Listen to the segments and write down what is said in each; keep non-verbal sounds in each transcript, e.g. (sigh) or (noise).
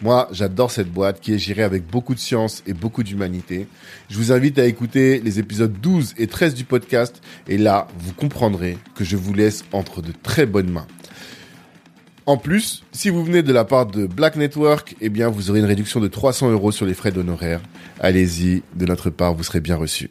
Moi, j'adore cette boîte qui est gérée avec beaucoup de science et beaucoup d'humanité. Je vous invite à écouter les épisodes 12 et 13 du podcast et là, vous comprendrez que je vous laisse entre de très bonnes mains. En plus, si vous venez de la part de Black Network, eh bien, vous aurez une réduction de 300 euros sur les frais d'honoraires. Allez-y, de notre part, vous serez bien reçu.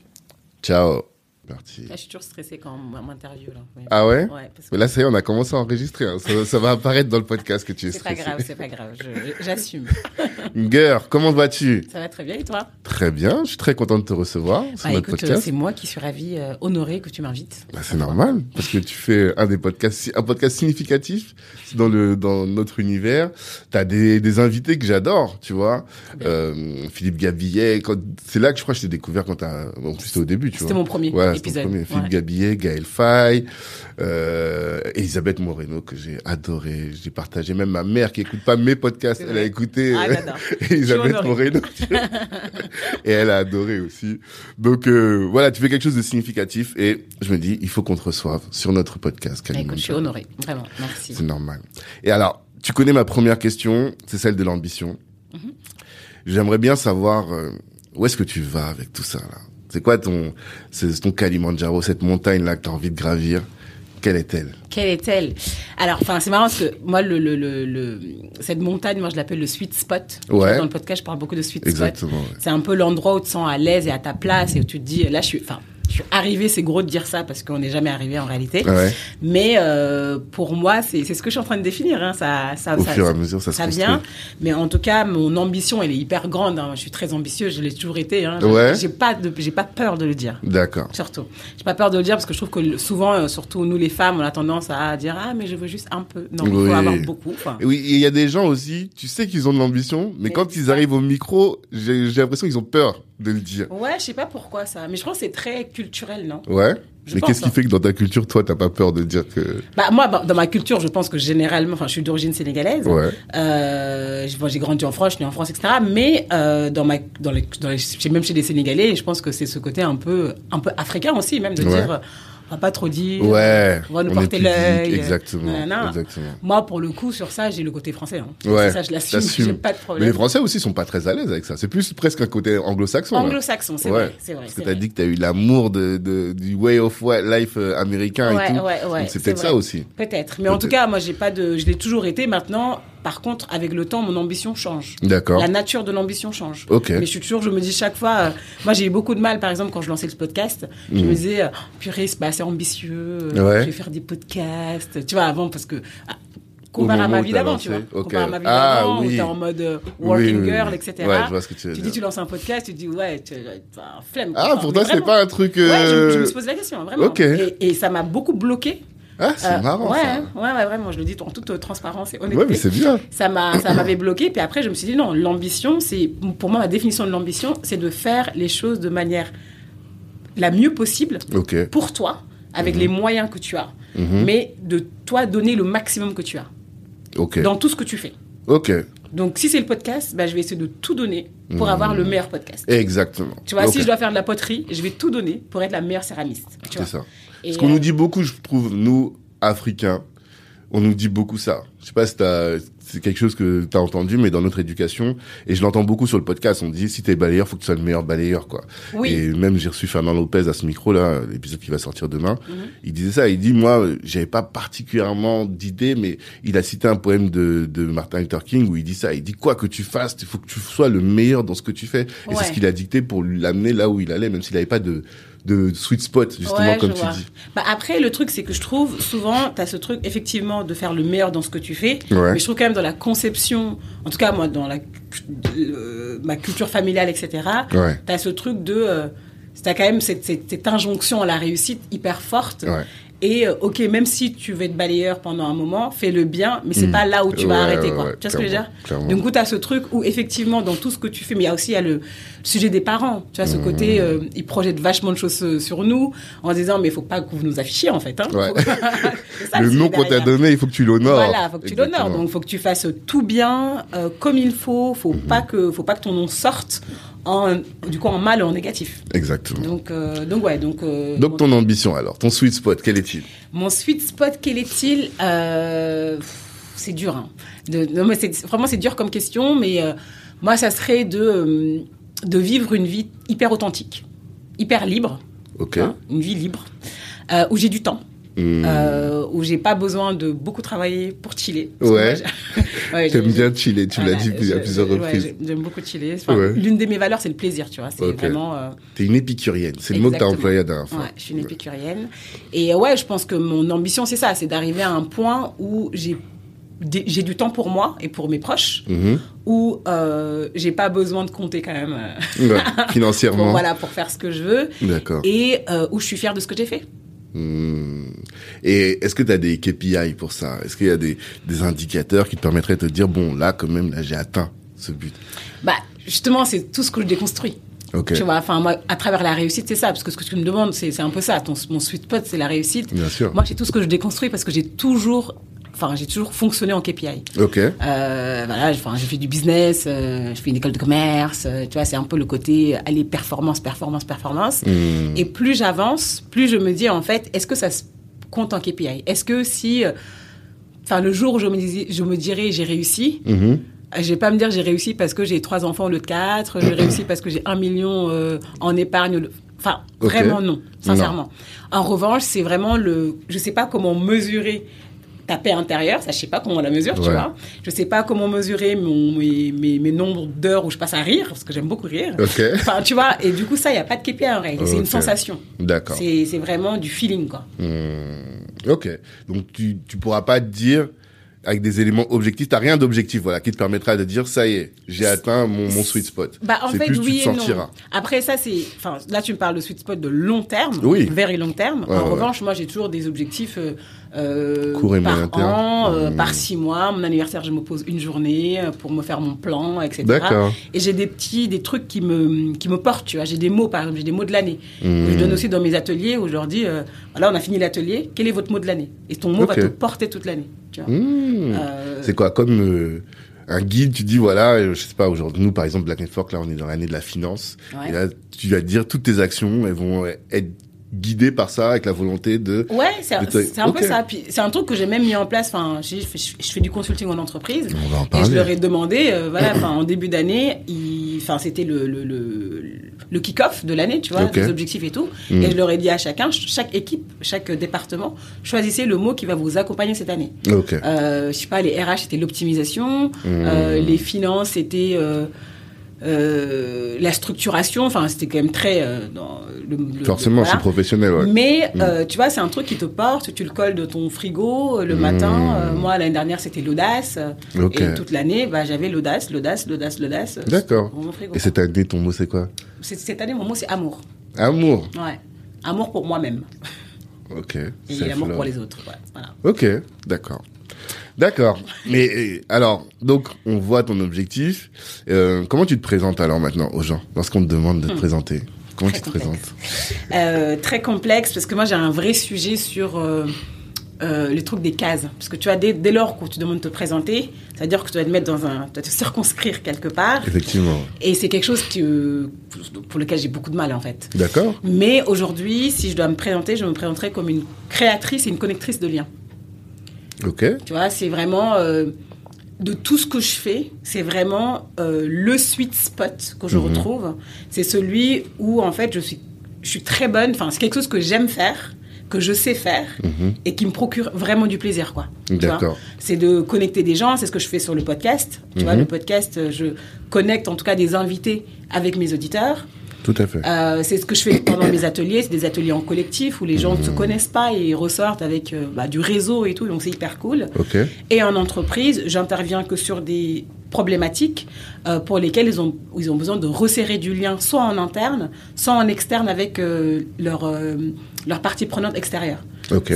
Ciao. Parti. Là, je suis toujours stressée quand on m'interviewe. Ah ouais, ouais parce que... Là, ça y est, on a commencé à enregistrer. Hein. Ça, ça, va apparaître dans le podcast que tu es stressée. C'est pas grave, c'est pas grave. J'assume. (laughs) Gueur, comment vas-tu? Ça va très bien et toi? Très bien. Je suis très content de te recevoir sur bah, notre écoute, podcast. C'est moi qui suis ravie, euh, honorée que tu m'invites. Bah, c'est normal parce que tu fais un des podcasts, un podcast significatif dans le dans notre univers. T'as des des invités que j'adore, tu vois. Euh, Philippe Gabillet. C'est là que je crois que je t'ai découvert quand t'as. Plus, c'était au début, tu vois. C'était mon premier ouais, épisode. Premier. Philippe ouais. Gabillet, Gaël Faye, euh, Elisabeth Moreno que j'ai adoré. J'ai partagé. Même ma mère qui écoute pas mes podcasts, elle a écouté ah, Elisabeth Moreno et elle a adoré aussi. Donc euh, voilà, tu fais quelque chose de significatif et je me dis il faut qu'on te reçoive sur notre podcast. Bah, écoute, je suis honorée, vraiment, merci. C'est normal. Et alors, tu connais ma première question, c'est celle de l'ambition. Mm -hmm. J'aimerais bien savoir euh, où est-ce que tu vas avec tout ça là? C'est quoi ton, c'est ton Kalimandjaro, cette montagne là que tu as envie de gravir? Quelle est-elle? Quelle est-elle? Alors, enfin, c'est marrant parce que moi, le, le, le, le cette montagne, moi, je l'appelle le sweet spot. Ouais. Dans le podcast, je parle beaucoup de sweet Exactement, spot. Ouais. C'est un peu l'endroit où tu te sens à l'aise et à ta place et où tu te dis, là, je suis, enfin, je suis arrivé, c'est gros de dire ça parce qu'on n'est jamais arrivé en réalité. Ouais. Mais euh, pour moi, c'est ce que je suis en train de définir. Hein. Ça, ça, Au ça, fur et à mesure, ça, ça se vient. Mais en tout cas, mon ambition, elle est hyper grande. Hein. Je suis très ambitieuse, je l'ai toujours été. Hein. Ouais. J'ai pas, de, j'ai pas peur de le dire. D'accord. Surtout, j'ai pas peur de le dire parce que je trouve que souvent, euh, surtout nous les femmes, on a tendance à dire ah mais je veux juste un peu. Non, il Oui. faut avoir beaucoup. Oui, il y a des gens aussi, tu sais qu'ils ont de l'ambition, mais, Mais quand ils ça. arrivent au micro, j'ai l'impression qu'ils ont peur de le dire. Ouais, je sais pas pourquoi ça, mais je pense que c'est très culturel, non? Ouais. Je mais qu'est-ce qui hein. fait que dans ta culture, toi, t'as pas peur de dire que. Bah moi, bah, dans ma culture, je pense que généralement, enfin, je suis d'origine sénégalaise. Ouais. Euh, j'ai bon, j'ai grandi en France, je suis née en France, etc. Mais euh, dans ma, dans les, dans les, même chez les Sénégalais, je pense que c'est ce côté un peu, un peu africain aussi, même de Ouais. dire, euh, on va pas trop dire, Ouais. on va nous on porter l'œil. Exactement. Moi, pour le coup, sur ça, j'ai le côté français. Hein. Ouais. Ça, je l'assume. t'assumes. J'ai pas de Mais les Français aussi sont pas très à l'aise avec ça. C'est plus presque un côté anglo-saxon. Anglo-saxon, c'est Ouais. vrai, c'est vrai. Parce que t'as dit que t'as eu l'amour de, de, du way of life euh, américain Ouais, et tout. ouais, ouais, c'est peut-être ça aussi. Peut-être. Mais en tout cas, moi, j'ai pas de, je l'ai toujours été. Maintenant, par contre, avec le temps, mon ambition change. D'accord. La nature de l'ambition change. Ok. Mais je suis toujours, je me dis chaque fois, euh, moi j'ai eu beaucoup de mal, par exemple, quand je lançais le podcast, je me disais, euh, purée, c'est pas assez ambitieux, euh, Mm. Ouais. je vais faire des podcasts, tu vois, avant, parce que, ah, comparé à ma vie d'avant, tu vois. Comparé à ma vie Ah, d'avant, oui. où t'es en mode Oui, working oui, girl, etc. Ouais, je vois ce que tu veux Tu dis, tu lances un podcast, tu dis, ouais, tu as un flemme. Ah, Enfin, pour toi, c'est pas un truc. Ouais, je, je me suis posé la question, vraiment. Ok. Et, et ça m'a beaucoup bloqué. Ah, c'est Euh, marrant ouais, ça. ouais, ouais, vraiment, je le dis en toute euh, transparence et honnêteté Ouais, mais c'est bien. ça m'a (coughs) ça m'avait bloqué puis après je me suis dit non l'ambition c'est pour moi ma définition de l'ambition c'est de faire les choses de manière la mieux possible Ok. pour toi avec Mhm. les moyens que tu as mais de toi donner le maximum que tu as Ok. dans tout ce que tu fais Ok. donc si c'est le podcast bah, je vais essayer de tout donner pour avoir le meilleur podcast Exactement. tu vois Mhm. Si je dois faire de la poterie je vais tout donner pour être la meilleure céramiste C'est ça. Et, Ce qu'on euh, nous dit beaucoup, je trouve, nous, Africains, on nous dit beaucoup ça. Je sais pas si t'as- c'est quelque chose que tu as entendu, mais dans notre éducation, et je l'entends beaucoup sur le podcast, on dit si t'es balayeur, faut que tu sois le meilleur balayeur, quoi. Oui. Et même j'ai reçu Fernand Lopez à ce micro-là, l'épisode qui va sortir demain. Mhm. Il disait ça, il dit, moi, j'avais pas particulièrement d'idées, mais il a cité un poème de, de Martin Luther King où il dit ça, il dit quoi que tu fasses, il faut que tu sois le meilleur dans ce que tu fais. Et Ouais. c'est ce qu'il a dicté pour l'amener là où il allait, même s'il n'avait pas de, de sweet spot, justement, Ouais, comme tu vois. dis. Bah après, le truc, c'est que je trouve souvent, tu as ce truc, effectivement, de faire le meilleur dans ce que tu fais. Ouais. Mais je trouve quand même dans la conception, en tout cas, moi, dans la, euh, ma culture familiale, etc., Ouais. tu as ce truc de. Euh, tu as quand même cette, cette, cette injonction à la réussite hyper forte. Et euh, ok, même si tu veux être balayeur pendant un moment, fais-le bien, mais c'est pas là où tu vas arrêter, quoi. ouais, tu vois ce que je veux dire clairement, coup, tu as ce truc où effectivement, dans tout ce que tu fais, mais il y a aussi il y a le sujet des parents. Tu vois, ce Mm. côté, euh, ils projettent vachement de choses euh, sur nous en disant, mais il faut pas que vous nous affichiez, en fait. Hein. Ouais. (laughs) C'est ça, le nom qu'on t'a donné, il faut que tu l'honores. Voilà, faut que tu l'honores. Donc, faut que tu fasses tout bien, euh, comme il faut. Faut Mhm. pas que, faut pas que ton nom sorte en, du coup, en mal ou en négatif. Exactement. Donc, euh, donc ouais, donc. euh, Donc ton ambition alors, ton sweet spot, quel est-il? Mon sweet spot, quel est-il? Euh, C'est dur. Hein. De, non, mais c'est, vraiment, c'est dur comme question, mais moi, ça serait de, de vivre une vie hyper authentique, hyper libre, Ok. hein, une vie libre, où j'ai du temps. Hmm. euh, où j'ai pas besoin de beaucoup travailler pour chiller. Ouais. (laughs) ouais, T'aimes bien chiller, tu l'as voilà, dit à plusieurs ouais, reprises. j'ai- J'aime beaucoup chiller. Enfin, Ouais. L'une de mes valeurs, c'est le plaisir, tu vois. C'est Ok. vraiment. euh, T'es une épicurienne, c'est le mot que t'as employé la dernière fois. Ouais, je suis une épicurienne. Et euh, ouais, je pense que mon ambition, c'est ça, c'est d'arriver à un point où j'ai j'ai du temps pour moi et pour mes proches, Mhm. où euh, j'ai pas besoin de compter quand même euh, Ouais, (laughs) pour, Financièrement. voilà, pour faire ce que je veux, D'accord. et euh, où je suis fière de ce que j'ai fait. Hmm. Et est-ce que tu as des KPI pour ça? Est-ce qu'il y a des, des indicateurs qui te permettraient de te dire, bon, là, quand même, là, j'ai atteint ce but? Bah, justement, c'est tout ce que je déconstruis. Ok. Tu vois, enfin, moi, à travers la réussite, c'est ça, parce que ce que tu me demandes, c'est un peu ça. Ton, mon sweet spot, c'est la réussite. Bien sûr. Moi, c'est tout ce que je déconstruis parce que j'ai toujours, enfin, j'ai toujours fonctionné en KPI. Ok. Euh, voilà, enfin, j'ai fait du business, euh, je fais une école de commerce, euh, tu vois, c'est un peu le côté aller performance, performance, performance. Hmm. Et plus j'avance, plus je me dis en fait, est-ce que ça se compte en KPI Est-ce que si, euh, enfin, le jour où je me, dis, je me dirais j'ai réussi, Mhm. euh, je vais pas me dire j'ai réussi parce que j'ai trois enfants au lieu de quatre, j'ai (clears throat) réussi parce que j'ai un million euh, en épargne. Enfin, vraiment non, sincèrement. En revanche, c'est vraiment le, je sais pas comment mesurer ta paix intérieure, ça je sais pas comment on la mesure, tu vois. Je sais pas comment mesurer mon, mes, mes, mes nombres d'heures où je passe à rire, parce que j'aime beaucoup rire. Ok. Enfin, tu vois, et du coup ça, il y a pas de KPI en réalité, c'est une sensation. D'accord. C'est vraiment du feeling, quoi. Hmm. Ok. Donc, tu, tu pourras pas te dire, avec des éléments objectifs, t'as rien d'objectif, voilà, qui te permettra de dire, ça y est, j'ai atteint mon, mon sweet spot. Bah, en fait, plus, oui tu te et non. Après, ça, c'est. Enfin, là, tu me parles de sweet spot de long terme. Oui. Very long terme. Ouais, en ouais. revanche, moi, j'ai toujours des objectifs. Euh, euh, Court et par moyen terme. an, euh, Mmh. par six mois. Mon anniversaire, je me pose une journée euh, pour me faire mon plan, etc. Et j'ai des petits, des trucs qui me, qui me portent, tu vois. J'ai des mots, par exemple, j'ai des mots de l'année. Mmh. Je donne aussi dans mes ateliers où je leur dis, euh, voilà, on a fini l'atelier, quel est votre mot de l'année? Et ton mot va te porter toute l'année, Hmm. Euh, C'est quoi comme euh, un guide Tu dis voilà, euh, je sais pas aujourd'hui nous par exemple Black Network là on est dans l'année de la finance Ouais. et là tu vas te dire toutes tes actions elles vont être guidées par ça avec la volonté de Ouais, c'est un peu ça. Puis c'est un truc que j'ai même mis en place. Enfin, je fais, je fais du consulting en entreprise. On va en Et je parler. leur ai demandé, euh, voilà, enfin, en début d'année, enfin, c'était le, le, le, le kick-off de l'année, tu vois, les objectifs et tout. Mm. Et je leur ai dit à chacun, chaque équipe, chaque département, choisissez le mot qui va vous accompagner cette année. Ok. Euh, je sais pas, les RH c'était l'optimisation, Mm. euh, les finances c'était euh, la structuration. Enfin, c'était quand même très euh, dans le, le- Forcément voilà. c'est professionnel ouais. Mais euh, tu vois, c'est un truc qui te porte, tu le colles de ton frigo euh, le matin. Euh, moi, l'année dernière, c'était l'audace. Et toute l'année, bah, j'avais l'audace, l'audace, l'audace, l'audace. euh, D'accord. Et cette année ton mot c'est quoi Cette année, mon mot, c'est amour. Amour. Ouais. Amour pour moi-même. Ok. Et l'amour pour les autres. ouais, Voilà. Ok, d'accord. D'accord. Mais euh, alors, donc, on voit ton objectif. Euh, comment tu te présentes alors maintenant aux gens lorsqu'on te demande de te présenter? Comment Hmm. Très tu te complexe. présentes Euh, très complexe parce que moi j'ai un vrai sujet sur euh, les trucs des cases. Parce que tu vois, dès, dès lors que tu demandes de te présenter, c'est-à-dire que tu dois te mettre dans un. Tu dois te circonscrire quelque part. Effectivement. Et c'est quelque chose que, pour lequel j'ai beaucoup de mal en fait. D'accord Mais aujourd'hui, si je dois me présenter, je me présenterai comme une créatrice et une connectrice de liens. Ok. Tu vois, c'est vraiment euh, de tout ce que je fais, c'est vraiment euh, le sweet spot que je Mhm. retrouve. C'est celui où en fait je suis, je suis très bonne. Enfin, c'est quelque chose que j'aime faire, que je sais faire Mhm. et qui me procure vraiment du plaisir, quoi. D'accord. C'est de connecter des gens. C'est ce que je fais sur le podcast. Tu vois, Mhm. le podcast, je connecte en tout cas des invités avec mes auditeurs. Tout à fait. Euh, c'est ce que je fais pendant mes ateliers. C'est des ateliers en collectif où les gens ne se connaissent pas et ils ressortent avec euh, bah, du réseau et tout. Donc c'est hyper cool. Et en entreprise, j'interviens que sur des problématiques euh, pour lesquelles ils ont, ils ont besoin de resserrer du lien, soit en interne, soit en externe avec leur, leur partie prenante extérieure.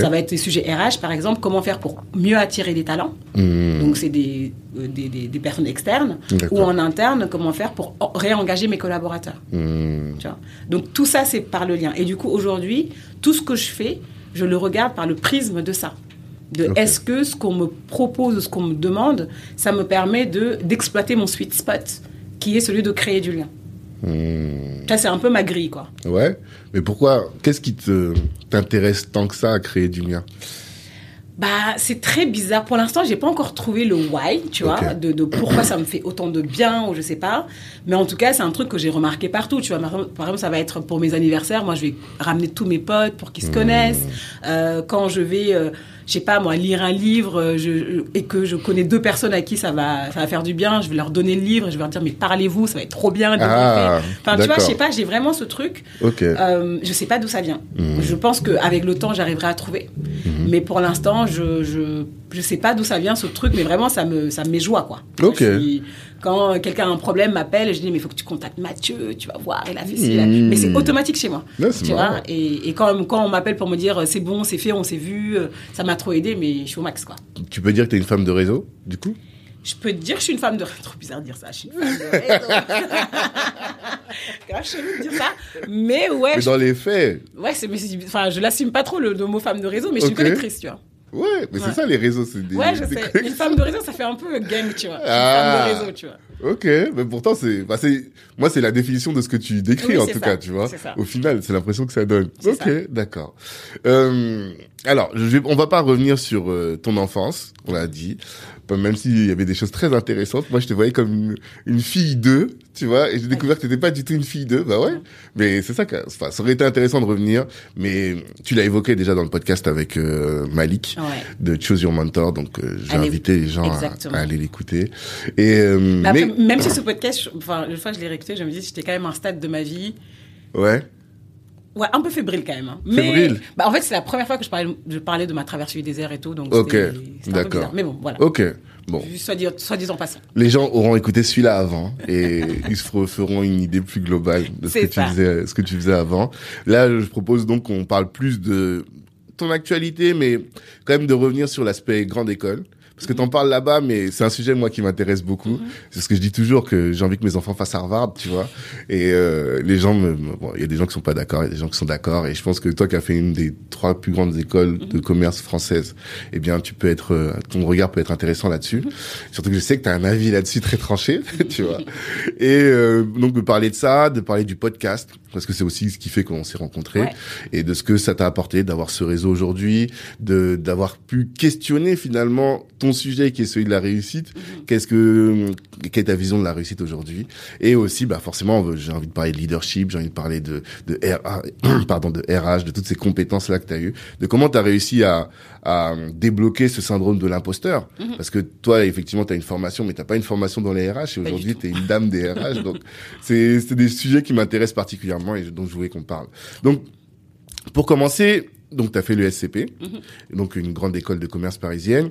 Ça va être des sujets RH, par exemple, comment faire pour mieux attirer des talents. Hmm. Donc, c'est des, euh, des, des- des personnes externes. Ou en interne, comment faire pour en- réengager mes collaborateurs. Hmm. Tu vois. Donc, tout ça, c'est par le lien. Et du coup, aujourd'hui, tout ce que je fais, je le regarde par le prisme de ça. De est-ce que ce qu'on me propose, ce qu'on me demande, ça me permet de d'exploiter mon sweet spot, qui est celui de créer du lien. Hmm. Ça, c'est un peu ma grille, quoi. Ouais. Mais pourquoi Qu'est-ce qui te t'intéresse tant que ça à créer du lien? Bah, c'est très bizarre. Pour l'instant, j'ai pas encore trouvé le why, tu vois, de, de pourquoi ça me fait autant de bien ou je sais pas. Mais en tout cas, c'est un truc que j'ai remarqué partout, tu vois. Par exemple, ça va être pour mes anniversaires. Moi, je vais ramener tous mes potes pour qu'ils se connaissent. Euh, quand je vais, euh, je sais pas, moi, lire un livre euh, je, et que je connais deux personnes à qui ça va, ça va faire du bien, je vais leur donner le livre et je vais leur dire, mais parlez-vous, ça va être trop bien. Ah, enfin, tu vois, je sais pas, j'ai vraiment ce truc. Ok. Euh, je sais pas d'où ça vient. Mhm. Je pense qu'avec le temps, j'arriverai à trouver. Mais pour l'instant, je, je, je sais pas d'où ça vient ce truc, mais vraiment, ça me, ça me met joie, quoi. Ok. Suis- quand quelqu'un a un problème, m'appelle, je dis, mais il faut que tu contactes Mathieu, tu vas voir, il a fait ci, Mhm. Mais c'est automatique chez moi. Tu marrant. vois et, et quand, quand on m'appelle pour me dire, euh, c'est bon, c'est fait, on s'est vu, euh, ça m'a trop aidé, mais je suis au max, quoi. Tu peux dire que t'es une femme de réseau, du coup? Je peux te dire que je suis une femme de... (laughs) Trop bizarre de dire ça, je suis une femme de réseau. (laughs) Grave chelou de dire ça. Mais ouais, Mais je dans les faits, Ouais, c'est, mais enfin, je l'assume pas trop le, le mot femme de réseau, mais je suis une collectrice, tu vois. Ouais, mais c'est ça les réseaux, c'est des. Ouais, je sais. Une femme de réseau, ça fait un peu gang, tu vois. Une Ah. femme de réseau, tu vois. Ok, mais pourtant c'est, bah moi c'est la définition de ce que tu décris Oui, en tout ça. cas, tu vois. Au final, c'est l'impression que ça donne. Ok, d'accord. Euh, alors, je vais, on va pas revenir sur euh, ton enfance, on l'a dit, même s'il y avait des choses très intéressantes. Moi, je te voyais comme une, une fille d'eux, tu vois, et j'ai découvert que t'étais pas du tout une fille d'eux. Bah ouais, mais c'est ça, que, enfin, ça aurait été intéressant de revenir, mais tu l'as évoqué déjà dans le podcast avec euh, Malik Ouais. de Choose Your Mentor, donc euh, j'ai invité les gens à, aller l'écouter. Et euh, Mais après, mais même si ce podcast, je- enfin, une fois que je l'ai réécouté, je me dis, j'étais quand même à un stade de ma vie, ouais. ouais, un peu fébrile quand même. hein. Fébrile Mais, bah, en fait, c'est la première fois que je parlais, je parlais de ma traversée du désert et tout, donc Ok, d'accord. Mais bon, voilà. Ok, bon. Soit, soit disant passant. Les gens auront écouté celui-là avant et (laughs) ils se fer- feront une idée plus globale de ce que, tu faisais, ce que tu faisais avant. Là, je propose donc qu'on parle plus de ton actualité, mais quand même de revenir sur l'aspect grande école. Parce que t'en parles là-bas, mais c'est un sujet moi qui m'intéresse beaucoup. C'est ce que je dis toujours que j'ai envie que mes enfants fassent Harvard, tu vois. Et euh, les gens, me, bon, il y a des gens qui sont pas d'accord, il y a des gens qui sont d'accord. Et je pense que toi qui as fait une des trois plus grandes écoles de commerce françaises, eh bien tu peux être, euh, ton regard peut être intéressant là-dessus. Surtout que je sais que tu as un avis là-dessus très tranché, (laughs) tu vois. (laughs) Et euh, donc de parler de ça, de parler du podcast, parce que c'est aussi ce qui fait qu'on s'est rencontrés, Ouais. et de ce que ça t'a apporté d'avoir ce réseau aujourd'hui, de d'avoir pu questionner finalement ton sujet qui est celui de la réussite. Qu'est-ce que quelle est ta vision de la réussite aujourd'hui? Et aussi, bah forcément, j'ai envie de parler de leadership, j'ai envie de parler de de R- (clears throat) pardon de RH, de toutes ces compétences là que tu as eues, de comment tu as réussi à à débloquer ce syndrome de l'imposteur. Parce que toi, effectivement, tu as une formation, mais t'as pas une formation dans les RH. Et aujourd'hui, tu es une dame des RH. donc, c'est c'est des sujets qui m'intéressent particulièrement et dont je voulais qu'on parle. Donc, pour commencer, donc tu as fait le SCP, donc une grande école de commerce parisienne.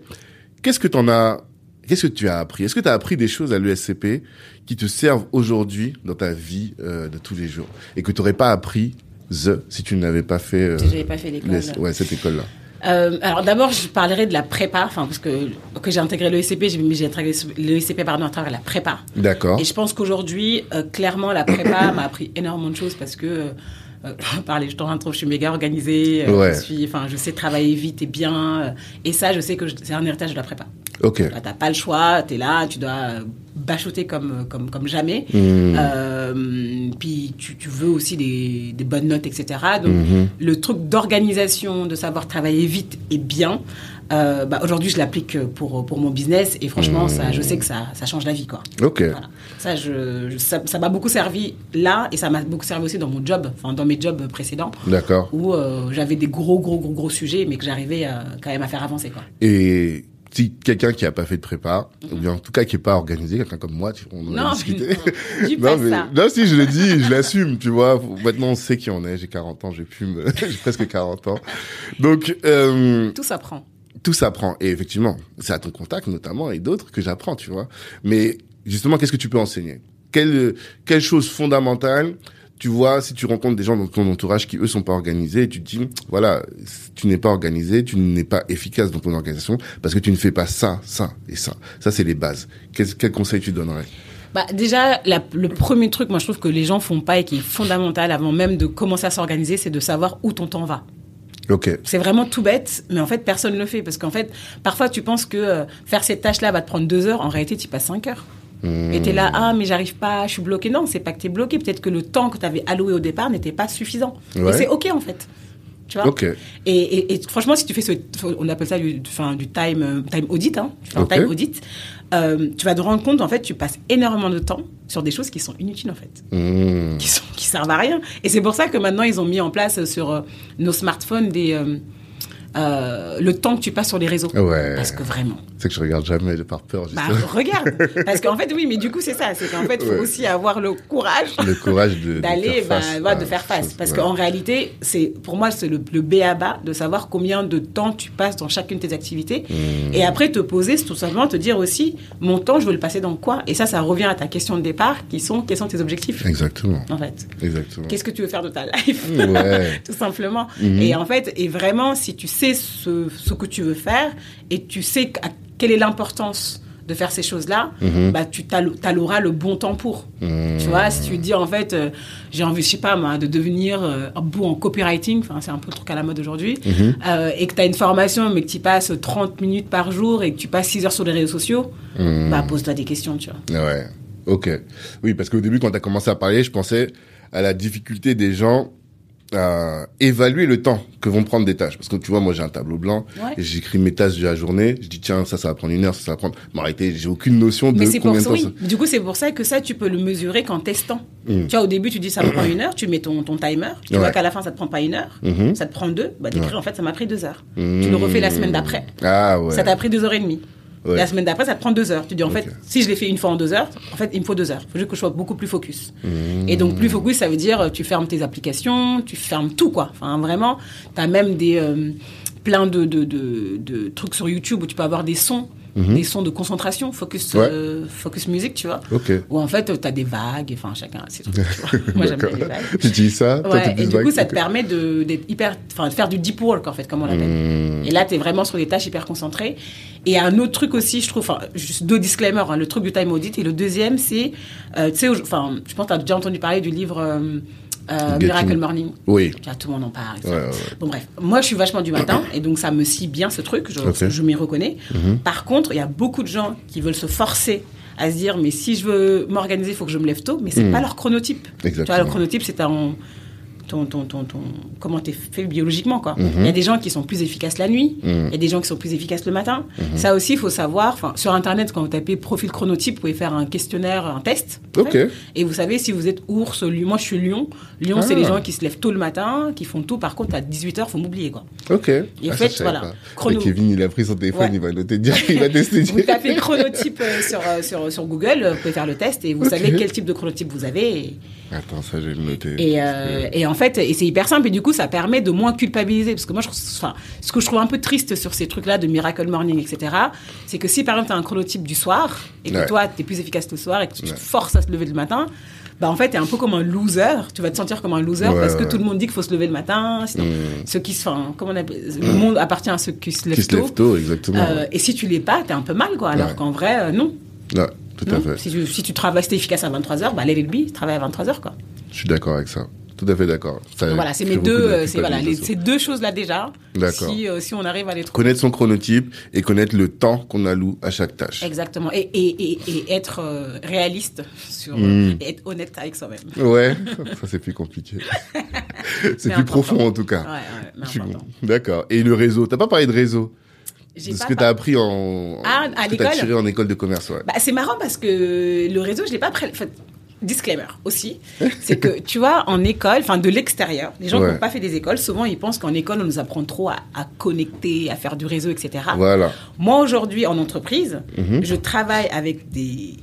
Qu'est-ce que tu en as Qu'est-ce que tu as appris? Est-ce que tu as appris des choses à l'ESCP qui te servent aujourd'hui dans ta vie euh, de tous les jours? Et que tu n'aurais pas appris the, si tu n'avais pas fait euh, Si j'avais pas fait l'école. ouais, cette école-là Euh, alors d'abord, je parlerai de la prépa, enfin parce que que j'ai intégré l'ESCP, j'ai intégré l'ESCP pardon à travers la prépa. D'accord. Et je pense qu'aujourd'hui, euh, clairement, la prépa (coughs) m'a appris énormément de choses parce que euh, (laughs) parler, je t'en je suis méga organisée, euh, Ouais. je suis, je sais travailler vite et bien, euh, et ça, je sais que c'est un héritage de la prépa. Ok. Là, t'as pas le choix, t'es là, tu dois euh, bachoter comme comme comme jamais. Mmh. Euh, puis tu, tu veux aussi des, des bonnes notes, etc. Donc Mhm. le truc d'organisation, de savoir travailler vite et bien. Euh, bah, aujourd'hui, je l'applique pour pour mon business et franchement, ça, je sais que ça ça change la vie, quoi. Ok. Voilà. Ça, je, ça, ça m'a beaucoup servi là et ça m'a beaucoup servi aussi dans mon job, enfin dans mes jobs précédents D'accord. où euh, j'avais des gros gros gros gros sujets mais que j'arrivais euh, quand même à faire avancer, quoi. Et si quelqu'un qui a pas fait de prépa, ou bien en tout cas qui est pas organisé, quelqu'un comme moi, tu, on en a Non, discuté. mais (laughs) non, mais, ça. non, si, je le dis, je l'assume, tu vois. Maintenant, on sait qui on est. J'ai 40 ans, j'ai plus me, (laughs) j'ai presque 40 ans. Donc, euh, Tout s'apprend. Tout s'apprend. Et effectivement, c'est à ton contact notamment et d'autres que j'apprends, tu vois. Mais justement, qu'est-ce que tu peux enseigner? Quelle, quelle chose fondamentale tu vois, si tu rencontres des gens dans ton entourage qui eux sont pas organisés, tu te dis, voilà, tu n'es pas organisé, tu n'es pas efficace dans ton organisation parce que tu ne fais pas ça, ça et ça. Ça, c'est les bases. Quel, conseil tu donnerais? Bah, déjà, le premier truc, moi, je trouve que les gens font pas et qui est fondamental avant même de commencer à s'organiser, c'est de savoir où ton temps va. C'est vraiment tout bête, mais en fait, personne ne le fait. Parce qu'en fait, parfois, tu penses que euh, faire cette tâche-là va te prendre deux heures. En réalité, tu y passes cinq heures. Mmh. Et t'es là, ah, mais j'arrive pas, je suis bloqué. Non, c'est pas que t'es bloqué. Peut-être que le temps que t'avais alloué au départ n'était pas suffisant. Ouais. Et c'est OK, en fait. Tu vois et, et, et franchement, si tu fais ce, on appelle ça du, enfin, du time, euh, time audit, hein, tu fais un time audit, euh, tu vas te rendre compte, en fait, tu passes énormément de temps sur des choses qui sont inutiles, en fait Mmh. qui, sont, qui servent à rien. Et c'est pour ça que maintenant, ils ont mis en place sur euh, nos smartphones des, euh, euh, le temps que tu passes sur les réseaux. Ouais. Parce que vraiment. C'est que je regarde jamais par peur. Bah, regarde. (laughs) Parce qu'en fait, oui, mais du coup, c'est ça. C'est qu'en fait, il faut Ouais. aussi avoir le courage le courage de, de d'aller faire bah, de faire face chose. parce Ouais. qu'en réalité c'est pour moi c'est le, le B à bas de savoir combien de temps tu passes dans chacune de tes activités Mmh. et après te poser tout simplement te dire aussi mon temps je veux le passer dans quoi? Et ça ça revient à ta question de départ qui sont quels sont tes objectifs? Exactement. en fait Exactement. qu'est-ce que tu veux faire de ta life? (laughs) Tout simplement Mhm. et en fait et vraiment si tu sais ce, ce que tu veux faire et tu sais quelle est l'importance de faire ces choses-là, Mhm. bah tu t'allo- t'alloueras le bon temps pour. Tu vois, si tu dis en fait, euh, j'ai envie, je sais pas moi, de devenir euh, un bout en copywriting, c'est un peu le truc à la mode aujourd'hui, Mhm. euh, et que tu as une formation mais que tu passes 30 minutes par jour et que tu passes 6 heures sur les réseaux sociaux, Mhm. bah pose-toi des questions, tu vois. Ouais. Ok. Oui, parce qu'au début, quand tu as commencé à parler, je pensais à la difficulté des gens à évaluer le temps que vont prendre des tâches. Parce que tu vois, moi, j'ai un tableau blanc Ouais. et j'écris mes tâches de la journée. Je dis, tiens, ça, ça va prendre une heure, ça, ça va prendre... Mais réalité, j'ai aucune notion de Mais c'est pour combien de temps oui. ça... Du coup, c'est pour ça que ça, tu peux le mesurer qu'en testant. Mm. Tu vois, au début, tu dis ça me prend une heure, tu mets ton, ton timer, tu Ouais. vois qu'à la fin, ça te prend pas une heure, Mhm. ça te prend deux, bah Ouais. en fait, ça m'a pris deux heures. Mm. Tu le refais la semaine d'après, Ah ouais. ça t'a pris deux heures et demie. Ouais. La semaine d'après, ça te prend deux heures. Tu dis, en fait, si je l'ai fait une fois en deux heures, en fait, il me faut deux heures. Il faut juste que je sois beaucoup plus focus. Mm. Et donc, plus focus, ça veut dire, euh, tu fermes tes applications, tu fermes tout, quoi. Enfin, vraiment, tu as même des, euh, plein de, de, de, de trucs sur YouTube où tu peux avoir des sons, des sons de concentration, focus, Mhm. Ouais. euh, focus music, tu vois. Ok. Où en fait, tu as des vagues, enfin, chacun ses trucs, tu vois. (laughs) Moi, j'aime bien les vagues. Tu utilises ça Toi, Ouais, et du coup, ça te permet de, d'être hyper, enfin, de faire du deep work, en fait, comme on l'appelle. Mm. Et là, tu es vraiment sur des tâches hyper concentrées. Et un autre truc aussi, je trouve, enfin, juste deux disclaimers, hein, le truc du time audit. Et le deuxième, c'est, euh, tu sais, enfin, je pense que tu as déjà entendu parler du livre euh, euh, Miracle Morning. Oui. Vois, tout le monde en parle. Ouais, ouais. Bon, bref. Moi, je suis vachement du matin, et donc ça me scie bien ce truc. Je, je m'y reconnais. Par contre, il y a beaucoup de gens qui veulent se forcer à se dire, mais si je veux m'organiser, il faut que je me lève tôt, mais c'est Mhm. pas leur chronotype. Tu vois, Exactement. le chronotype, c'est un ton, ton, ton, ton, comment t'es fait biologiquement, quoi. Mhm. Il y a des gens qui sont plus efficaces la nuit, il y a des gens qui sont plus efficaces le matin. Ça aussi, il faut savoir, enfin, sur Internet, quand vous tapez profil chronotype, vous pouvez faire un questionnaire, un test. en Ok. fait. Et vous savez si vous êtes ours, lion. Moi, je suis lion. Lion, c'est Ah. les gens qui se lèvent tôt le matin, qui font tout. Par contre, à 18h, faut m'oublier, quoi. Ok. Et Ah, ça, fait, voilà. pas. Chrono- Et Kevin, il a pris son téléphone, Ouais. il va noter direct, il va (laughs) tester Vous tapez chronotype euh, sur, euh, sur, sur Google, vous pouvez faire le test et vous savez quel type de chronotype vous avez. Et, Attends, ça, noter. Et, euh, et en fait, et c'est hyper simple. Et du coup, ça permet de moins culpabiliser. Parce que moi, je, enfin, ce que je trouve un peu triste sur ces trucs-là de Miracle Morning, etc., c'est que si par exemple, tu as un chronotype du soir et que Ouais. toi, tu es plus efficace le soir et que tu Ouais. te forces à se lever le matin, bah en fait, tu es un peu comme un loser. Tu vas te sentir comme un loser Ouais, parce que tout le monde dit qu'il faut se lever le matin. Sinon, Mm. ceux qui se. Enfin, comment on appelle Le monde appartient à ceux qui se lèvent Qui se tôt. lève tôt, exactement. Euh, et si tu l'es pas, t'es un peu mal, quoi. Alors qu'en vrai, euh, non. Tout à fait. Si tu, si tu travailles, si t'es efficace à 23h, bah, let it be, travaille à 23h, quoi. Je suis d'accord avec ça. Tout à fait d'accord. Voilà, c'est mes deux, de euh, voilà, les- ces deux choses-là déjà. D'accord. Si, euh, si on arrive à les trouver. Connaître son chronotype et connaître le temps qu'on alloue à chaque tâche. Exactement. Et, et, et, et être euh, réaliste sur, euh, et être honnête avec soi-même. Ouais, (laughs) ça c'est plus compliqué. c'est plus important. profond en tout cas. Ouais, ouais. D'accord. Et le réseau, t'as pas parlé de réseau? De ce que par- t'as appris en... Ah, à l'école en école de commerce, ouais. Bah, c'est marrant parce que le réseau, je l'ai pas appris. en fait, disclaimer aussi, (laughs) c'est que tu vois, en école, enfin de l'extérieur, les gens qui n'ont pas fait des écoles, souvent ils pensent qu'en école on nous apprend trop à, à connecter, à faire du réseau, etc. Voilà. Moi aujourd'hui en entreprise, Mhm. je travaille avec des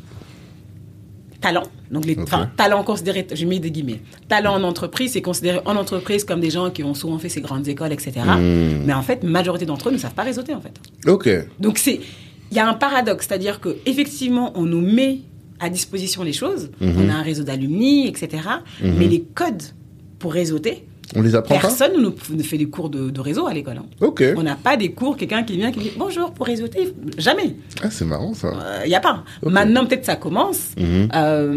talents. Donc les Ok. enfin, talents considérés, j'ai mis des guillemets. Talents en entreprise, c'est considéré en entreprise comme des gens qui ont souvent fait ces grandes écoles, etc. Mhm. Mais en fait, majorité d'entre eux ne savent pas réseauter en fait. Ok. Donc c'est, il y a un paradoxe, c'est-à-dire que effectivement, on nous met à disposition les choses. Mhm. On a un réseau d'alumni, etc. Mais les codes pour réseauter, On les apprend personne ne nous ne fait des cours de, de réseau à l'école. hein. pas Ok. On n'a pas des cours, quelqu'un qui vient qui dit bonjour pour réseauter, jamais. Ah, c'est marrant ça. Il n'y a pas. Maintenant, peut-être ça commence, Mhm. euh,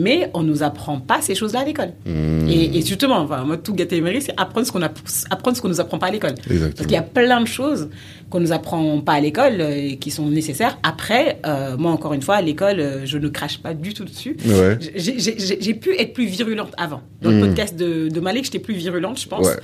mais on nous apprend pas ces choses-là à l'école. Mhm. Et, et justement, enfin, moi, tout gâté mérite, c'est apprendre ce qu'on a, apprendre ce qu'on nous apprend pas à l'école. Parce qu'il y a plein de choses qu'on nous apprend pas à l'école euh, et qui sont nécessaires. Après, euh, moi, encore une fois, à l'école, euh, je ne crache pas du tout dessus. Ouais. J'ai- pu être plus virulente avant. Dans le Mhm. podcast de, de Malik, j'étais plus virulente, je pense. Ouais.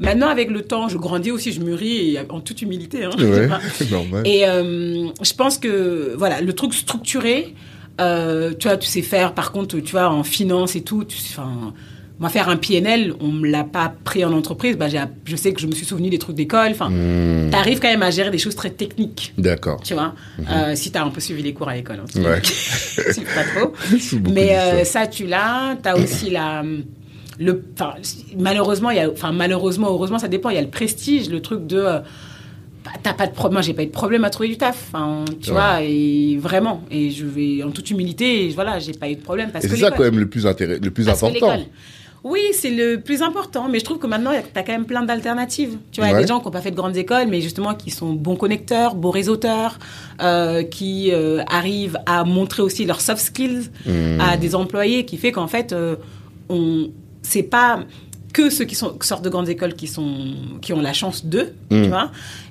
Maintenant, avec le temps, je grandis aussi, je mûris, et en toute humilité. Hein, Ouais, (laughs) normal. et euh, je pense que voilà, le truc structuré, euh, tu vois, tu sais faire. Par contre, tu vois, en finance et tout, tu, enfin, moi faire un PNL, on me l'a pas pris en entreprise. Bah, je sais que je me suis souvenu des trucs d'école. Enfin, Hmm. t'arrives quand même à gérer des choses très techniques. D'accord. Tu vois, euh, si t'as un peu suivi les cours à l'école, hein, Ouais. (laughs) pas trop. (laughs) Mais euh, ça. tu l'as. T'as aussi la. Le, malheureusement, il y a, enfin, malheureusement, heureusement, ça dépend. Il y a le prestige, le truc de. euh, bah, T'as pas de problème. J'ai pas eu de problème à trouver du taf. Enfin, tu Ouais. vois, et vraiment. Et je vais, en toute humilité, et voilà, j'ai pas eu de problème. Parce Et que c'est ça quand même le plus le plus parce important. Oui, c'est le plus important, mais je trouve que maintenant, tu as quand même plein d'alternatives. Tu vois, il y a des gens qui n'ont pas fait de grandes écoles, mais justement qui sont bons connecteurs, beaux réseauteurs, euh, qui euh, arrivent à montrer aussi leurs soft skills Hmm. à des employés, qui fait qu'en fait, euh, on c'est pas que ceux qui, sont, qui sortent de grandes écoles qui, sont, qui ont la chance d'eux, Mm. tu vois.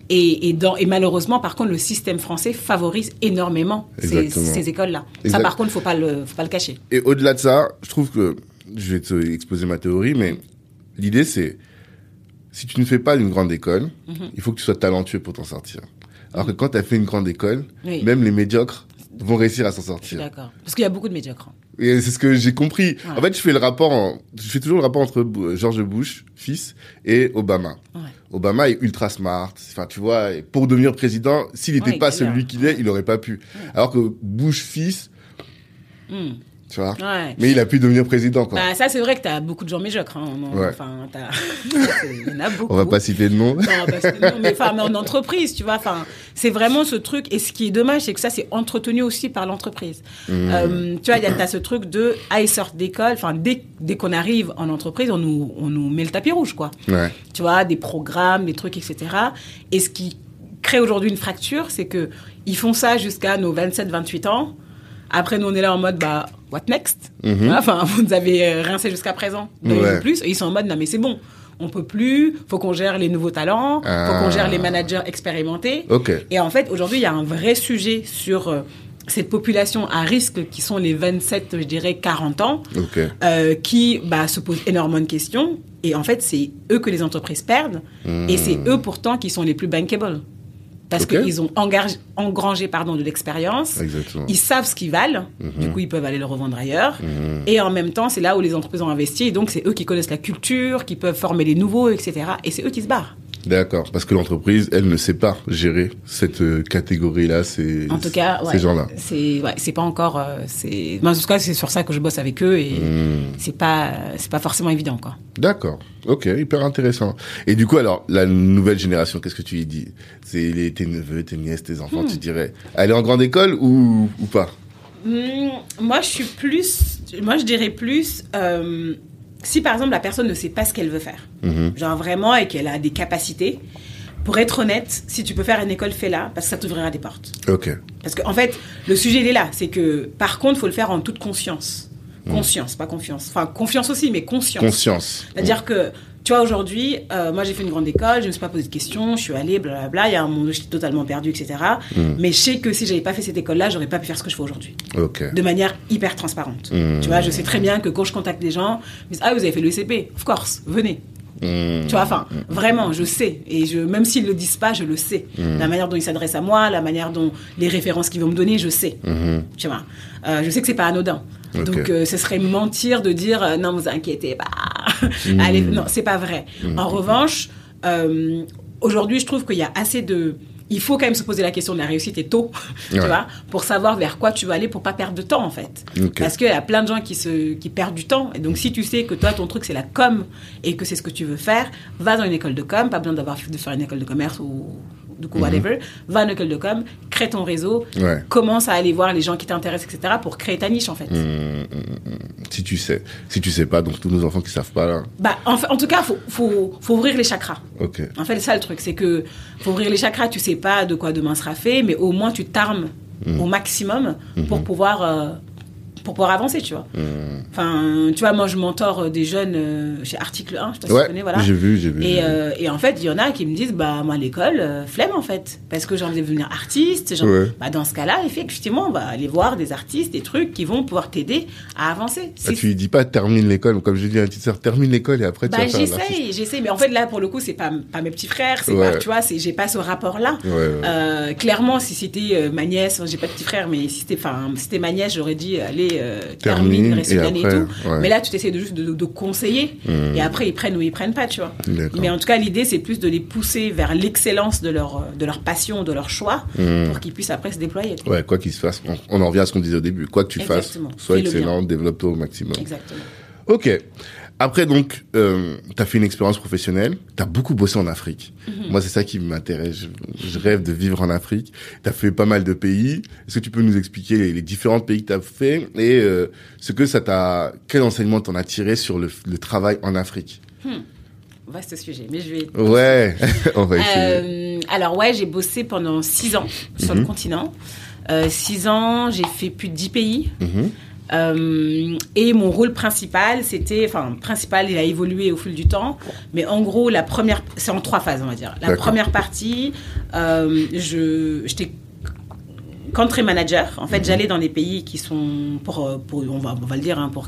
Et, et, dans, et malheureusement, par contre, le système français favorise énormément ces, Exactement. ces écoles-là. Ça, par contre, faut pas le, faut pas le cacher. Et au-delà de ça, je trouve que je vais te exposer ma théorie, mais l'idée c'est si tu ne fais pas une grande école, Mhm. il faut que tu sois talentueux pour t'en sortir. Alors que quand tu as fait une grande école, Oui. même les médiocres vont réussir à s'en sortir. d'accord. Parce qu'il y a beaucoup de médiocres. hein. Et c'est ce que j'ai compris. Ouais. En fait, je fais le rapport, en- je fais toujours le rapport entre George Bush, fils, et Obama. Ouais. Obama est ultra smart. Enfin, tu vois, pour devenir président, s'il n'était Ouais, pas celui qu'il est, il n'aurait pas pu. Alors que Bush, fils, Hmm. Tu vois, Ouais. mais il a pu devenir président, quoi. Bah, ça, c'est vrai que tu as beaucoup de gens médiocres. Hein. Non, Ouais. Enfin, t'as- (laughs) il y en a beaucoup. On va pas citer de nom. Non, mais, en entreprise, tu vois, enfin, c'est vraiment ce truc. Et ce qui est dommage, c'est que ça, c'est entretenu aussi par l'entreprise. Mmh. Euh, tu vois, il y a t'as ce truc de, ah, ils sortent d'école. Enfin, dès, dès qu'on arrive en entreprise, on nous, on nous met le tapis rouge, quoi. Ouais. Tu vois, des programmes, des trucs, etc. Et ce qui crée aujourd'hui une fracture, c'est que ils font ça jusqu'à nos 27, 28 ans. Après, nous, on est là en mode, bah, what next? Mhm. Enfin, (laughs) vous avez euh, rincé jusqu'à présent. Donc, Ouais. plus. Et ils sont en mode, non, mais c'est bon. On peut plus. Faut qu'on gère les nouveaux talents. Faut Ah. qu'on gère les managers expérimentés. Et en fait, aujourd'hui, il y a un vrai sujet sur euh, cette population à risque qui sont les 27, je dirais, 40 ans, euh, qui bah, se posent énormément de questions. Et en fait, c'est eux que les entreprises perdent. Et c'est eux pourtant qui sont les plus bankable. Parce qu'ils ont engrangé pardon, de l'expérience. Exactement. Ils savent ce qu'ils valent, Mhm. du coup ils peuvent aller le revendre ailleurs. Et en même temps, c'est là où les entreprises ont investi. Et donc c'est eux qui connaissent la culture, qui peuvent former les nouveaux, etc. Et c'est eux qui se barrent. D'accord. Parce que l'entreprise, elle ne sait pas gérer cette euh, catégorie-là, ces, En tout cas, ouais, ces gens-là. c'est ouais, c'est pas encore. euh, c'est en tout cas, c'est sur ça que je bosse avec eux et Hmm. c'est pas c'est pas forcément évident quoi. D'accord. Ok, hyper intéressant. Et du coup, alors, la nouvelle génération, qu'est-ce que tu lui dis? C'est les, tes neveux, tes nièces, tes enfants, Hmm. tu dirais aller en grande école ou, ou pas? Hmm, moi, je suis plus. Moi, je dirais plus. euh, si par exemple la personne ne sait pas ce qu'elle veut faire, Mhm. genre vraiment et qu'elle a des capacités, pour être honnête, si tu peux faire une école, fais-la parce que ça t'ouvrira des portes. Ok. Parce qu'en en fait, le sujet il est là, c'est que par contre, il faut le faire en toute conscience. Conscience, pas confiance. Enfin, confiance aussi, mais conscience. Conscience. C'est-à-dire que, tu vois, aujourd'hui, euh, moi j'ai fait une grande école, je ne me suis pas posé de questions, je suis allée, blablabla, il y a un monde où j'étais totalement perdue, etc. Mais je sais que si j'avais pas fait cette école-là, j'aurais pas pu faire ce que je fais aujourd'hui. De manière hyper transparente. Mm. Tu vois, je sais très bien que quand je contacte des gens, ils me disent Ah, vous avez fait le ECP Of course, venez. Hmm. Tu vois, enfin, vraiment, je sais. Et je, même s'ils le disent pas, je le sais. La manière dont ils s'adressent à moi, la manière dont les références qu'ils vont me donner, je sais. Tu vois, Euh, je sais que c'est pas anodin. Donc, euh, ce serait mentir de dire euh, non, vous inquiétez pas. Allez, non, c'est pas vrai. En revanche, euh, aujourd'hui, je trouve qu'il y a assez de. Il faut quand même se poser la question de la réussite et tôt, (laughs) tu vois, pour savoir vers quoi tu vas aller pour pas perdre de temps en fait. Ok. Parce qu'il y a plein de gens qui se qui perdent du temps. Et donc si tu sais que toi ton truc c'est la com et que c'est ce que tu veux faire, va dans une école de com, pas besoin d'avoir de faire une école de commerce ou du coup whatever. Va dans une école de com, crée ton réseau, Mhm. Ouais. commence à aller voir les gens qui t'intéressent, etc. pour créer ta niche en fait. Si tu sais. Si tu sais pas, donc tous nos enfants qui savent pas là. Bah en, fait, en tout cas faut, faut faut ouvrir les chakras. En fait, c'est ça le truc, c'est que faut ouvrir les chakras, tu sais pas de quoi demain sera fait, mais au moins tu t'armes Mm. au maximum pour pouvoir euh, pour pouvoir avancer, tu vois. Mm. Enfin, tu vois, moi je mentor des jeunes euh, chez Article 1, je sais pas si tu Ouais, connais, voilà. j'ai vu, j'ai vu. Et, euh, et en fait, il y en a qui me disent, bah moi l'école, euh, flemme en fait, parce que j'ai envie de devenir artiste. Genre, Ouais. bah, dans ce cas-là, effectivement, on va aller voir des artistes, des trucs qui vont pouvoir t'aider à avancer. Ah, tu dis pas termine l'école, comme je dis à une petite sœur, termine l'école et après tu bah, vas faire j'essaye, j'essaye, mais en fait là pour le coup c'est pas pas mes petits frères, c'est Ouais. pas, tu vois, c'est j'ai pas ce rapport là. Ouais, ouais. Euh, clairement si c'était euh, ma nièce, j'ai pas de petit frère, mais si c'était enfin si c'était ma nièce j'aurais dit allez euh, Termine, termine, et année et après, tout. ouais. Mais là tu t'essayes de juste de, de conseiller et après ils prennent ou ils prennent pas, tu vois. Mais en tout cas l'idée c'est plus de les pousser vers l'excellence de leur de leur passion, de leur choix, pour qu'ils puissent après se déployer. Ouais, quoi qu'il se fasse, on, on en revient à ce qu'on disait au début. Quoi que tu Exactement. fasses, sois excellent, développe-toi au maximum. Exactement. Ok. Après, donc, euh, tu as fait une expérience professionnelle, tu as beaucoup bossé en Afrique. Mhm. Moi, c'est ça qui m'intéresse. Je, je rêve de vivre en Afrique. Tu as fait pas mal de pays. Est-ce que tu peux nous expliquer les, les différents pays que tu as fait et euh, ce que ça t'a, quel enseignement t'en as tiré sur le, le travail en Afrique? Vaste sujet, mais je vais Ouais, (laughs) on va essayer. Euh, alors ouais, j'ai bossé pendant six ans sur Mhm. le continent. Euh, six ans, j'ai fait plus de dix pays. Mhm. Euh, et mon rôle principal, c'était, enfin, principal, il a évolué au fil du temps, mais en gros, la première, c'est en trois phases, on va dire. La première partie, euh, je, j'étais country manager. En Mhm. fait, j'allais dans des pays qui sont, pour, euh, pour on va, on va le dire, hein, pour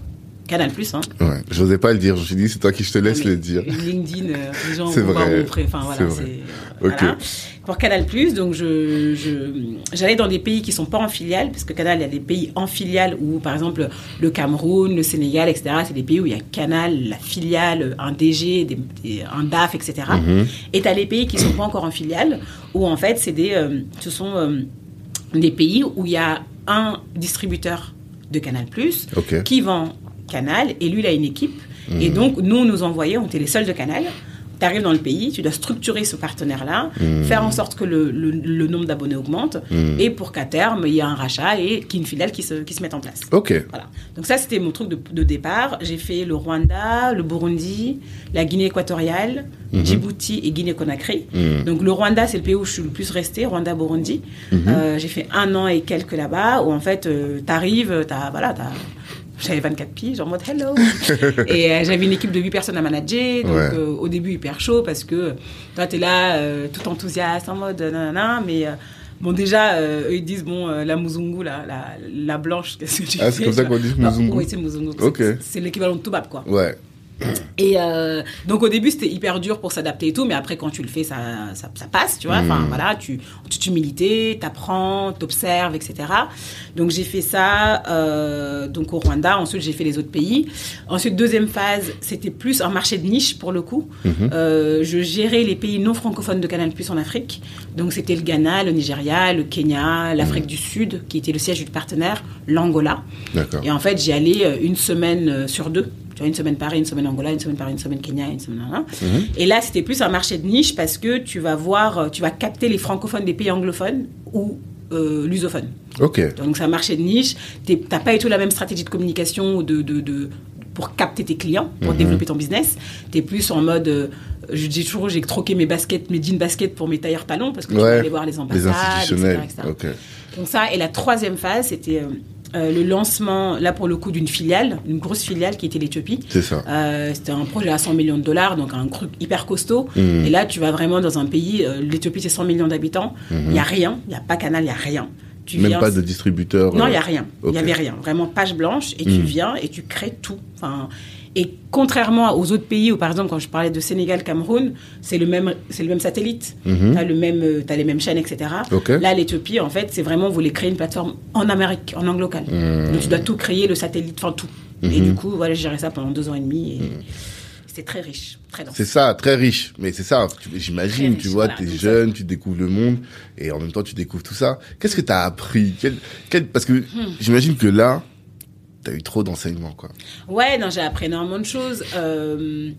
Canal Plus. Hein. Ouais, j'osais pas le dire. Je me suis dit, c'est toi qui je te laisse le dire. LinkedIn, euh, les gens (laughs) vont voir mon pré- Enfin, voilà, c'est vrai. voilà. Pour Canal donc je, je- j'allais dans des pays qui sont pas en filiale, parce que Canal, il y a des pays en filiale où, par exemple, le Cameroun, le Sénégal, etc. C'est des pays où il y a Canal, la filiale, un DG, des- des- un DAF, etc. Mhm. Et tu as les pays qui sont pas encore en filiale, où en fait, c'est des, euh, ce sont euh, des pays où il y a un distributeur de Canal Ok. qui vend Canal et lui il a une équipe et donc nous nous envoyons on était les seuls de Canal tu arrives dans le pays, tu dois structurer ce partenaire-là, faire en sorte que le, le- le nombre d'abonnés augmente, et pour qu'à terme, il y ait un rachat et qu'il y ait une filiale qui se, qui se mette en place. Ok. Voilà. Donc ça, c'était mon truc de, de départ. J'ai fait le Rwanda, le Burundi, la Guinée équatoriale, Djibouti et Guinée-Conakry. Donc le Rwanda, c'est le pays où je suis le plus resté, Rwanda-Burundi. Euh, j'ai fait un an et quelques là-bas, où en fait, euh, t'arrives, t'as, voilà, t'as... J'avais 24 piges en mode hello. (laughs) et euh, j'avais une équipe de 8 personnes à manager. Donc Ouais. euh, au début, hyper chaud parce que toi, t'es là, euh, tout enthousiaste, en mode nanana, mais. Bon, déjà, eux, ils disent, bon, la Muzungu, la, la, la blanche, (laughs) qu'est-ce que tu Ah, c'est comme ça tu qu'on dit Muzungu Oui, Muzungu. C'est l'équivalent de Toubab, quoi. Ouais. Et euh, donc au début c'était hyper dur pour s'adapter et tout, mais après quand tu le fais ça, ça, ça passe, tu vois. Enfin voilà, tu en toute humilité, t'apprends, t'observes, etc. Donc j'ai fait ça euh, donc au Rwanda. Ensuite j'ai fait les autres pays. Ensuite deuxième phase c'était plus un marché de niche pour le coup. Euh, je gérais les pays non francophones de Canal Plus en Afrique. Donc c'était le Ghana, le Nigeria, le Kenya, l'Afrique du Sud qui était le siège du partenaire, l'Angola. Et en fait, j'y allais une semaine sur deux. Tu vois, une semaine Paris, une semaine Angola, une semaine Paris, une semaine Kenya, une semaine... nan. Et là, c'était plus un marché de niche parce que tu vas voir, euh, tu vas capter les francophones des pays anglophones ou euh, lusophones. Ok. Donc, c'est un marché de niche. Tu n'as pas du tout la même stratégie de communication ou de, de, de- pour capter tes clients, pour développer ton business. Tu es plus en mode... euh, je dis toujours, j'ai troqué mes baskets, mes jeans baskets pour mes tailleurs talons parce que tu Ouais. vas aller voir les Les ambassades, institutionnels. etc.. Donc ça, et la troisième phase, c'était euh, euh, le lancement, là pour le coup, d'une filiale, une grosse filiale qui était l'Éthiopie. C'est ça. Euh, c'était un projet à 100 millions de dollars, donc un truc hyper costaud. Mhm. Et là, tu vas vraiment dans un pays, euh, l'Éthiopie c'est 100 millions d'habitants, il n'y a rien, il n'y a pas canal, il n'y a rien. Tu Mhm. Même viens- pas de distributeur. non, il euh, n'y a rien. Il n'y avait rien. Vraiment page blanche et tu viens et tu crées tout. Enfin, Et contrairement aux autres pays où, par exemple, quand je parlais de Sénégal, Cameroun, c'est le même, c'est le même satellite. Mhm. T'as le même, euh, t'as les mêmes chaînes, etc. Là, l'Éthiopie, en fait, c'est vraiment vous voulez créer une plateforme en Amérique, en langue locale. Mhm. Donc tu dois tout créer, le satellite, enfin tout. Et du coup, voilà, j'ai géré ça pendant deux ans et demi. Et c'était très riche, très dense. C'est ça, très riche. Mais c'est ça, j'imagine, tu vois, voilà. t'es ça- jeune, tu découvres le monde, et en même temps, tu découvres tout ça. Qu'est-ce que t'as appris? Quel, quel, Parce que Hmm. j'imagine que là, t'as eu trop d'enseignements, quoi. Ouais, non, j'ai appris énormément de choses. Euh,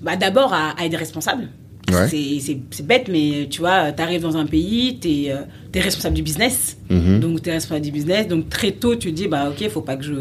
bah, D'abord, à, à être responsable. Ouais. C'est- bête, mais tu vois, tu arrives dans un pays, tu es, responsable du business. Mhm. Donc, tu es responsable du business. Donc, très tôt, tu te dis, bah, ok, faut pas que je.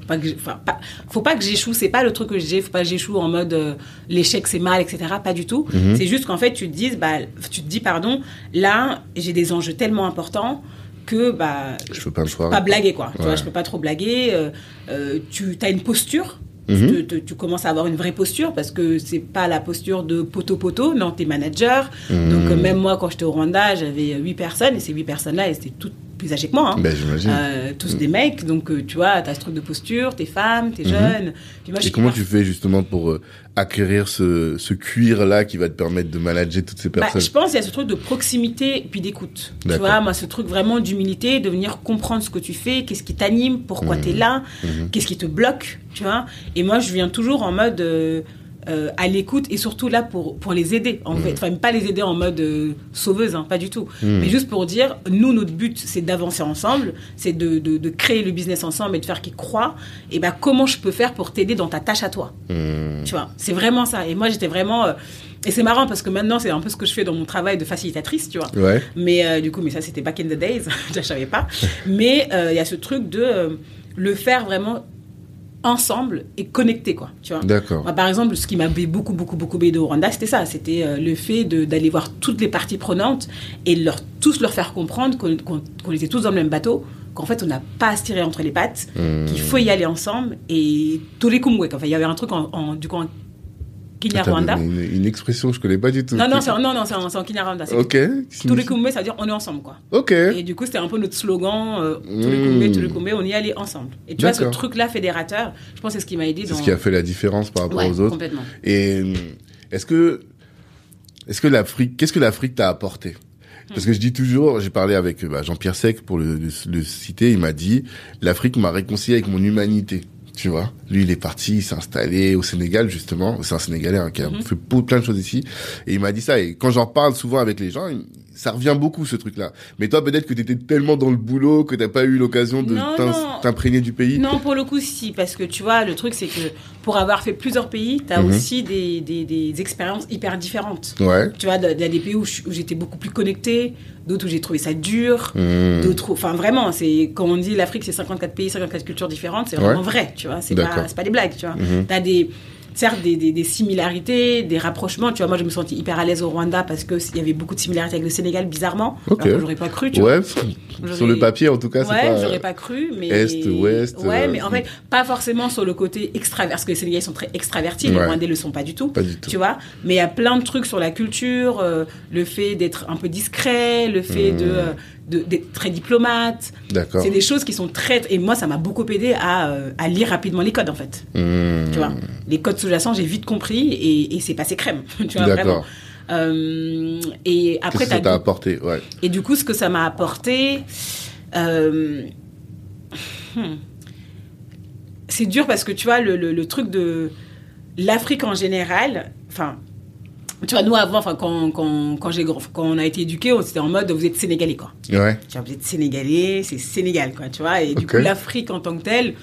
faut Pas que je- enfin, pas- faut pas que j'échoue, c'est pas le truc que j'ai, faut pas que j'échoue en mode euh, l'échec c'est mal, etc. Pas du tout. Mhm. C'est juste qu'en fait, tu te dis, bah, tu te dis, pardon, là, j'ai des enjeux tellement importants que, bah, Je peux pas foirer. pas blaguer quoi. Tu Ouais. vois, je peux pas trop blaguer. euh, euh, tu as une posture. Mhm. Tu commences à avoir une vraie posture parce que c'est pas la posture de poteau poteau. Non, t'es manager. Mhm. Donc euh, même moi quand j'étais au Rwanda, j'avais huit personnes et ces huit personnes là, elles étaient toutes plus que moi. hein. Ben. Euh, tous des mecs, donc euh, tu vois, t'as ce truc de posture, t'es femme, t'es Mhm. jeune. Puis moi, je Et comment hyper tu fais justement pour euh, acquérir ce, ce cuir-là qui va te permettre de manager toutes ces Bah, personnes? je pense qu'il y a ce truc de proximité puis d'écoute. Tu vois, moi, ce truc vraiment d'humilité, de venir comprendre ce que tu fais, qu'est-ce qui t'anime, pourquoi Mhm. tu es là, Mhm. qu'est-ce qui te bloque, tu vois. Et moi, je viens toujours en mode euh, euh, à l'écoute et surtout là pour, pour les aider, en fait. Enfin, pas les aider en mode euh, sauveuse, hein, pas du tout. Mhm. Mais juste pour dire, nous, notre but, c'est d'avancer ensemble, c'est de, de, de créer le business ensemble et de faire qu'ils croient. Et ben, comment je peux faire pour t'aider dans ta tâche à toi Mhm. tu vois, c'est vraiment ça. Et moi, j'étais vraiment. euh, et c'est marrant parce que maintenant, c'est un peu ce que je fais dans mon travail de facilitatrice, tu vois. Ouais. Mais du coup, mais ça, c'était back in the days. (laughs) je ne savais pas. Mais il y a ce truc de le faire vraiment ensemble et connecté, quoi. Tu vois. D'accord. Par exemple, ce qui m'avait beaucoup, beaucoup, beaucoup aidé au Rwanda, c'était ça. C'était euh, le fait d'aller voir toutes les parties prenantes et leur, tous leur faire comprendre qu'on était tous dans le même bateau, qu'en fait, on n'a pas à se tirer entre les pattes, Mhm. qu'il faut y aller ensemble. Et tous les enfin, il y avait un truc en, en- du coup en Kinyarwanda. Une, une expression que je connais pas du tout. Non, non, c'est en- non, non, c'est en, Kinyarwanda. Ok. Ça veut dire on est ensemble, quoi. Ok. Et du coup, c'était un peu notre slogan, euh, Mm. Les Kumwek, on y allait ensemble. Et tu vois, ce truc-là fédérateur, je pense que c'est ce qui m'a aidé C'est dans... ce qui a fait la différence par rapport Ouais, aux autres. complètement. Et est-ce que est-ce que l'Afrique, qu'est-ce que l'Afrique t'a apporté? Parce que je dis toujours, j'ai parlé avec bah, Jean-Pierre Sec pour le, le, le citer, il m'a dit l'Afrique m'a réconcilié avec mon humanité. Tu vois, lui il est parti, il s'est installé au Sénégal justement. C'est un Sénégalais hein, qui a Mhm. fait plein de choses ici. Et il m'a dit ça. Et quand j'en parle souvent avec les gens, il- ça revient beaucoup ce truc-là. Mais toi peut-être que t'étais tellement dans le boulot que t'as pas eu l'occasion de t'imprégner du pays. Non, pour le coup, si, parce que tu vois, le truc, c'est que pour avoir fait plusieurs pays, tu as Mhm. aussi des, des, des expériences hyper différentes. Ouais. Tu vois, il y a des pays où j'étais beaucoup plus connectée, d'autres où j'ai trouvé ça dur, Mmh. d'autres Enfin, vraiment, c'est quand on dit l'Afrique, c'est 54 pays, 54 cultures différentes, c'est vraiment Ouais. vrai, tu vois. C'est pas, pas des blagues, tu vois. Mhm. T'as des certes des, des, des similarités, des rapprochements. Tu vois, moi, je me sentis hyper à l'aise au Rwanda parce que il y avait beaucoup de similarités avec le Sénégal, bizarrement. Ok. Alors que j'aurais pas cru, tu vois. Ouais. Sur le papier en tout cas, c'est Ouais, pas. j'aurais pas cru, mais Est, ouest, Ouais, euh, mais en fait, pas forcément sur le côté extraverti, parce que les Sénégalais sont très extravertis, les. Rwandais le sont pas du tout. Pas du tout. Tu vois, mais il y a plein de trucs sur la culture, euh, le fait d'être un peu discret, le fait Mmh. de euh, de- d'être très diplomate. D'accord. C'est des choses qui sont très et moi ça m'a beaucoup aidé à, euh, à lire rapidement les codes en fait. Mmh. Tu vois, les codes sous-jacents j'ai vite compris et, et c'est passé crème. (laughs) Tu vois. D'accord. Euh, et Qu'est-ce après que ça t'a apporté Ouais. et du coup, ce que ça m'a apporté, euh, hmm, c'est dur parce que tu vois, le, le- le truc de l'Afrique en général, enfin, tu vois, nous avant, enfin, quand, quand, quand, quand on a été éduqués, on était en mode vous êtes sénégalais, quoi. Ouais. Tu vois, vous êtes sénégalais, c'est Sénégal, quoi, tu vois. Et du coup, l'Afrique en tant que telle,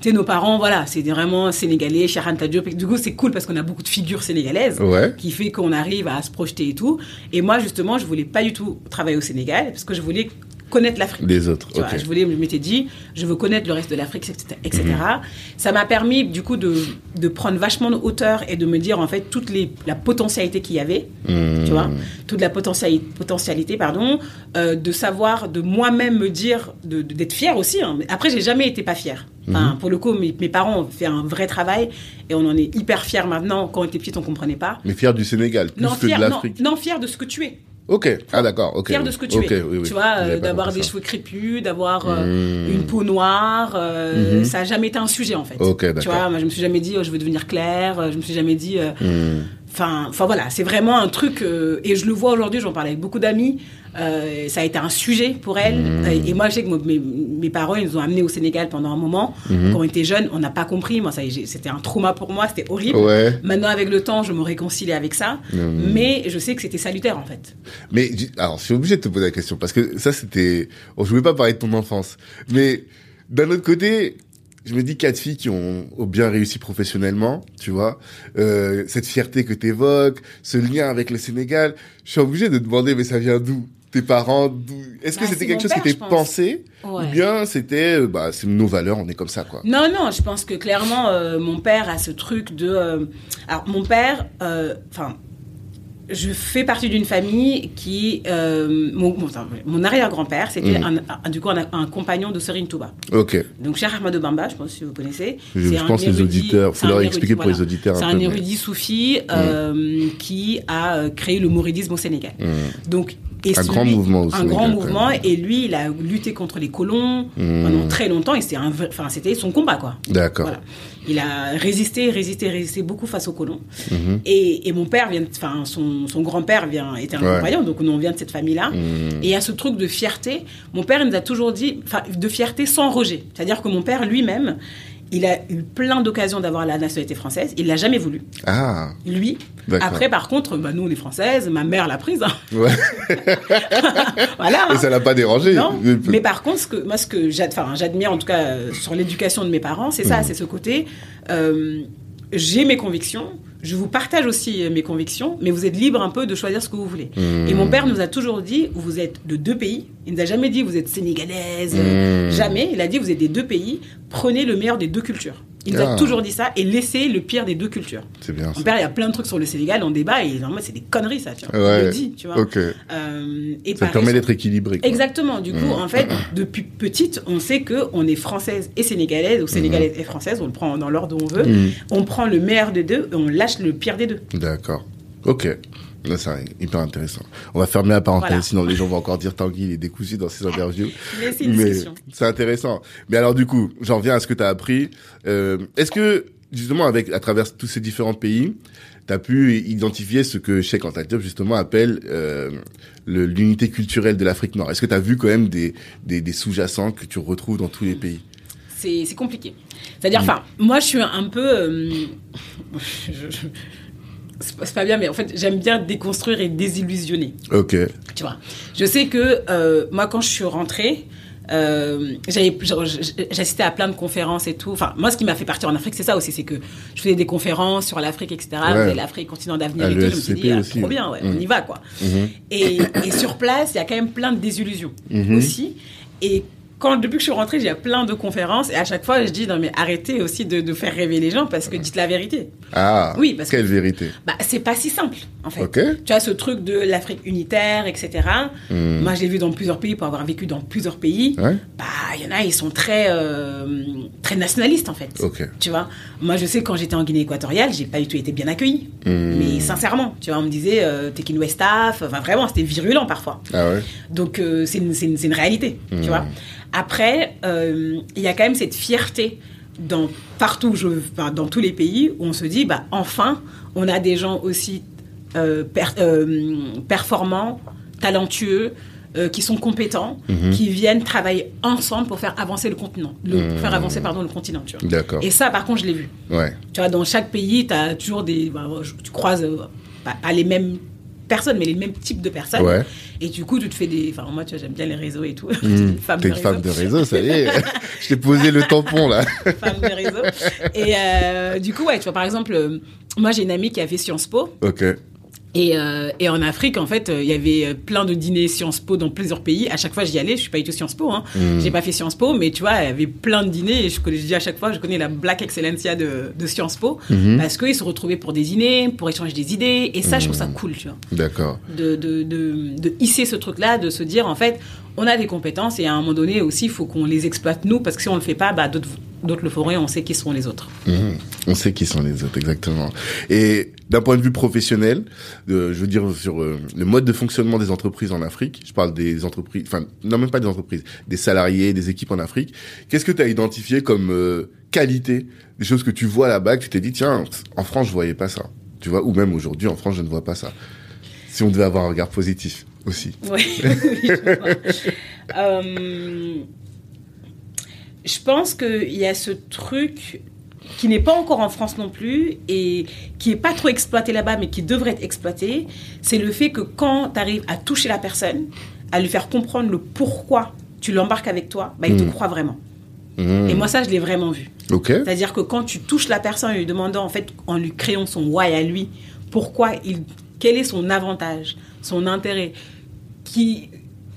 tu sais, nos parents, voilà, c'est vraiment sénégalais, Charanta Diop. Et Du coup, c'est cool parce qu'on a beaucoup de figures sénégalaises Ouais. qui fait qu'on arrive à se projeter et tout. Et moi, justement, je voulais pas du tout travailler au Sénégal parce que je voulais connaître l'Afrique. Les autres. Tu ok. vois, je voulais, je m'étais dit, je veux connaître le reste de l'Afrique, etc. etc. Mhm. Ça m'a permis, du coup, de, de prendre vachement de hauteur et de me dire, en fait, toute les, la potentialité qu'il y avait, Mmh. tu vois, toute la potentialité, potentialité pardon, euh, de savoir, de moi-même me dire, de- de- d'être fière aussi. hein. Après, j'ai jamais été pas fière. Enfin, Mhm. Pour le coup, mes, mes parents ont fait un vrai travail et on en est hyper fiers maintenant. Quand on était petite, on comprenait pas. Mais fier du Sénégal, plus Non, que fier, de non, l'Afrique. non, fier de ce que tu es. Ok, ah d'accord, ok. Fier de ce que tu Ok, es. oui, oui. Tu vois, euh, d'avoir des ça. cheveux crépus, d'avoir euh, Hmm. une peau noire, euh, Mhm. ça a jamais été un sujet en fait. Ok, Tu d'accord. vois, moi je me suis jamais dit oh, je veux devenir claire, je me suis jamais dit Hmm. Enfin, enfin voilà, c'est vraiment un truc et je le vois aujourd'hui. J'en parlais avec beaucoup d'amis. Euh, ça a été un sujet pour elles. Mhm. Et, moi, je sais que mes, mes parents, ils nous ont amenés au Sénégal pendant un moment. Mhm. Quand on était jeunes, on n'a pas compris. Moi, c'était un trauma pour moi. C'était horrible. Ouais. Maintenant, avec le temps, je me réconcilie avec ça. Mhm. Mais je sais que c'était salutaire en fait. Mais alors, je suis obligé de te poser la question parce que ça, c'était. Oh, je voulais pas parler de ton enfance, mais d'un autre côté, je me dis quatre filles qui ont, ont bien réussi professionnellement, tu vois, euh, cette fierté que t'évoques, ce lien avec le Sénégal. Je suis obligé de te demander, mais ça vient d'où? Tes parents Est-ce que Bah, c'était quelque chose père, qui était pensé Ouais. ou bien c'était, euh, bah, c'est nos valeurs, on est comme ça, quoi? Non, non, je pense que clairement, euh, mon père a ce truc de. euh, alors, mon père, enfin. je fais partie d'une famille qui. euh, mon mon- arrière-grand-père, c'était Mhm. un, un- du coup un, un compagnon de Serine Touba. Ok. Donc, Cheikh Ahmadou Bamba, je pense que vous connaissez. Je, pense les auditeurs, faut leur expliquer pour voilà. les auditeurs C'est un mais- érudit soufi euh, qui a créé le mouridisme au Sénégal. Hmm. Donc, et Un celui- grand mouvement au Un grand mouvement. Et lui, il a lutté contre les colons Hmm. pendant très longtemps. Et c'était enfin, son combat, quoi. D'accord. Voilà. Il a résisté, résisté, résisté beaucoup face aux colons. Mhm. Et, et mon père vient, enfin, son, son grand-père vient, était un Ouais. compagnon, donc nous on vient de cette famille-là. Hmm. Et il y a ce truc de fierté. Mon père il nous a toujours dit, enfin, de fierté sans rejet. C'est-à-dire que mon père lui-même, il a eu plein d'occasions d'avoir la nationalité française. Il l'a jamais voulu. Ah. Lui. Après, par contre, bah, nous on est françaises. Ma mère l'a prise. hein. Ouais. (laughs) voilà. Et ça l'a pas dérangé. Non, mais par contre, ce que, moi, ce que j'admire, en tout cas, euh, sur l'éducation de mes parents, c'est ça, Mhm. c'est ce côté. euh, j'ai mes convictions, je vous partage aussi euh, mes convictions, mais vous êtes libre un peu de choisir ce que vous voulez. Et mon père nous a toujours dit, vous êtes de deux pays. Il nous a jamais dit, vous êtes sénégalaise. Mhm. Jamais. Il a dit, vous êtes des deux pays. Prenez le meilleur des deux cultures. Il nous Ah. a toujours dit ça et laissez le pire des deux cultures. C'est bien ça. Mon père, il y a plein de trucs sur le Sénégal, on débat et normalement, c'est des conneries, ça. Tu vois. Ouais. Il le dit, tu vois. Euh, et Ça permet d'être équilibré. quoi. Exactement. Du coup, Mhm. en fait, (coughs) depuis petite, on sait que on est française et sénégalaise, ou sénégalaise et française, on le prend dans l'ordre où on veut. Mhm. On prend le meilleur des deux et on lâche le pire des deux. D'accord. Ok. Là, c'est hyper intéressant. On va fermer la parenthèse, Voilà. sinon les gens vont encore dire Tanguy, il est décousu dans ses interviews. (laughs) Mais c'est une Mais discussion. c'est intéressant. Mais alors du coup, j'en reviens à ce que tu as appris. Euh, Est-ce que justement, avec à travers tous ces différents pays, tu as pu identifier ce que Cheikh Anta Diop justement appelle euh, l'unité culturelle de l'Afrique Nord? Est-ce que tu as vu quand même des, des, des sous-jacents que tu retrouves dans tous les pays? C'est compliqué. C'est-à-dire, Mhm. enfin, moi, je suis un peu. euh, (laughs) je- je- c'est pas- bien, mais en fait, j'aime bien déconstruire et désillusionner. Ok. Tu vois. Je sais que euh, moi, quand je suis rentrée, euh, j'assistais à plein de conférences et tout. Enfin, moi, ce qui m'a fait partir en Afrique, c'est ça aussi, c'est que je faisais des conférences sur l'Afrique, etc. Ouais. L'Afrique, continent d'avenir et tout. Je me suis dit, ah, trop bien, ouais, on y va, quoi. Mhm. Et, et sur place, il y a quand même plein de désillusions Mhm. aussi. Et quand, depuis que je suis rentrée, a plein de conférences. Et à chaque fois, je dis, non, mais arrêtez aussi de, de faire rêver les gens parce que dites la vérité. Ah. Oui, parce que- quelle vérité? Bah, c'est pas si simple, en fait. Ok. Tu as ce truc de l'Afrique unitaire, etc. Hmm. Moi, je l'ai vu dans plusieurs pays pour avoir vécu dans plusieurs pays. Ouais. Bah, il y en a, ils sont très, euh, très nationalistes, en fait. Ok. Tu vois, moi, je sais quand j'étais en Guinée équatoriale, j'ai pas du tout été bien accueillie. Hmm. Mais sincèrement, tu vois, on me disait, euh, t'es qu'une West Af. Enfin, vraiment, c'était virulent parfois. Ah ouais. Donc, euh, c'est une, une- une réalité, Hmm. tu vois? Après, euh, il y a quand même cette fierté dans, partout, où je, enfin, dans tous les pays, où on se dit, bah, enfin, on a des gens aussi euh, per- euh, performants, talentueux, qui sont compétents, Mhm. qui viennent travailler ensemble pour faire avancer le continent, le, pour faire avancer pardon le continent, tu vois. D'accord. Et ça, par contre, je l'ai vu. Ouais. Tu vois, dans chaque pays, tu as toujours des. bah, tu croises pas, pas les mêmes personnes, mais les mêmes types de personnes. Ouais. Et du coup, tu te fais des. Enfin, moi, tu vois, j'aime bien les réseaux et tout. (laughs) Femme T'es de une femme réseau. de réseau, ça y est. (laughs) Je t'ai posé le tampon là. (laughs) femme de réseau. Et euh, du coup, ouais, tu vois, par exemple, euh, moi, j'ai une amie qui a fait Sciences Po. Ok. Et, euh, et en Afrique, en fait, euh, il y avait euh, plein de dîners Sciences Po dans plusieurs pays. À chaque fois, j'y allais. Je suis pas du tout Sciences Po. Hein. Mm. J'ai pas fait Sciences Po, mais tu vois, il y avait plein de dîners. Et je, connais, je dis à chaque fois, je connais la Black Excellencia de, de Sciences Po. Mhm. Parce qu'ils se retrouvaient pour des dîners, pour échanger des idées. Et ça, je trouve ça cool, tu vois. D'accord. De, de, de, de hisser ce truc-là, de se dire, en fait, on a des compétences et à un moment donné aussi, il faut qu'on les exploite nous, parce que si on le fait pas, bah, d'autres le feront et on sait qui sont les autres. Mhm. On sait qui sont les autres, exactement. Et d'un point de vue professionnel, euh, je veux dire sur euh, le mode de fonctionnement des entreprises en Afrique, je parle des entreprises, enfin non même pas des entreprises, des salariés, des équipes en Afrique, qu'est-ce que tu as identifié comme euh, qualité, des choses que tu vois là-bas, que tu t'es dit, tiens, en France, je voyais pas ça. Tu vois, ou même aujourd'hui, en France, je ne vois pas ça. Si on devait avoir un regard positif aussi. (laughs) Oui, oui, je vois. Euh, je pense qu'il y a ce truc qui n'est pas encore en France non plus et qui est pas trop exploité là-bas, mais qui devrait être exploité, c'est le fait que quand tu arrives à toucher la personne, à lui faire comprendre le pourquoi tu l'embarques avec toi, bah, il te Mm. croit vraiment. Mhm. Et moi, ça, je l'ai vraiment vu. C'est-à-dire que quand tu touches la personne en lui demandant, en fait, en lui créant son why à lui, pourquoi il, quel est son avantage, son intérêt, qui,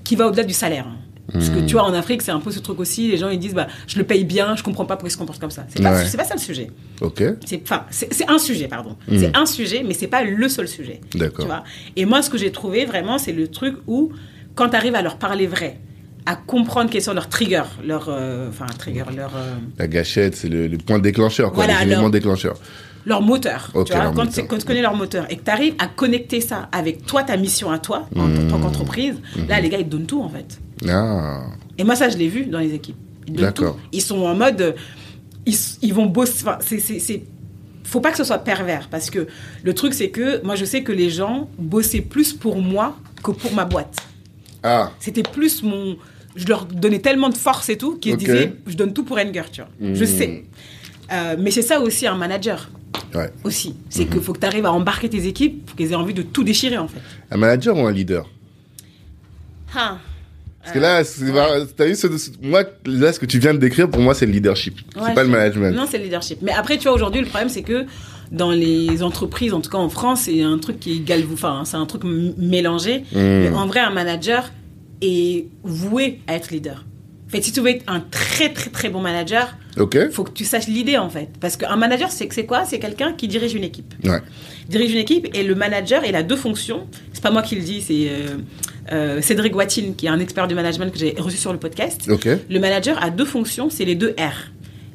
qui va au-delà du salaire. Parce que tu vois, en Afrique, c'est un peu ce truc aussi. Les gens, ils disent, bah, je le paye bien, je comprends pas pourquoi il se comporte comme ça. C'est pas, Ouais. pas ça le sujet. Ok. C'est, enfin, c'est, c'est un sujet, pardon. C'est un sujet, mais c'est pas le seul sujet. D'accord. Tu vois. Et moi, ce que j'ai trouvé vraiment, c'est le truc où, quand tu arrives à leur parler vrai, à comprendre quels sont leurs triggers, leurs, euh, enfin, euh, La gâchette, c'est le, le point déclencheur, quoi, Voilà, alors- déclencheurs. Leur moteur. Tu vois, quand, moteur. c'est- quand tu connais leur moteur et que tu arrives à connecter ça avec toi, ta mission à toi, en Mmh. tant qu'entreprise, là, les gars, ils te donnent tout, en fait. Ah. Et moi, ça, je l'ai vu dans les équipes. Ils donnent tout. Ils sont en mode. euh, Ils, ils vont bosser. Enfin, c'est. faut pas que ce soit pervers parce que le truc c'est que moi je sais que les gens bossaient plus pour moi que pour ma boîte. Ah. C'était plus mon je leur donnais tellement de force et tout qu'ils disaient je donne tout pour Enger, tu vois. Je Mm. sais. Euh, mais c'est ça aussi un manager Ouais. aussi. C'est Mhm. qu'il faut que tu arrives à embarquer tes équipes pour qu'ils aient envie de tout déchirer en fait. Un manager ou un leader Ah. Parce que là, c'est mar- t'as vu ce, ce- moi, là, ce que tu viens de décrire, pour moi, c'est le leadership. Ouais, c'est pas le management. Non, c'est le leadership. Mais après, tu vois, aujourd'hui, le problème, c'est que dans les entreprises, en tout cas en France, c'est un truc qui est galvou, enfin, c'est un truc mélangé. Mm. Mais en vrai, un manager est voué à être leader. En fait, si tu veux être un très, très, très bon manager, il faut que tu saches l'idée, en fait. Parce qu'un manager, c'est c'est quoi? C'est quelqu'un qui dirige une équipe. Ouais. Il dirige une équipe et le manager, il a deux fonctions. C'est pas moi qui le dis, c'est euh, euh, Cédric Watine, qui est un expert du management que j'ai reçu sur le podcast. Le manager a deux fonctions, c'est les deux R.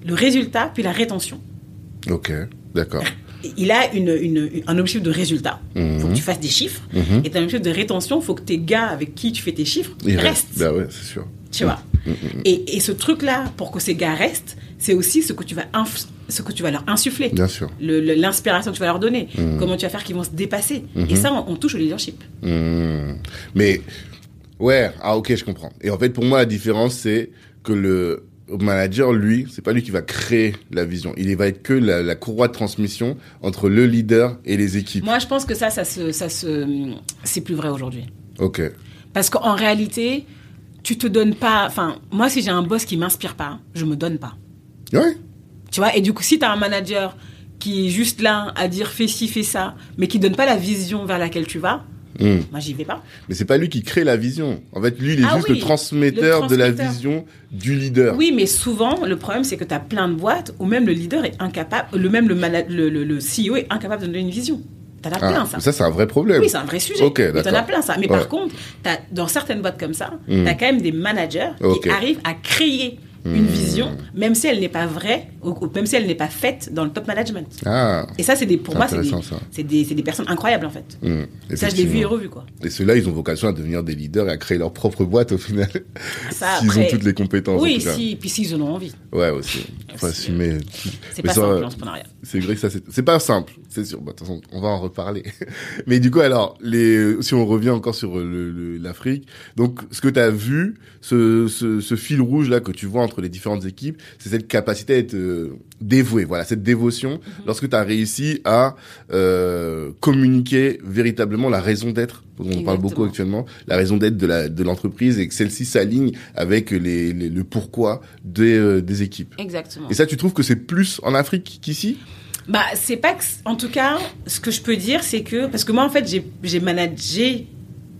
Le résultat puis la rétention. Ok. D'accord. Il a une, une- un objectif de résultat. Il faut que Mhm. tu fasses des chiffres. Mhm. Et tu as un objectif de rétention. Il faut que tes gars avec qui tu fais tes chiffres Il restent. reste. Bah ouais, c'est sûr. Tu vois. Et, et ce truc-là, pour que ces gars restent, c'est aussi ce que tu vas, ce que tu vas leur insuffler. Bien sûr. L'inspiration que tu vas leur donner. Mhm. Comment tu vas faire qu'ils vont se dépasser. Et ça, on, on touche au leadership. Hmm. Mais ouais, ah ok, je comprends. Et en fait, pour moi, la différence, c'est que le manager, lui, c'est pas lui qui va créer la vision. Il va être que la, la courroie de transmission entre le leader et les équipes. Moi, je pense que ça, ça se, ça se, c'est plus vrai aujourd'hui. Ok. Parce qu'en réalité, tu te donnes pas. Enfin, moi, si j'ai un boss qui m'inspire pas, je me donne pas. Ouais. Tu vois, et du coup, si tu as un manager qui est juste là à dire fais ci, fais ça, mais qui donne pas la vision vers laquelle tu vas, Hmm. moi, j'y vais pas. Mais c'est pas lui qui crée la vision. En fait, lui, il est Ah juste oui, le, transmetteur le de la vision du leader. Oui, mais souvent, le problème, c'est que tu as plein de boîtes où même le leader est incapable, le même le, le- le CEO est incapable de donner une vision. T'en as Ah, plein, ça. ça, c'est un vrai problème. Oui, c'est un vrai sujet. Ok, t'en as plein, ça. Mais Ouais. par contre, as, dans certaines boîtes comme ça, Mm. tu as quand même des managers qui arrivent à créer une Mm. vision, même si elle n'est pas vraie, ou, même si elle n'est pas faite dans le top management. Ah. Et ça, c'est des, pour moi, c'est des, des, c'est des personnes incroyables, en fait. Hmm. Ça, je l'ai vu et revu, quoi. Et ceux-là, ils ont vocation à devenir des leaders et à créer leur propre boîte au final. Ça, (laughs) S'ils ont toutes les compétences. en Oui, si, puis s'ils en ont envie. Ouais, aussi. Faut assumer. C'est pas ça, simple, l'entrepreneuriat. C'est vrai que ça, c'est c'est pas simple, c'est sûr. Bah, de toute façon, on va en reparler. (laughs) Mais du coup, alors, les, si on revient encore sur l'Afrique, donc, ce que tu as vu, ce, ce, ce fil rouge là que tu vois entre les différentes équipes, c'est cette capacité à être euh, dévoué. Voilà, cette dévotion. Lorsque tu as réussi à euh, communiquer véritablement la raison d'être, dont on parle Exactement. beaucoup actuellement, la raison d'être de la de l'entreprise et que celle-ci s'aligne avec les, les- le pourquoi des, euh, des équipes. Exactement. Et ça, tu trouves que c'est plus en Afrique qu'ici? Bah, c'est pas que. En tout cas, ce que je peux dire, c'est que. Parce que moi, en fait, j'ai j'ai managé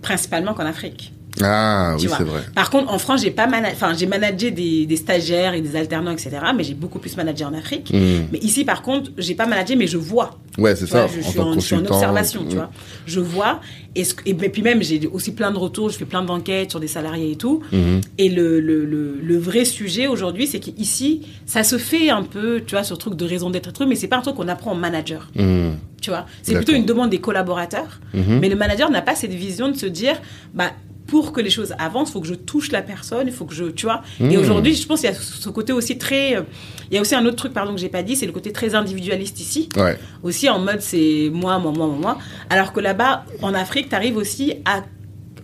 principalement qu'en Afrique. Ah Tu oui, c'est vrai. Par contre, en France, j'ai pas managé, enfin, j'ai managé des, des stagiaires et des alternants, etc. Mais j'ai beaucoup plus managé en Afrique. Mm. Mais ici, par contre, j'ai pas managé, mais je vois. Ouais, c'est ça. vois, je, en suis en, je suis en consultant, observation, tu mm. vois. Je vois. Et, ce- et puis même, j'ai aussi plein de retours, je fais plein d'enquêtes sur des salariés et tout. Mhm. Et le, le, le, le vrai sujet aujourd'hui, c'est qu'ici, ça se fait un peu, tu vois, sur truc de raison d'être mais c'est pas un truc qu'on apprend en manager. Tu vois, c'est plutôt une demande des collaborateurs. Mais le manager n'a pas cette vision de se dire, bah, pour que les choses avancent, il faut que je touche la personne, il faut que je, tu vois. Et Mhm. aujourd'hui, je pense qu'il y a ce côté aussi très, euh, il y a aussi un autre truc, pardon, que j'ai pas dit, c'est le côté très individualiste ici. Ouais. Aussi en mode c'est moi, moi, moi, moi, moi. Alors que là-bas, en Afrique, tu arrives aussi à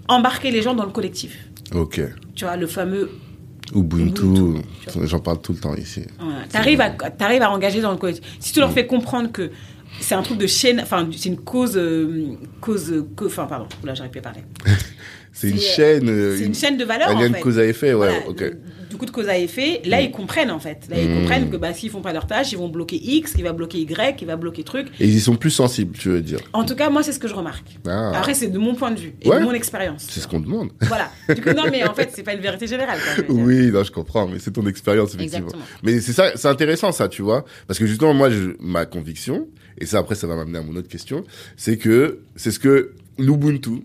embarquer les gens dans le collectif. Ok. Tu vois, le fameux. Ubuntu, Ubuntu. j'en parle tout le temps ici. Tu arrives à, t'arrives à engager dans le collectif. Si tu leur fais comprendre que c'est un truc de chaîne, enfin, c'est une cause. euh, cause enfin, pardon, là, j'arrive plus à parler. (laughs) C'est une C'est- chaîne. euh, C'est une chaîne de valeur. Un en lien de fait. cause à effet, ouais, Voilà, ok. du- coup, de cause à effet, là, ils comprennent en fait. Là, ils Mm. comprennent que bah, s'ils font pas leur tâche, ils vont bloquer X, qui va bloquer Y, qui va bloquer truc. Et ils y sont plus sensibles, tu veux dire. En tout cas, moi, c'est ce que je remarque. Ah. Après, c'est de mon point de vue et Ouais. de mon expérience. C'est ce qu'on demande. Voilà. Du coup, non, mais en fait, c'est pas une vérité générale. Quoi. Oui, non, je comprends, mais c'est ton expérience, effectivement. Exactement. Mais c'est ça, c'est intéressant, ça, tu vois. Parce que justement, moi, je, ma conviction, et ça, après, ça va m'amener à mon autre question, c'est que, c'est ce que l'Ubuntu,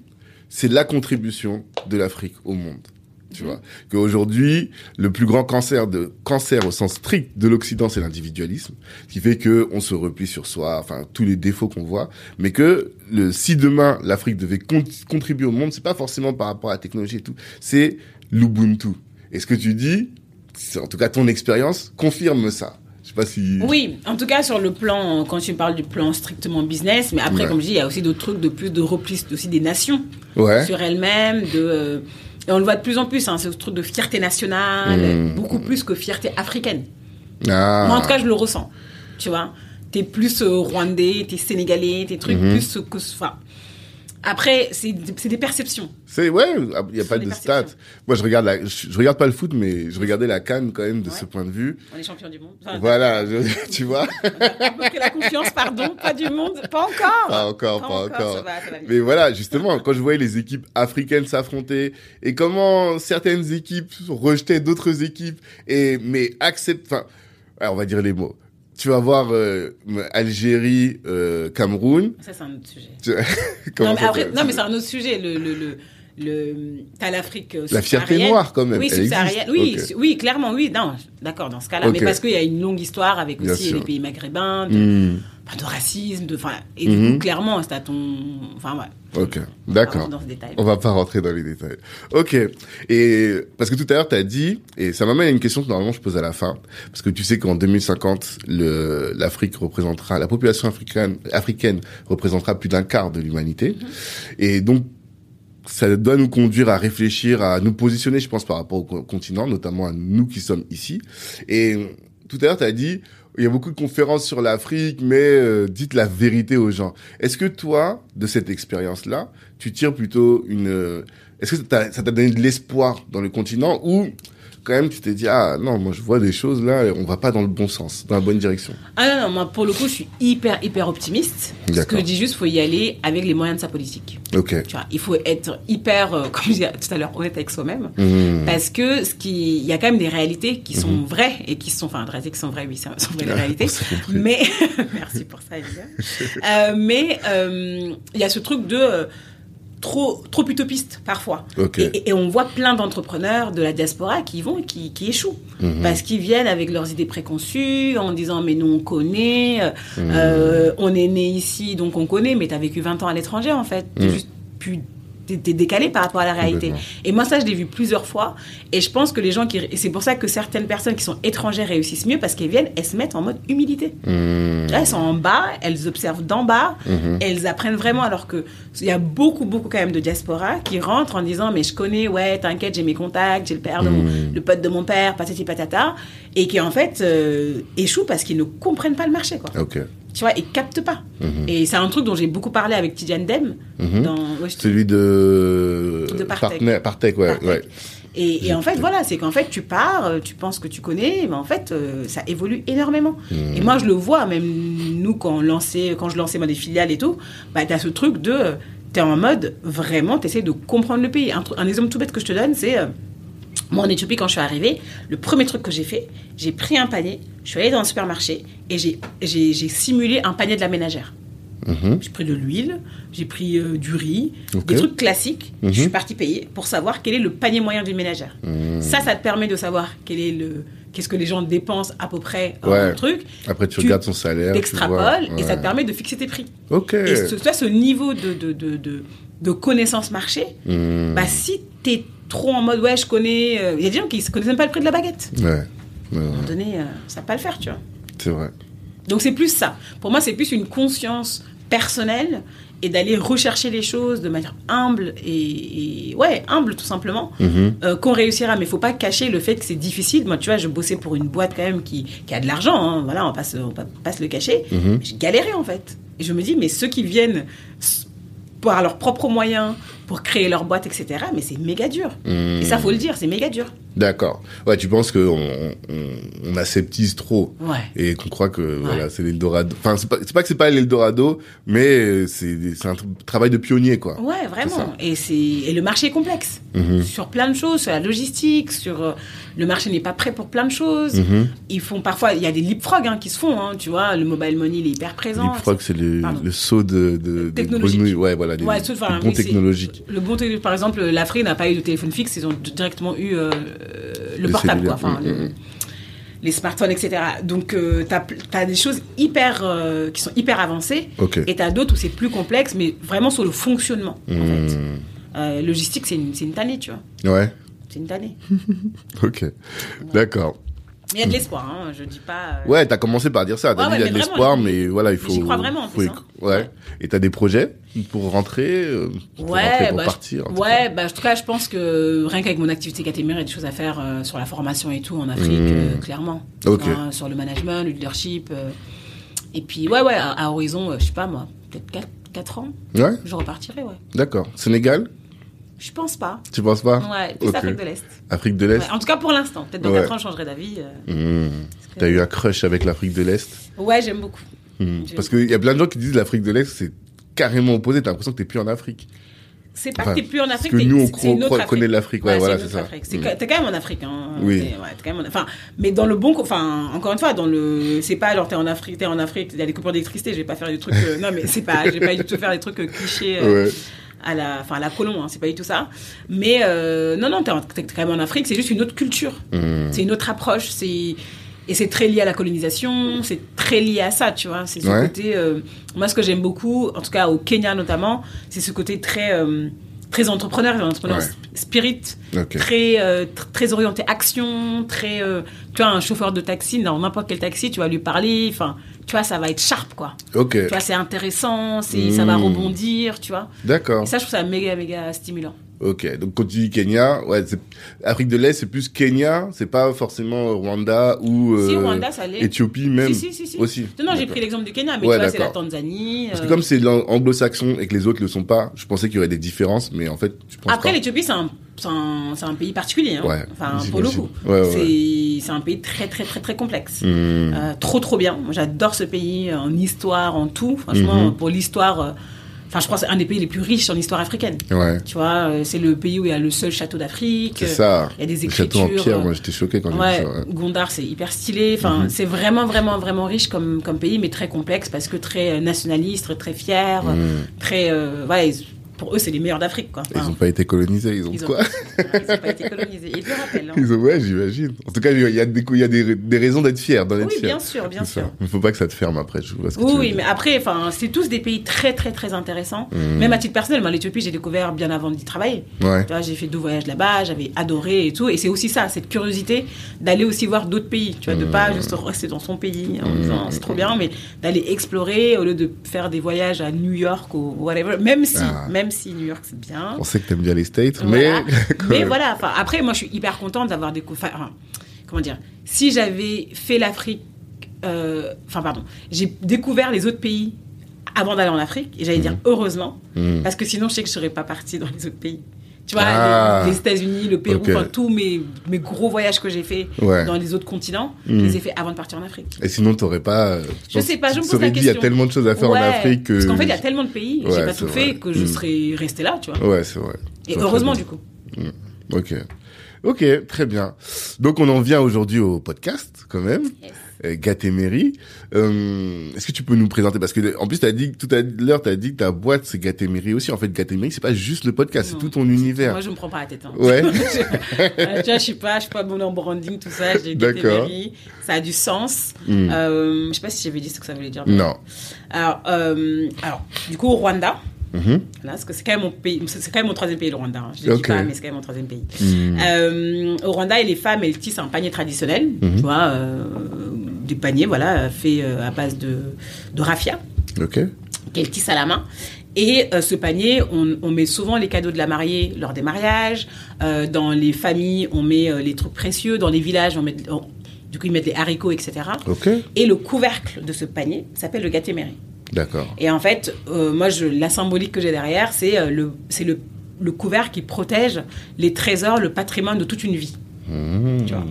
c'est la contribution de l'Afrique au monde. Tu vois. Qu'aujourd'hui, le plus grand cancer de, cancer au sens strict de l'Occident, c'est l'individualisme. Ce qui fait que on se replie sur soi, enfin, tous les défauts qu'on voit. Mais que le, si demain, l'Afrique devait con- contribuer au monde, c'est pas forcément par rapport à la technologie et tout. C'est l'Ubuntu. Et ce que tu dis, c'est en tout cas ton expérience, confirme ça. Je sais pas si. Oui, en tout cas sur le plan, quand tu parles du plan strictement business, mais après, Ouais. comme je dis, il y a aussi d'autres trucs de plus de repli aussi des nations Ouais. sur elles-mêmes, de euh, et on le voit de plus en plus, hein, ce truc de fierté nationale, Mmh. beaucoup plus que fierté africaine. Ah. Moi, en tout cas, je le ressens. Tu vois, t'es plus euh, rwandais, t'es sénégalais, t'es trucs Mhm. plus que. Enfin, après, c'est des perceptions. C'est ouais, il y a pas de stats. Moi, je regarde la, je, je regarde pas le foot, mais je regardais la canne quand même de Ouais. ce point de vue. On est champion du monde. Enfin, (laughs) Voilà, je- tu vois. On la confiance, pardon, pas du monde, pas encore. Pas encore, pas, encore. ça va, ça va venir. Mais voilà, justement, quand je voyais les équipes africaines s'affronter et comment certaines équipes rejetaient d'autres équipes et mais acceptent, enfin, on va dire les mots. Tu vas voir euh, Algérie, euh, Cameroun. Ça, c'est un autre sujet. (laughs) Non, mais ça après, s'appelle non, mais c'est un autre sujet. Le, le, le, le, t'as l'Afrique euh, La fierté noire, quand même, Oui, subsaharienne. Oui, oui, clairement, oui. Non, d'accord, dans ce cas-là. Mais parce qu'il y a une longue histoire avec Bien aussi sûr. les pays maghrébins, de, Hmm, enfin, de racisme, de, enfin, et du Mhm. coup, clairement, c'est à ton, enfin, ouais. Ok, d'accord. On va pas rentrer dans les détails. Ok. Et parce que tout à l'heure tu as dit et ça m'amène à une question que normalement je pose à la fin parce que tu sais qu'en 2050 le l'Afrique représentera la population africaine africaine représentera plus d'un quart de l'humanité et donc ça doit nous conduire à réfléchir, à nous positionner, je pense, par rapport au co- continent, notamment à nous qui sommes ici. Et tout à l'heure, tu as dit, il y a beaucoup de conférences sur l'Afrique, mais euh, dites la vérité aux gens. Est-ce que toi, de cette expérience-là, tu tires plutôt une... euh, Est-ce que ça t'a donné de l'espoir dans le continent ou quand même tu t'es dit, ah non, moi je vois des choses là, et on va pas dans le bon sens, dans la bonne direction Ah non, non, moi, pour le coup, je suis hyper, hyper optimiste. Ce que je dis juste, faut y aller avec les moyens de sa politique. Ok. Tu vois, il faut être hyper, euh, comme je disais tout à l'heure, honnête avec soi-même. Hmm. Parce que ce qui, il y a quand même des réalités qui sont vraies et qui sont, enfin, des réalités qui sont vraies, oui, sont vraies les Ouais, réalités. Mais (laughs) merci pour ça, euh, mais euh, il y a ce truc de trop, trop utopiste parfois. Et, et on voit plein d'entrepreneurs de la diaspora qui vont et qui, qui échouent Mhm. parce qu'ils viennent avec leurs idées préconçues en disant mais nous on connaît, euh, Mhm. euh, on est né ici donc on connaît, mais t'as vécu 20 ans à l'étranger en fait, Mhm. juste plus t'es décalé par rapport à la réalité. Et moi, ça, je l'ai vu plusieurs fois. Et je pense que les gens qui. C'est pour ça que certaines personnes qui sont étrangères réussissent mieux parce qu'elles viennent, elles se mettent en mode humilité. Là, elles sont en bas, elles observent d'en bas, Mhm. elles apprennent vraiment. Alors que il y a beaucoup, beaucoup quand même de diaspora qui rentrent en disant Mais je connais, ouais, t'inquiète, j'ai mes contacts, j'ai le père de mon, Mhm. le pote de mon père, patati patata. Et qui en fait euh, échouent parce qu'ils ne comprennent pas le marché, quoi. Ok. Tu vois, ils captent pas. Mhm. Et c'est un truc dont j'ai beaucoup parlé avec Tidiane Dem. Mhm. Dans, ouais, je- Celui de... De Partech, ouais. Et, et en fait, voilà, c'est qu'en fait, tu pars, euh, tu penses que tu connais, mais en fait, euh, ça évolue énormément. Hmm. Et moi, je le vois, même nous, quand, on lançait, quand je lançais moi, des filiales et tout, bah, tu as ce truc de. euh, tu es en mode vraiment, tu essaies de comprendre le pays. Un, exemple tout bête que je te donne, c'est. euh, moi, en Éthiopie, quand je suis arrivée, le premier truc que j'ai fait, j'ai pris un panier, je suis allée dans le supermarché et j'ai- simulé un panier de la ménagère. Mhm. J'ai pris de l'huile, j'ai pris euh, du riz, des trucs classiques. Mhm. Je suis partie payer pour savoir quel est le panier moyen d'une ménagère. Mhm. Ça, ça te permet de savoir quel est le, qu'est-ce que les gens dépensent à peu près en Ouais. truc. Après, tu, Tu regardes son salaire. vois. et ça te permet de fixer tes prix. Ok. Et ce, ce niveau de, de, de, de, de connaissance marché, Hmm. bah, si t'es trop en mode ouais, je connais. euh, Il y a des gens qui ne connaissent même pas le prix de la baguette. Ouais. À un moment donné, euh, ça va pas le faire, tu vois. C'est vrai. Donc c'est plus ça. Pour moi, c'est plus une conscience personnelle et d'aller rechercher les choses de manière humble et, et- ouais, humble tout simplement, Mhm. euh, qu'on réussira. Mais il faut pas cacher le fait que c'est difficile. Moi, tu vois, je bossais pour une boîte quand même qui, qui a de l'argent. hein. Voilà, on passe, on va pas se le cacher. Mhm. J'ai galéré en fait. Et je me dis, mais ceux qui viennent par leurs propres moyens pour créer leur boîte, etc. Mais c'est méga dur. Mhm. Et ça, faut le dire, c'est méga dur. D'accord. Ouais, tu penses qu'on on, on aseptise trop Ouais. et qu'on croit que voilà, c'est l'Eldorado. Enfin, c'est pas, pas que c'est pas l'Eldorado, mais c'est c'est un tra- travail de pionnier, quoi. Ouais, vraiment. Et, c'est et le marché est complexe. Mhm. Sur plein de choses, sur la logistique, sur. euh, le marché n'est pas prêt pour plein de choses. Mhm. Ils font parfois. Il y a des leapfrogs hein, qui se font, hein, tu vois. Le mobile money, il est hyper présent. Leapfrog, c'est le, le saut de, de, Technologique. Ouais, voilà, Ouais, enfin, bons oui, c'est- technologiques. Le bon téléphone, par exemple, l'Afrique n'a pas eu de téléphone fixe, ils ont directement eu euh, le Les portable, cellulaires. quoi. Enfin, Mm, le- mm. les smartphones, etc. Donc, tu as, des choses hyper, euh, qui sont hyper avancées. Et tu as d'autres où c'est plus complexe, mais vraiment sur le fonctionnement, en fait. Hmm. Euh, logistique, c'est une, c'est une tannée, tu vois. Ouais. C'est une tannée. (laughs) Ok. D'accord. Mais il y a de l'espoir, hein. je dis pas. euh, Ouais, t'as commencé par dire ça. T'as Ouais, dit il y a de l'espoir, mais voilà, il faut. j'y crois vraiment, en plus, hein. Ouais. Ouais. Et t'as des projets pour rentrer, euh, pour rentrer, Ouais, pour bah, partir. je, ouais bah, en tout cas, je pense que rien qu'avec mon activité Catémir, il y a des choses à faire euh, sur la formation et tout en Afrique, Mmh. euh, clairement. Ok. Hein, sur le management, le leadership. et puis, ouais, ouais, à, à horizon, je sais pas moi, peut-être 4, ans, cas. Ouais, je repartirai, ouais. d'accord. Sénégal, Je pense pas. tu penses pas? Ouais, plus Ok. Afrique de l'Est. Afrique de l'Est? Ouais, en tout cas, pour l'instant. Peut-être dans Ouais. 4 ans, je changerai d'avis. euh, Hmm. T'as eu un crush avec l'Afrique de l'Est? Ouais, j'aime beaucoup. Hmm. Parce qu'il y a plein de gens qui disent l'Afrique de l'Est, c'est carrément opposé. T'as l'impression que t'es plus en Afrique. C'est pas Enfin, que t'es plus en parce Afrique. que t'es- nous, on une autre Afrique. connaît l'Afrique. Ouais, voilà, c'est ça. Mm. que- T'es quand même en Afrique. Hein. Oui. Ouais, quand même en- Enfin, mais dans le bon, enfin, encore une fois, dans le, c'est pas alors t'es en Afrique, t'es en Afrique, il y a des coupures d'électricité. Je vais pas faire des trucs. euh, non, mais c'est pas, je vais pas du tout faire des trucs euh, clichés. euh, Ouais. À la, enfin à la colon, hein, c'est pas du tout ça. Mais euh, non, non, t'es, quand même en Afrique, c'est juste une autre culture, Hmm. c'est une autre approche, c'est et c'est très lié à la colonisation, c'est très lié à ça, tu vois. C'est ce Ouais. côté, euh, moi ce que j'aime beaucoup, en tout cas au Kenya notamment, c'est ce côté très euh, très entrepreneur, entrepreneur Ouais. spirit, très euh, tr- très orienté action, très, euh, tu vois, un chauffeur de taxi, dans n'importe quel taxi, tu vas lui parler, enfin, tu vois, ça va être sharp, quoi. Ok. Tu vois, c'est intéressant, c'est, ça va Mm. rebondir, tu vois. D'accord. Et ça, je trouve ça méga, méga stimulant. Ok. Donc quand tu dis Kenya, ouais, Afrique de l'Est, c'est plus Kenya, c'est pas forcément Rwanda ou si, euh, Rwanda, ça l'est. Éthiopie même Si, si, si, aussi. Non, non, j'ai pris l'exemple du Kenya, mais Ouais, tu vois, c'est la. Tanzanie. Parce que euh, comme c'est anglo-saxon et que les autres le sont pas, je pensais qu'il y aurait des différences, mais en fait, je pense Après, l'Éthiopie, c'est un, c'est un, un pays particulier. hein. Ouais, enfin, pour le coup. Ouais, c'est, un pays très, très, très, très complexe. Hmm. Euh, trop, trop bien. Moi, j'adore ce pays en histoire, en tout. Franchement, Mhm. pour l'histoire. Enfin, je crois que c'est un des pays les plus riches en histoire africaine. Ouais. Tu vois, euh, c'est le pays où il y a le seul château d'Afrique. C'est ça. Il y a des Le château en écritures. pierre, moi j'étais choqué quand j'ai Ouais, vu ça. ouais. Gondar, c'est hyper stylé. Enfin, Mhm. c'est vraiment, vraiment, vraiment riche comme, comme pays, mais très complexe parce que très euh, nationaliste, très fier, Mhm. très. euh, voilà, ils- pour eux, c'est les meilleurs d'Afrique, quoi. Ils n'ont pas été colonisés, ils ont ils ont- quoi ils n'ont pas été colonisés. Ils le rappellent. hein. Ils ont, ouais, j'imagine. En tout cas, il y a des, y a des, des raisons d'être fier, d'en être Oui, fier. bien sûr, bien sûr. Il faut pas que ça te ferme après, je vois ce que Oui, tu oui, mais après, c'est tous des pays très, très, très intéressants. Mhm. Même à titre personnel, moi, l'Éthiopie, j'ai découvert bien avant d'y travailler. Ouais. J'ai fait deux voyages là-bas, j'avais adoré et tout. Et c'est aussi ça, cette curiosité d'aller aussi voir d'autres pays. Tu vois, de Mhm. pas juste rester dans son pays en Mhm. disant c'est trop bien, mais d'aller explorer au lieu de faire des voyages à New York ou whatever. Même si, Ah. même si New York c'est bien. On sait que t'aimes bien les States, Voilà. mais. (laughs) Mais voilà, après, moi, je suis hyper contente d'avoir découvert. enfin, comment dire Si j'avais fait l'Afrique. euh, Enfin, pardon. J'ai découvert les autres pays avant d'aller en Afrique, et j'allais dire heureusement, Mhm. parce que sinon, je sais que je serais pas partie dans les autres pays. Tu vois, Ah. les, les États-Unis, le Pérou, enfin, tous mes, mes gros voyages que j'ai Ouais. dans les autres continents, Mm. je les ai faits avant de partir en Afrique. Et sinon, t'aurais pas. euh, Je sais pas, je me pose la dit, il y a question. tellement de choses à faire Ouais, en Afrique que. Parce qu'en fait, il y a tellement de pays, Ouais, j'ai pas tout vrai. fait, que je Mm. serais restée là, tu vois. Ouais, c'est vrai. Et heureusement, fait du coup. Ok. Ok, très bien. Donc on en vient aujourd'hui au podcast, quand même. Gatéméry. Euh, Est-ce que tu peux nous présenter parce que en plus t'as dit tout à l'heure t'as dit que ta boîte c'est Gatéméry aussi. En fait Gatéméry c'est pas juste le podcast, c'est tout ton univers. Moi, je me prends pas la tête. hein. Ouais. (laughs) Euh, tu vois, je suis pas, je suis pas bonne en branding, tout ça. J'ai D'accord. Gatéméry. Ça a du sens. Hmm. Euh, je sais pas si j'avais dit ce que ça voulait dire. Non. Alors, euh, alors, du coup, au Rwanda, Mhm. voilà, parce que c'est quand même mon pays, c'est quand même mon troisième pays, le Rwanda. hein. Je le Ok. dis pas, mais c'est quand même mon troisième pays. Hmm. Euh, au Rwanda, et les femmes, elles tissent un panier traditionnel, Mhm. tu vois, euh, des paniers, voilà, faits euh, à base de, de raffia, Ok. qu'elles tissent à la main. Et euh, ce panier, on, on met souvent les cadeaux de la mariée lors des mariages. Euh, dans les familles, on met euh, les trucs précieux. Dans les villages, on met, on- du coup, ils mettent les haricots, etc. Et le couvercle de ce panier s'appelle le gatémeri. D'accord. Et en fait, euh, moi, je, la symbolique que j'ai derrière, c'est euh, le, le, le couvercle qui protège les trésors, le patrimoine de toute une vie. Hmm. Tu vois.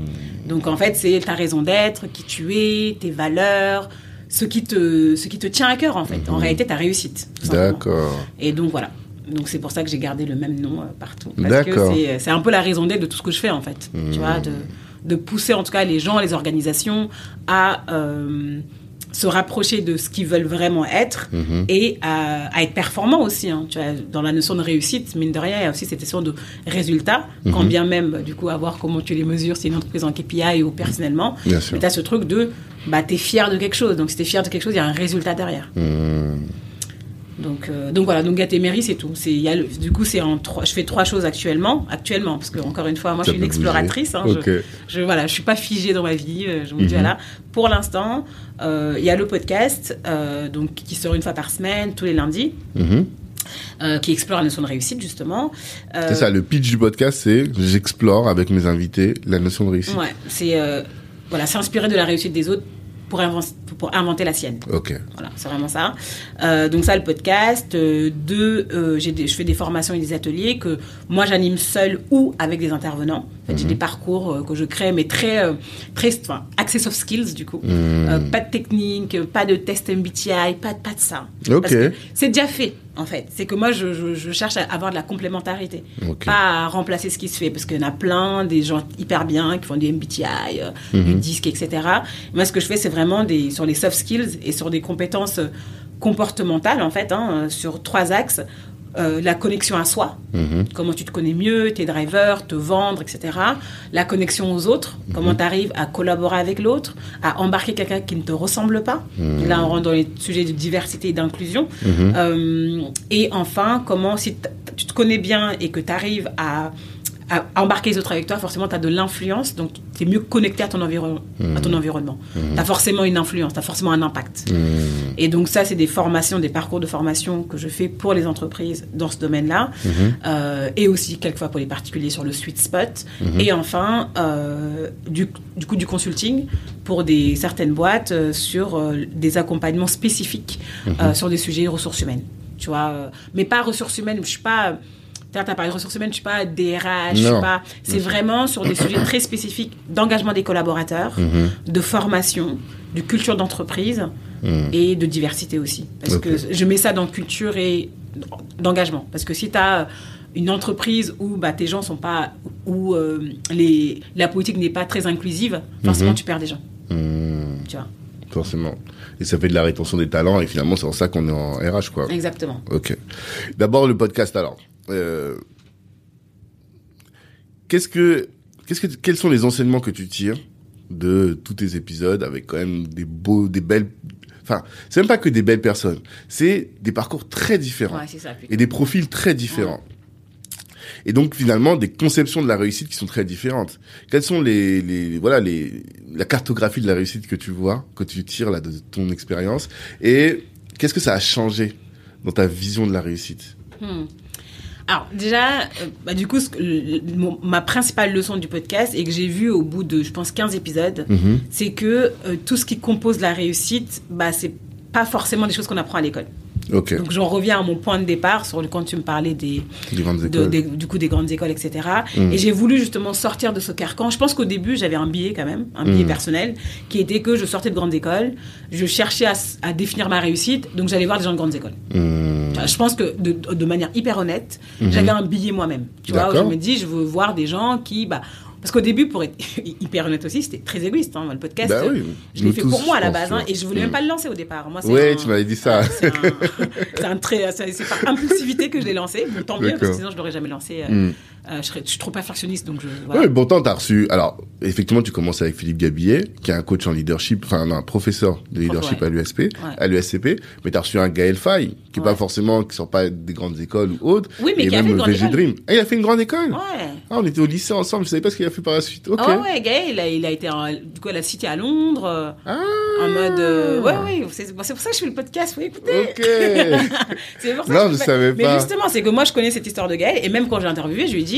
Donc en fait, c'est ta raison d'être, qui tu es, tes valeurs, ce qui te, ce qui te tient à cœur en fait. En réalité, ta réussite. D'accord. Et donc voilà. Donc c'est pour ça que j'ai gardé le même nom euh, partout. Parce que c'est- un peu la raison d'être de tout ce que je fais en fait. Tu vois, de, de pousser en tout cas les gens, les organisations à euh, se rapprocher de ce qu'ils veulent vraiment être Mhm. et à, à être performants aussi. hein. Tu vois, dans la notion de réussite, mine de rien, il y a aussi cette notion de résultat, quand Mhm. bien même, du coup, à voir comment tu les mesures, si c'est une entreprise en KPI ou personnellement. Bien sûr. Mais tu as ce truc de, bah, tu es fier de quelque chose. Donc si tu es fier de quelque chose, il y a un résultat derrière. Hmm. Donc, euh, donc voilà, donc Gatéméry, c'est tout. C'est, y a le- du coup, c'est en trois, je fais trois choses actuellement, actuellement, parce que encore une fois, moi, Ça je suis une exploratrice. hein, je, je, voilà, je suis pas figée dans ma vie. euh, Je me dis Mhm. voilà, pour l'instant, euh, il y a le podcast, euh, donc qui sort une fois par semaine, tous les lundis, Mhm. euh, qui explore la notion de réussite justement. Euh, C'est ça, le pitch du podcast, c'est j'explore avec mes invités la notion de réussite. Ouais, c'est euh, voilà, s'inspirer de la réussite des autres pour, inven- pour inventer la sienne. Ok. Voilà, c'est vraiment ça. Euh, donc ça, le podcast. Euh, deux, euh, j'ai des- je fais des formations et des ateliers que moi j'anime seul ou avec des intervenants. En fait, j'ai des parcours euh, que je crée, mais très, euh, très, enfin, axés soft skills du coup. Hmm. Euh, pas de technique, pas de test MBTI, pas, pas de ça. Ok. C'est déjà fait, en fait. C'est que moi, je, je- je cherche à avoir de la complémentarité. Ok. Pas à remplacer ce qui se fait. Parce qu'il y en a plein, des gens hyper bien qui font du MBTI, euh, Mhm. du disque, etc. Moi, ce que je fais, c'est vraiment des, sur les soft skills et sur des compétences euh, comportementales, en fait, hein, euh, sur trois axes. Euh, la connexion à soi, Mhm. comment tu te connais mieux, tes drivers, te vendre, etc. La connexion aux autres, comment tu arrives à collaborer avec l'autre, à embarquer quelqu'un qui ne te ressemble pas. Là, on rentre dans les sujets de diversité et d'inclusion. Mhm. Euh, et enfin, comment, si tu te connais bien et que tu arrives à, à embarquer les autres avec toi, forcément, tu as de l'influence, donc tu es mieux connecté à ton, environ- à ton environnement. Tu as forcément une influence, tu as forcément un impact. Hmm. Et donc ça, c'est des formations, des parcours de formation que je fais pour les entreprises dans ce domaine-là, Mhm. Euh, et aussi quelquefois pour les particuliers sur le sweet spot. Et enfin, euh, du, du coup, du consulting pour des certaines boîtes euh, sur des accompagnements spécifiques sur des sujets ressources humaines. Tu vois, mais pas ressources humaines. Je suis pas. Tu as parlé de ressources humaines, je suis pas DRH, je suis pas. C'est vraiment sur des sujets très spécifiques d'engagement des collaborateurs, Mhm. de formation, de culture d'entreprise Hmm. et de diversité aussi. Parce que je mets ça dans culture et d'engagement. Parce que si tu as une entreprise où bah, tes gens sont pas. où euh, les, la politique n'est pas très inclusive, forcément Mhm. tu perds des gens. Tu vois. Forcément. Et ça fait de la rétention des talents et finalement c'est pour ça qu'on est en RH quoi. Exactement. Ok. D'abord le podcast alors. Euh, Qu'est-ce que, qu'est-ce que, quels sont les enseignements que tu tires de tous tes épisodes avec quand même des beaux, des belles, enfin, c'est même pas que des belles personnes, c'est des parcours très différents Ouais, c'est ça. et des profils très différents. Et donc finalement des conceptions de la réussite qui sont très différentes. Quelles sont les, les voilà les la cartographie de la réussite que tu vois, que tu tires là de ton expérience et qu'est-ce que ça a changé dans ta vision de la réussite? Hmm. Alors déjà, euh, bah, du coup, ce que- le- le- mon- ma principale leçon du podcast et que j'ai vu au bout de, je pense, 15 épisodes, Mhm. c'est que euh, tout ce qui compose la réussite, bah, c'est pas forcément des choses qu'on apprend à l'école. Donc j'en reviens à mon point de départ sur le quand tu me parlais des, Des grandes de- écoles. des- du coup des grandes écoles, etc. Mm. Et j'ai voulu justement sortir de ce carcan. Je pense qu'au début j'avais un billet quand même, un billet Mm. personnel, qui était que je sortais de grandes écoles, je cherchais à, définir ma réussite, donc j'allais voir des gens de grandes écoles. Hmm. Je pense que de, de manière hyper honnête, j'avais un billet moi-même. Tu vois, où je me dis, je veux voir des gens qui, bah, parce qu'au début, pour être (laughs) hyper honnête aussi, c'était très égoïste. Hein, le podcast, Bah oui, je l'ai fait pour moi à la base, hein, et je voulais Mm. même pas le lancer au départ. Moi, c'est Ouais, un- tu m'avais dit ça. (laughs) c'est un, trait, c'est par impulsivité que je l'ai lancé. Bon, tant mieux, parce que sinon je l'aurais jamais lancé. euh, Hmm. Euh, je, serais, je suis trop perfectionniste, donc je. Ouais, Voilà. mais pourtant, t'as reçu. Alors, effectivement, tu commences avec Philippe Gabillet, qui est un coach en leadership, enfin, non, un professeur de leadership Ouais. à l'USP, à l'USCP. Mais t'as reçu un Gaël Faye, qui est Ouais. pas forcément, qui sort pas des grandes écoles ou autres. Oui, mais et qui a fait même une. Dream. Ah, il a fait une grande école. Ouais. Ah, on était au lycée ensemble. Je savais pas ce qu'il a fait par la suite. Ok. Ah ouais, ouais, Gaël, il a, il a été en- du coup à la Cité à Londres, euh, Ah. en mode. euh, ouais, ouais, c'est bon, pour ça que je fais le podcast, faut écouter. Ok. (laughs) C'est pour ça Non, que je fais- savais Mais pas. justement, c'est que moi, je connais cette histoire de Gaël, et même quand j'ai interviewé, je lui ai dit,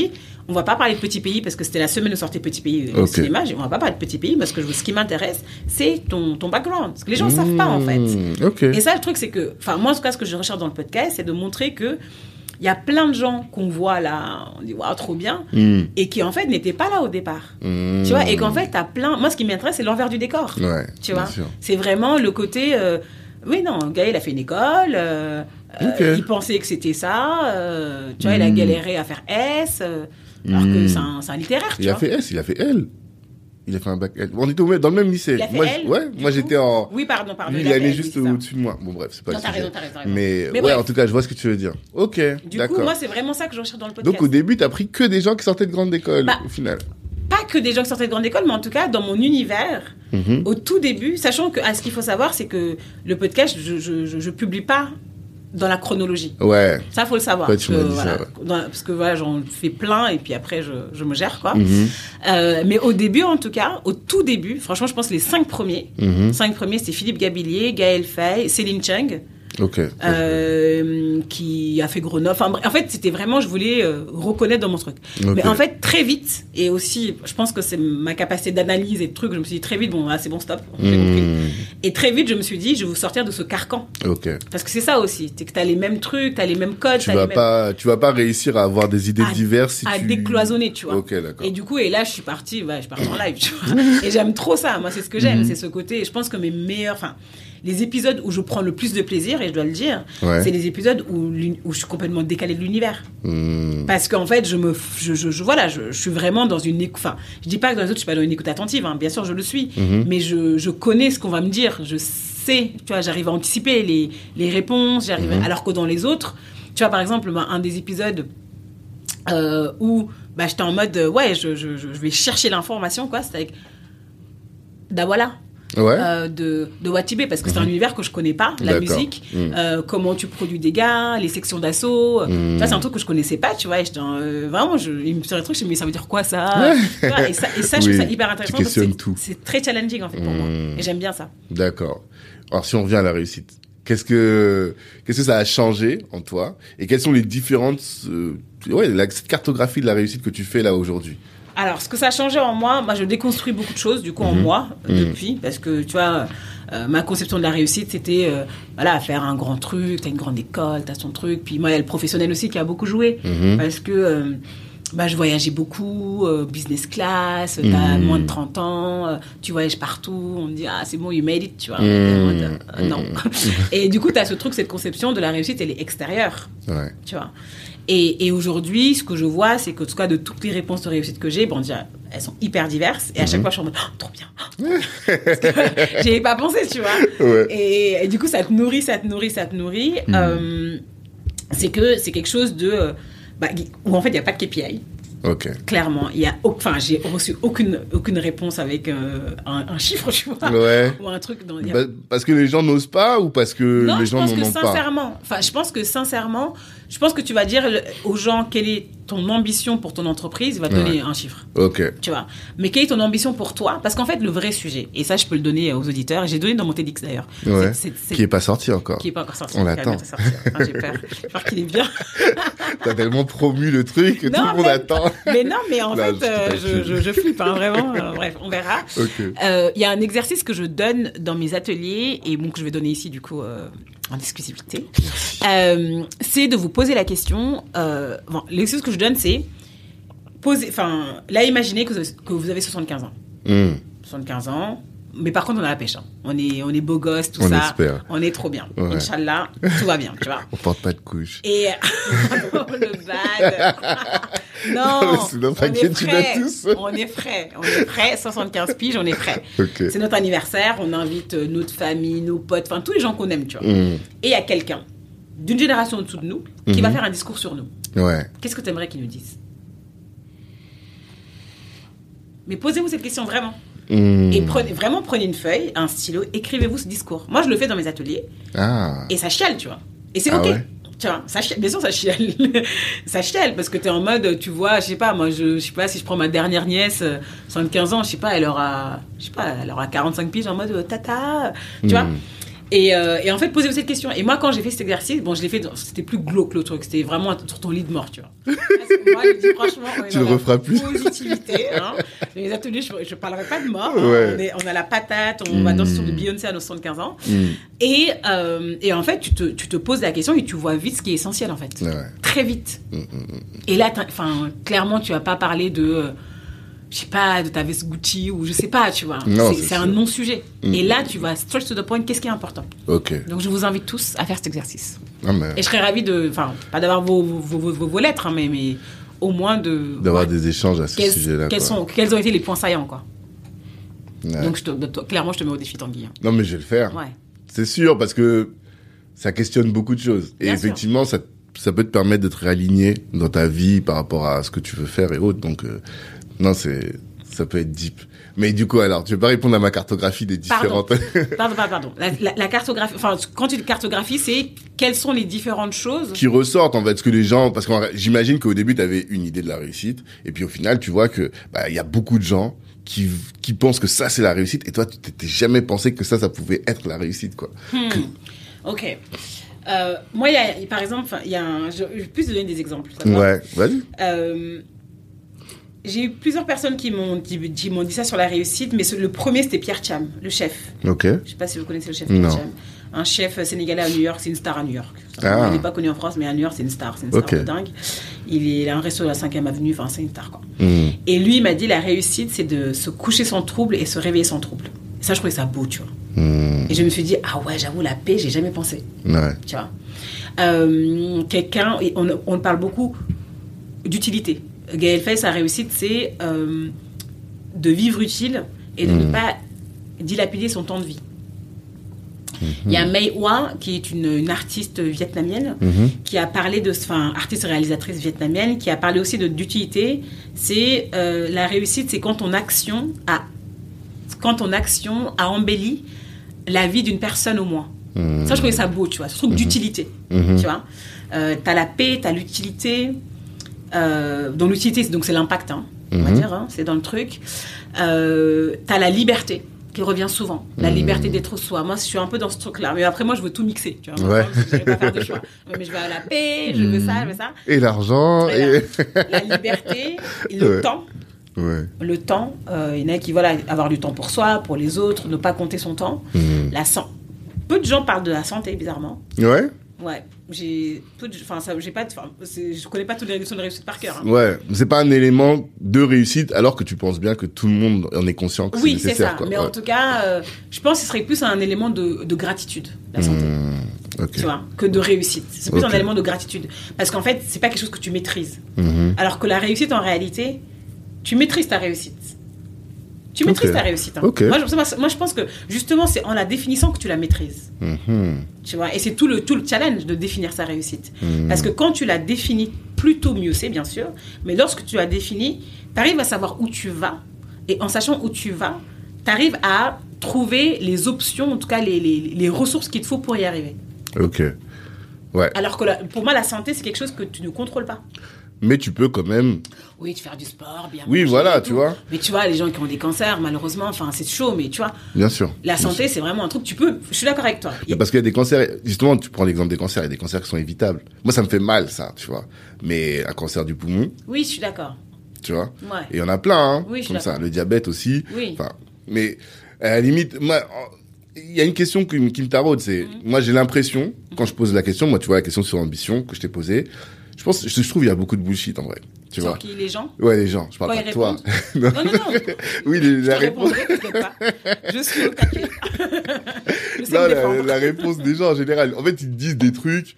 on va pas parler de Petit Pays parce que c'était la semaine de sortie Petit Pays au cinéma. On va pas parler de Petit Pays parce que je- ce qui m'intéresse, c'est ton, ton background. Parce que les gens ne savent pas, en fait. Ok. Et ça, le truc, c'est que, enfin, moi, en tout cas, ce que je recherche dans le podcast, c'est de montrer que il y a plein de gens qu'on voit là, on dit, waouh, trop bien, Hmm. et qui, en fait, n'étaient pas là au départ. Hmm. Tu vois, et qu'en fait, t'as plein. Moi, ce qui m'intéresse, c'est l'envers du décor. Ouais. Tu vois. C'est vraiment le côté. euh, oui, non, Gaël a fait une école. euh, euh, il pensait que c'était ça. euh, tu vois, il a Mm. galéré à faire S. euh, alors que Mm. c'est un, littéraire, tu Il a fait S, il a fait L. Il a fait un bac L. On était dans le même lycée. Il a fait moi, L, ouais, moi j'étais en. Oui, pardon, pardon. Lui, il fait- juste au-dessus de moi. Bon, bref, c'est pas Non, le sujet. raison, t'as raison, t'as raison. Mais, Mais ouais, bref. en tout cas, je vois ce que tu veux dire. Ok, Du coup, moi, c'est vraiment ça que je recherche dans le podcast. Donc au début, t'as pris que des gens qui sortaient de grande école, Bah, au final. Pas que des gens qui sortaient de grande école, mais en tout cas, dans mon univers, Mhm. au tout début, sachant que ce qu'il faut savoir, c'est que le podcast, je, je, je, je publie pas dans la chronologie. Ouais. Ça, faut le savoir. Ouais, parce, que, voilà, ça, ouais. dans- parce que voilà, j'en fais plein et puis après, je, je me gère, quoi. Mhm. Euh, mais au début, en tout cas, au tout début, franchement, je pense que les cinq premiers, Mhm. cinq premiers, c'était Philippe Gabillier, Gaël Fay, Céline Cheng, Ok. euh, qui a fait Grenoble. Enfin, en fait, c'était vraiment, je voulais euh, reconnaître dans mon truc. Mais en fait, très vite, et aussi, je pense que c'est ma capacité d'analyse et de trucs, je me suis dit très vite, bon, ah, c'est bon, stop. Mhm. Et très vite, je me suis dit, je vais vous sortir de ce carcan. Ok. Parce que c'est ça aussi, c'est que tu as les mêmes trucs, tu as les mêmes codes, Tu vas les mêmes... pas, tu vas pas réussir à avoir des idées À- diverses si à tu... décloisonner, tu vois. Et du coup, et là, je suis partie, ouais, je partie en live, tu vois. Et j'aime trop ça. Moi, c'est ce que j'aime, Mhm. c'est ce côté. Et je pense que mes meilleurs, enfin, les épisodes où je prends le plus de plaisir, et je dois le dire, Ouais. c'est les épisodes où, je suis complètement décalée de l'univers. Hmm. Parce qu'en fait, je me, je, je, je- voilà, je, je suis vraiment dans une écoute. Enfin, je dis pas que dans les autres, je suis pas dans une écoute attentive. hein. Bien sûr, je le suis. Mhm. Mais je, je connais ce qu'on va me dire. Je sais, tu vois, j'arrive à anticiper les, les réponses. J'arrive. Mhm. à- Alors que dans les autres, tu vois, par exemple, ben, un des épisodes euh, où bah, j'étais en mode, euh, ouais, je, je, je je vais chercher l'information, quoi. C'était avec Dawala Ouais. euh, de, de Watibé, parce que c'est un univers que je connais pas, la Mhm. Musique, Mhm. euh, comment tu produis des gars, les sections d'assaut. euh, Mhm. Tu vois, c'est un truc que je connaissais pas, tu vois. Et j'étais, euh, vraiment, je, il me serait truc, je me dis, mais ça veut dire quoi ça, (laughs) Tu vois, et ça Et ça, je Oui, trouve ça hyper intéressant. parce que. C'est très challenging, en fait, pour moi. Mhm. Et j'aime bien ça. D'accord. Alors si on revient à la réussite, qu'est-ce que qu'est-ce que ça a changé en toi? Et quelles sont les différentes euh, ouais la cette cartographie de la réussite que tu fais là aujourd'hui? Alors, ce que ça a changé en moi, moi, je déconstruis beaucoup de choses, du coup, en Mhm. moi, Mhm. depuis, parce que, tu vois, euh, ma conception de la réussite, c'était, euh, voilà, faire un grand truc, t'as une grande école, t'as ton truc, puis moi, il y a le professionnel aussi qui a beaucoup joué, Mhm. parce que, euh, bah, je voyageais beaucoup, euh, business class, t'as moins de 30 ans, euh, tu voyages partout, on te dit, ah, c'est bon, you made it, tu vois. Euh, Mhm. non. (laughs) Et du coup, t'as ce truc, cette conception de la réussite, elle est extérieure Ouais. tu vois. Et, et aujourd'hui, ce que je vois, c'est que, en tout cas, de toutes les réponses de réussite que j'ai, bon, déjà, elles sont hyper diverses. Et à Mhm. chaque fois, je suis en mode, Oh, trop bien. (laughs) J'y ai pas pensé, tu vois. Ouais. Et, et du coup, ça te nourrit, ça te nourrit, ça te nourrit. Mhm. Euh, c'est que c'est quelque chose de. euh, bah, où en fait, il n'y a pas de KPI. Ok. Clairement, il y a, enfin, j'ai reçu aucune aucune réponse avec euh, un, un chiffre, (laughs) tu vois, Ouais. ou un truc. Dans, a Bah, parce que les gens n'osent pas ou parce que non, les je gens pense n'en que ont pas? sincèrement, enfin, je pense que sincèrement, je pense que tu vas dire aux gens quelle est ton ambition pour ton entreprise, il va te donner un chiffre, Ok. tu vois. Mais quelle est ton ambition pour toi? Parce qu'en fait, le vrai sujet, et ça, je peux le donner aux auditeurs, j'ai donné dans mon TEDx d'ailleurs, Ouais. c'est- Qui est pas sorti encore. qui est pas encore sorti. On l'attend. Ah, j'ai peur, (laughs) j'ai peur qu'il est bien. (laughs) T'as tellement promu le truc que tout le monde attend. (laughs) Mais non, mais en fait, je euh, je, je, je flippe, hein, vraiment. Euh, bref, on verra. Ok. Euh, Il y a un exercice que je donne dans mes ateliers et bon, que je vais donner ici du coup euh, en exclusivité, euh, c'est de vous poser la question. Euh, bon, l'excuse que je donne, c'est poser. Enfin, là, imaginez que vous avez, que vous avez 75 ans. Hmm. 75 ans. Mais par contre, on a la pêche. hein. On est, on est beau gosse, tout On ça. espère. On est trop bien. Ouais. Inch'Allah, tout va bien, tu vois. (laughs) On porte pas de couche. Et (laughs) Oh, le bad. (laughs) non, notre on est prêt. tous. On est prêt. On est prêt. 75 piges, on est prêt. Ok. C'est notre anniversaire. On invite euh, notre famille, nos potes, enfin tous les gens qu'on aime, tu vois. Hmm. Et il y a quelqu'un d'une génération au-dessous de nous qui va faire un discours sur nous. Ouais. Qu'est-ce que tu aimerais qu'il nous dise? Mais posez-vous cette question vraiment. Hmm. Et prenez, vraiment prenez une feuille, un stylo, écrivez-vous ce discours. Moi, je le fais dans mes ateliers. Ah. Et ça chiale, tu vois. Et c'est Ah ok. ouais Tu vois, ça chiale. Bien sûr, ça chiale. (laughs) ça chiale parce que t'es en mode, tu vois, je sais pas, moi, je, je sais pas si je prends ma dernière nièce, euh, 75 ans, je sais pas, elle aura, je sais pas, elle aura 45 piges en mode euh, tata, tu vois. Hmm. Et, euh, et en fait, posez-vous cette question. Et moi, quand j'ai fait cet exercice, bon, je l'ai fait, c'était plus glauque le truc, c'était vraiment sur ton lit de mort, tu vois. Parce que moi, je dis franchement, on est Tu le la referas plus. Positivité, hein. Dans Les ateliers, je, je parlerai pas de mort. hein. On, est- on a la patate, on va Hmm. danser sur du Beyoncé à nos 75 ans. Hmm. Et, euh, et en fait, tu te, tu te poses la question et tu vois vite ce qui est essentiel, en fait. Ouais. Très vite. Hmm, Et là, enfin, clairement, tu vas pas parler de, euh, je sais pas, de ta veste Gucci ou je sais pas, tu vois. C'est- un non-sujet. Mm. Et là, tu vas straight to the point, qu'est-ce qui est important? Ok. Donc, je vous invite tous à faire cet exercice. Ah, mais Et je serais ravie de, enfin, pas d'avoir vos, vos, vos, lettres, hein, mais, mais au moins de. d'avoir ouais, des échanges à ce sujet-là. quels, sont, quels ont été les points saillants, quoi. Ouais. Donc, je te, de- toi, clairement, je te mets au défi, Tanguy. hein. Non, mais je vais le faire. Ouais. C'est sûr, parce que ça questionne beaucoup de choses. Et sûr. effectivement, ça, ça peut te permettre de te réaligner dans ta vie par rapport à ce que tu veux faire et autres. Donc, euh, non, c'est, ça peut être deep. Mais du coup, alors, tu veux pas répondre à ma cartographie des différentes... (laughs) Pardon, pardon, pardon. La, la- la cartographie, enfin, quand tu dis cartographie, c'est quelles sont les différentes choses qui ressortent en fait ce que les gens parce que j'imagine qu'au début tu avais une idée de la réussite et puis au final tu vois que bah il y a beaucoup de gens qui qui pensent que ça c'est la réussite et toi tu t'étais jamais pensé que ça ça pouvait être la réussite quoi. Hmm. Ok. Euh, moi, y a, par exemple, il y a un, je, je vais plus te donner des exemples. Ouais, vas-y. Euh, j'ai eu plusieurs personnes qui m'ont dit, dit ça sur la réussite, mais le premier, c'était Pierre Cham, le chef. OK. Je sais pas si vous connaissez le chef Non. Pierre Cham. Un chef sénégalais à New York, c'est une star à New York. Ah. Il n'est pas connu en France, mais à New York, c'est une star. C'est une star de dingue. Il, a un resto à la 5e avenue, enfin, c'est une star, quoi. Hmm. Et lui, il m'a dit la réussite, c'est de se coucher sans trouble et se réveiller sans trouble. Ça, je trouvais ça beau, tu vois. Hmm. Et je me suis dit, ah ouais, j'avoue, la paix, j'ai jamais pensé Ouais. tu vois. Euh, quelqu'un, on, on parle beaucoup d'utilité. Gaël Faye, sa réussite, c'est euh, de vivre utile et de ne Mhm. pas dilapider son temps de vie. Il y a Mei Hoa, qui est une, une artiste vietnamienne, Mhm. qui a parlé de, enfin, artiste réalisatrice vietnamienne, qui a parlé aussi de d'utilité. C'est euh, la réussite, c'est quand ton action a, quand ton action a embelli la vie d'une personne au moins. Hmm. Ça, je trouvais ça beau, tu vois, ce truc d'utilité, Mhm. tu vois. Euh, t'as la paix, t'as l'utilité. Euh, donc l'utilité, c'est- donc c'est l'impact, hein, on va Mhm. dire, hein, c'est dans le truc. Euh, t'as la liberté qui revient souvent, la Mhm. liberté d'être soi. Moi, je suis un peu dans ce truc-là, mais après, moi, je veux tout mixer, tu vois. Ouais. Moi, Je vais pas faire de choix. Mais je veux la paix, je veux ça, je veux ça. Et l'argent et La liberté, (laughs) et le Ouais. temps ouais. le temps. Euh, il y en a qui, voilà, avoir du temps pour soi, pour les autres, ne pas compter son temps. Hmm. La san- Peu de gens parlent de la santé, bizarrement. Ouais. Ouais, j'ai enfin, ça, j'ai pas, je connais pas toutes les notions de réussite par cœur. hein. Ouais, c'est pas un élément de réussite alors que tu penses bien que tout le monde en est conscient que Oui, c'est ça. quoi. Mais Ouais. en tout cas, euh, je pense que ce serait plus un élément de, de gratitude, la santé. OK. Tu vois, que de réussite. C'est plus un élément de gratitude. Parce qu'en fait, c'est pas quelque chose que tu maîtrises. Mhm. Alors que la réussite, en réalité, tu maîtrises ta réussite. Tu maîtrises ta réussite. hein. Moi, je, moi, je pense que justement, c'est en la définissant que tu la maîtrises. Mhm. Tu vois, et c'est tout le, tout le challenge de définir sa réussite. Mhm. Parce que quand tu la définis, plutôt mieux c'est, bien sûr. Mais lorsque tu la définis, tu arrives à savoir où tu vas. Et en sachant où tu vas, tu arrives à trouver les options, en tout cas les, les, les ressources qu'il te faut pour y arriver. OK. Ouais. Alors que la- pour moi, la santé, c'est quelque chose que tu ne contrôles pas. Mais tu peux quand même Oui, tu faire du sport, bien Oui, voilà, tu vois. Mais tu vois, les gens qui ont des cancers, malheureusement, enfin, c'est chaud, mais tu vois, bien sûr. la santé, c'est vraiment un truc, tu peux, je suis d'accord avec toi. Mais parce qu'il y a des cancers, justement, tu prends l'exemple des cancers, il y a des cancers qui sont évitables. Moi, ça me fait mal, ça, tu vois. Mais un cancer du poumon, Oui, je suis d'accord. tu vois. Ouais. Et il y en a plein, hein, Oui, je suis comme ça. Le diabète aussi. Oui. Enfin, mais à la limite, moi, il y a une question qui, me- taraude, c'est, Mhm. moi j'ai l'impression, quand je pose la question, moi tu vois la question sur ambition que je t'ai posée, pense, je, je trouve il y a beaucoup de bullshit en vrai, tu vois. qui les gens Ouais les gens, je parle Quand pas de toi. Non, non, non. (laughs) oui, les- Je la réponse, pas. Je suis au taquet. (laughs) non, la, réponse des gens en général. En fait, ils disent des trucs.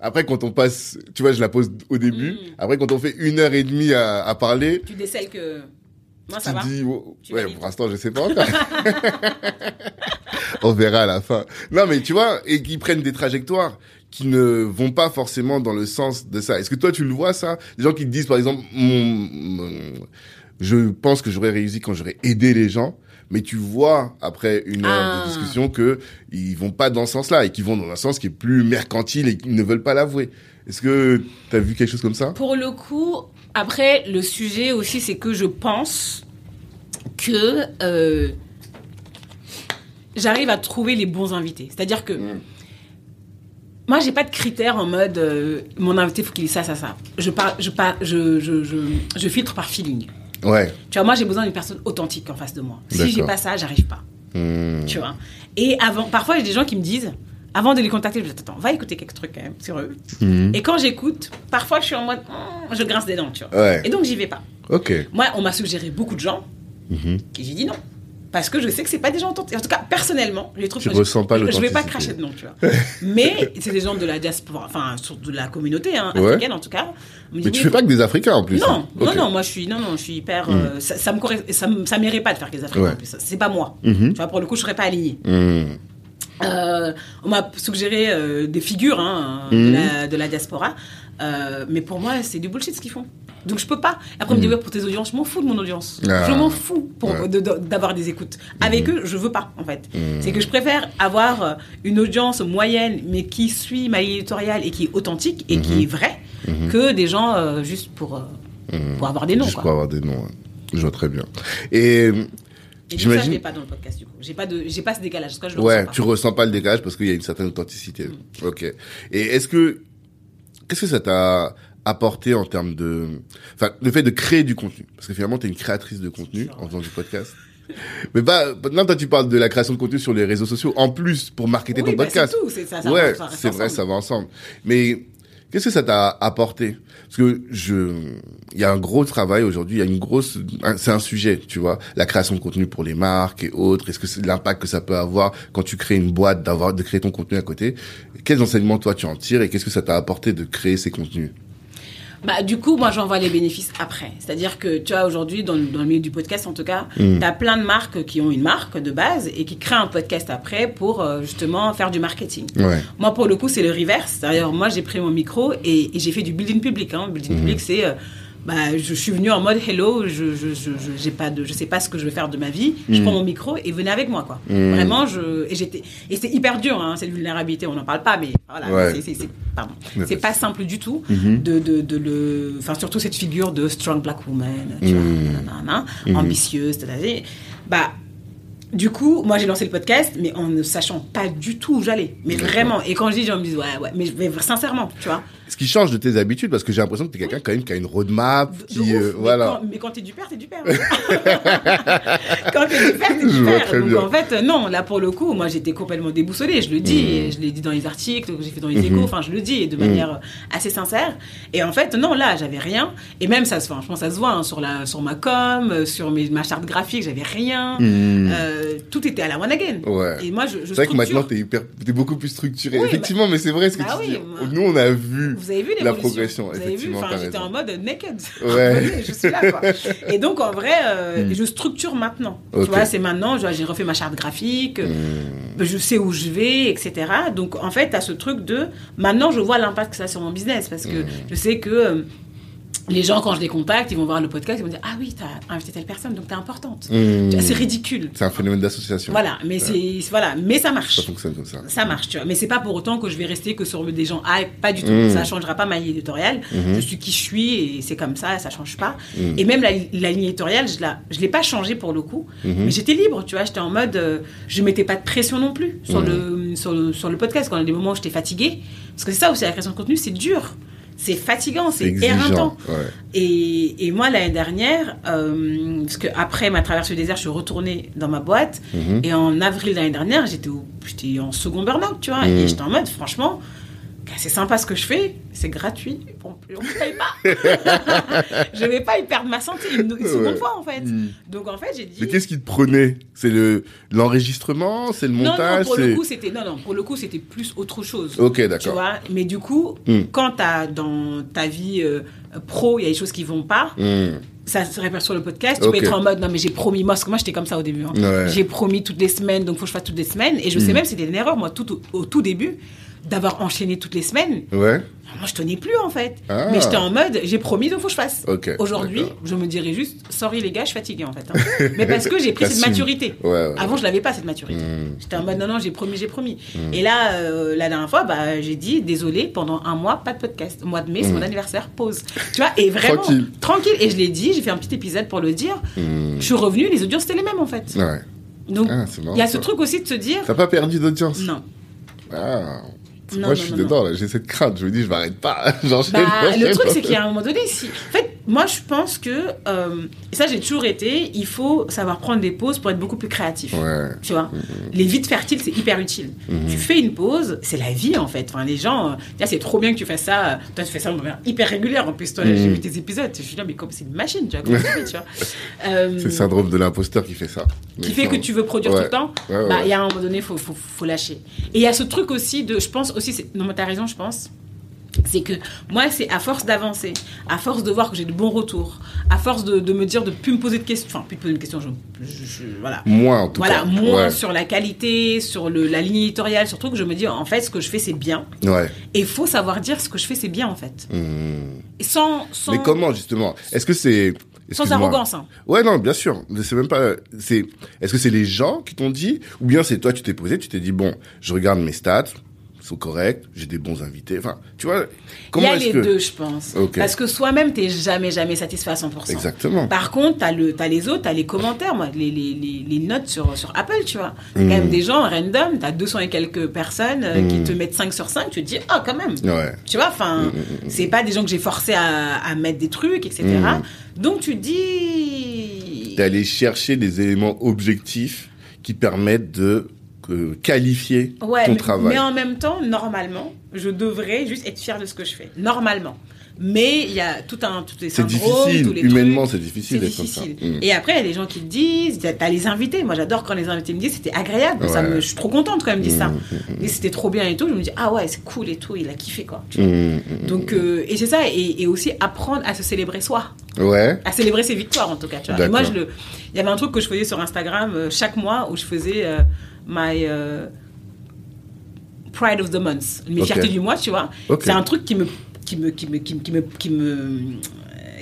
Après, quand on passe, tu vois, je la pose au début. Mhm. Après, quand on fait une heure et demie à, à parler, Tu décèles que. Moi, ça tu va. dis, oh, Tu ouais, pour l'instant, je sais pas encore. (laughs) on verra à la fin. Non, mais tu vois, et qu'ils prennent des trajectoires qui ne vont pas forcément dans le sens de ça. Est-ce que toi, tu le vois, ça? Des gens qui te disent, par exemple, mon, mon- je pense que j'aurais réussi quand j'aurais aidé les gens. Mais tu vois, après une heure Ah. de discussion, que ils vont pas dans ce sens-là et qu'ils vont dans un sens qui est plus mercantile et qu'ils ne veulent pas l'avouer. Est-ce que tu as vu quelque chose comme ça? Pour le coup, après, le sujet aussi, c'est que je pense que euh, j'arrive à trouver les bons invités. C'est-à-dire que Mm. Moi, j'ai pas de critères en mode euh, mon invité, faut qu'il ait ça, ça, ça. Je, parle, je, parle, je, je, je, je filtre par feeling. Ouais. Tu vois, moi, j'ai besoin d'une personne authentique en face de moi. Si j'ai pas ça, j'arrive pas. Hmm. Tu vois. Et avant, parfois, j'ai des gens qui me disent, avant de les contacter, je dis attends, va écouter quelques trucs quand même sur eux. Mhm. Et quand j'écoute, parfois, je suis en mode, Hmm, je grince des dents, tu vois. Ouais. Et donc, j'y vais pas. Ok. Moi, on m'a suggéré beaucoup de gens, Mhm. et j'ai dit non. Parce que je sais que c'est pas des gens authentiques. En tout cas, personnellement, je les trouve Tu je- ressens pas je, je vais pas cracher de nom, tu vois. (laughs) Mais c'est des gens de la diaspora, enfin, surtout de la communauté hein, Ouais. africaine en tout cas. Mais tu oui, fais pas que des Africains en plus. non, hein. non, non, moi je suis, non, non, je suis hyper. euh, ça, ça me ça, ça m'irait pas de faire que des Africains Ouais. en plus. C'est pas moi. Mhm. Tu vois, pour le coup, je serais pas alignée. Hmm. Euh, on m'a suggéré euh, des figures hein, Mhm. de, la, de la diaspora, Euh, mais pour moi, c'est du bullshit ce qu'ils font. Donc je peux pas. Après, on me dit, ouais, pour tes audiences, je m'en fous de mon audience. Mhm. Ah. Je m'en fous pour, Ouais. Mhm. de- de- d'avoir des écoutes. Avec eux, je veux pas, en fait. C'est que je préfère avoir une audience moyenne, mais qui suit ma ligne éditoriale et qui est authentique et Mhm. qui est vraie, que des gens juste pour, pour avoir des noms. Juste quoi. pour avoir des noms. Je vois très bien. Et Et donc ça, je j'imagine. l'ai pas dans le podcast, du coup. J'ai pas, de, j'ai pas ce décalage. En tout cas, je le Ouais, ressens pas. tu ressens pas le décalage parce qu'il y a une certaine authenticité. Ok. Et est-ce que qu'est-ce que ça t'a apporté en termes de, enfin, le fait de créer du contenu? Parce que finalement, t'es une créatrice de contenu en faisant du podcast. Mais bah, maintenant, toi, tu parles de la création de contenu sur les réseaux sociaux, en plus, pour marketer Oui, ton bah, podcast. c'est tout. C'est ça, ça ouais, ça c'est vrai, ça va ensemble. Mais qu'est-ce que ça t'a apporté? Parce que je, il y a un gros travail aujourd'hui. Il y a une grosse, c'est un sujet, tu vois, la création de contenu pour les marques et autres. Est-ce que c'est l'impact que ça peut avoir quand tu crées une boîte, d'avoir de créer ton contenu à côté? Quels enseignements toi tu en tires et qu'est-ce que ça t'a apporté de créer ces contenus? Bah, du coup, moi, j'en vois les bénéfices après. C'est-à-dire que, tu vois, aujourd'hui, dans, dans le milieu du podcast, en tout cas, Mm. tu as plein de marques qui ont une marque de base et qui créent un podcast après pour, euh, justement, faire du marketing. Ouais. Moi, pour le coup, c'est le reverse. D'ailleurs, moi, j'ai pris mon micro et, et j'ai fait du building public. Hein. Building Mhm. public, c'est... euh, bah, je suis venue en mode hello, je je, je, je, pas de, je sais pas ce que je veux faire de ma vie. Je Mhm. prends mon micro et venez avec moi, quoi. Mhm. Vraiment, je et j'étais et c'est hyper dur, hein, cette vulnérabilité. On n'en parle pas, mais voilà, Ouais. c'est, pardon, c'est pas simple du tout Mhm. de, de, de le, enfin surtout cette figure de strong black woman, tu vois, nanana, Mhm. ambitieuse, c'est-à-dire, bah. Du coup, moi j'ai lancé le podcast, mais en ne sachant pas du tout où j'allais. Mais vraiment. Et quand je dis, gens me disent, ouais, ouais, mais, mais sincèrement, tu vois. Ce qui change de tes habitudes parce que j'ai l'impression que t'es quelqu'un quand même qui a une roadmap, De qui ouf, euh, mais voilà. Quand, mais quand t'es du père, t'es du père. (laughs) quand t'es du père, t'es du père. Donc bien. en fait, euh, non, là pour le coup, moi j'étais complètement déboussolée. Je le dis, et je l'ai dit dans les articles que j'ai fait dans les Mhm. échos. Enfin, je le dis de manière euh, assez sincère. Et en fait, non, là, j'avais rien. Et même ça se, enfin, je pense ça se voit hein, sur la, sur ma com, sur mes, ma charte graphique, j'avais rien. Euh, tout était à la one again. Ouais. Et moi, je, je C'est vrai que maintenant t'es hyper, t'es beaucoup plus structuré. Oui, Effectivement, mais c'est vrai ce que bah tu oui, dis. moi- Nous, on a vu. Vous avez vu La progression, Vous avez vu effectivement, Enfin, j'étais en mode naked. Ouais. Je suis là, quoi. (laughs) Et donc, en vrai, euh, Hmm. je structure maintenant. Tu vois, c'est maintenant, j'ai refait ma charte graphique, Hmm. euh, je sais où je vais, etc. Donc, en fait, à ce truc de, maintenant, je vois l'impact que ça a sur mon business parce que Hmm. je sais que euh, les gens, quand je les contacte, ils vont voir le podcast, ils vont dire, ah oui, t'as invité telle personne, donc t'es importante. Vois, C'est ridicule. C'est un phénomène d'association. Voilà, mais c'est, voilà, mais ça marche. Ça fonctionne comme ça. Ça marche, tu vois. Mais c'est pas pour autant que je vais rester que sur des gens hype, pas du tout. Mm. Ça changera pas ma ligne éditoriale. Mhm. Je suis qui je suis et c'est comme ça, ça change pas. Mm. Et même la, la ligne éditoriale, je la, je l'ai pas changée pour le coup. Mais j'étais libre, tu vois. J'étais en mode, euh, je mettais pas de pression non plus sur le sur sur le podcast quand il y a des moments où j'étais fatiguée. Parce que c'est ça aussi la création de contenu, c'est dur. C'est fatigant, C'est éreintant. Ouais. Et, et moi, l'année dernière, euh, parce que après ma traversée du désert, je suis retournée dans ma boîte. Mhm. Et en avril l'année dernière, j'étais en second burn-out, tu vois. Mhm. Et j'étais en mode, franchement, c'est sympa ce que je fais, c'est gratuit, on ne paye pas. (laughs) je vais pas y perdre ma santé une, une seconde Ouais. fois, en fait. Mhm. Donc, en fait, j'ai dit. Mais qu'est-ce qui te prenait? C'est le l'enregistrement, c'est le non, non, montage, pour le coup, c'était non, non, pour le coup, c'était plus autre chose. Ok, Tu d'accord. vois, mais du coup, Mm. quand t'as dans ta vie euh, pro, il y a des choses qui vont pas, Hmm. ça se répercute sur le podcast. Tu Ok. peux être en mode non mais j'ai promis moi parce que moi j'étais comme ça au début. hein. Ouais. J'ai promis toutes les semaines donc faut que je fasse toutes les semaines et je sais Mm. même c'était une erreur moi tout au, au tout début d'avoir enchaîné toutes les semaines. Ouais. Moi je tenais plus en fait. Ah. Mais j'étais en mode j'ai promis donc faut que je fasse. Aujourd'hui je me dirais juste sorry les gars je suis fatiguée en fait. hein. (laughs) mais parce que j'ai pris cette maturité. Ouais, ouais. Avant je l'avais pas cette maturité. Mm. J'étais en mode non non j'ai promis j'ai promis. Et là euh, la dernière fois bah j'ai dit désolé pendant un mois pas de podcast. Au mois de mai c'est mon anniversaire pause. Tu vois et vraiment. Tranquille. tranquille et je l'ai dit j'ai fait un petit épisode pour le dire. Hmm. Je suis revenue, les audiences étaient les mêmes en fait. Ouais. Donc, Ah, il y a ce truc aussi de se dire T'as pas perdu d'audience non. Ah. Non, Moi, non, je suis non, dedans, là. J'ai cette crainte. Je me dis, je m'arrête pas. (laughs) J'enchaîne. Bah, le truc, c'est qu'il y a un moment donné, si. En fait, moi, je pense que. euh, et ça, j'ai toujours été. Il faut savoir prendre des pauses pour être beaucoup plus créatif. Ouais. Tu vois, les vides fertiles, c'est hyper utile. Tu fais une pause, c'est la vie en fait. Enfin, les gens, euh, c'est trop bien que tu fasses ça. euh, Toi, tu fais ça de manière hyper régulière. En plus, toi, j'ai Mhm. vu tes épisodes. Je suis là, mais comme c'est une machine, tu vois. Comment tu fais, tu vois? Euh, (laughs) C'est le syndrome de l'imposteur qui fait ça. qui fait que tu veux produire Ouais. tout le temps, Ouais, bah, il y a un moment donné, il faut, faut, faut lâcher. Et il y a ce truc aussi de, je pense aussi, non, mais t'as raison, je pense, c'est que moi, c'est à force d'avancer, à force de voir que j'ai de bons retours, à force de, de me dire de plus me poser de questions, enfin, plus de poser de questions, je, je- je- voilà. Moins, en tout Voilà, cas. moins Ouais. sur la qualité, sur le, la ligne éditoriale, surtout que je me dis, en fait, ce que je fais, c'est bien. Ouais. Et il faut savoir dire ce que je fais, c'est bien, en fait. Hmm. Et sans, sans, Mais comment, justement? Est-ce que c'est. sans arrogance. hein. Ouais, non, bien sûr. C'est même pas. C'est. Est-ce que c'est les gens qui t'ont dit, ou bien c'est toi, tu t'es posé, tu t'es dit bon, je regarde mes stats, sont corrects, j'ai des bons invités. Enfin, tu vois. Il y Comment a les que deux, je pense. Ok. Parce que soi-même, t'es jamais, jamais satisfait à 100%. Exactement. Par contre, t'as le, t'as les autres, t'as les commentaires, moi, les, les, les, les notes sur, sur Apple, tu vois. Quand même des gens random, t'as 200 et quelques personnes euh, qui Mm. te mettent 5 sur 5, tu te dis, ah, quand même. Ouais. Tu vois, enfin, Mm, c'est pas des gens que j'ai forcé à, à mettre des trucs, etc. Donc tu te dis. D'aller chercher des éléments objectifs qui permettent de euh, qualifier Ouais, ton mais, travail. mais en même temps, normalement, je devrais juste être fière de ce que je fais. Normalement. Mais il y a tout un, tous les C'est syndromes, tous difficile. les Humainement, c'est difficile d'être comme ça. difficile. Mm. Et après, il y a des gens qui te disent, t'as les invités. Moi, j'adore quand les invités me disent, c'était agréable. Ça me, je suis trop contente quand ils me disent ça. Mm, Et c'était trop bien et tout. Je me dis, ah ouais, c'est cool et tout. Il a kiffé, quoi. Tu Mm, vois. mm, mm. Donc, euh, et c'est ça. Et, et aussi apprendre à se célébrer soi. Ouais. À célébrer ses victoires, en tout cas. Tu vois. Et moi, je le, il y avait un truc que je faisais sur Instagram euh, chaque mois où je faisais euh, my euh, Pride of the Month, mes fiertés du mois, tu vois. C'est un truc qui me, qui me, qui me, qui me, qui me, qui me,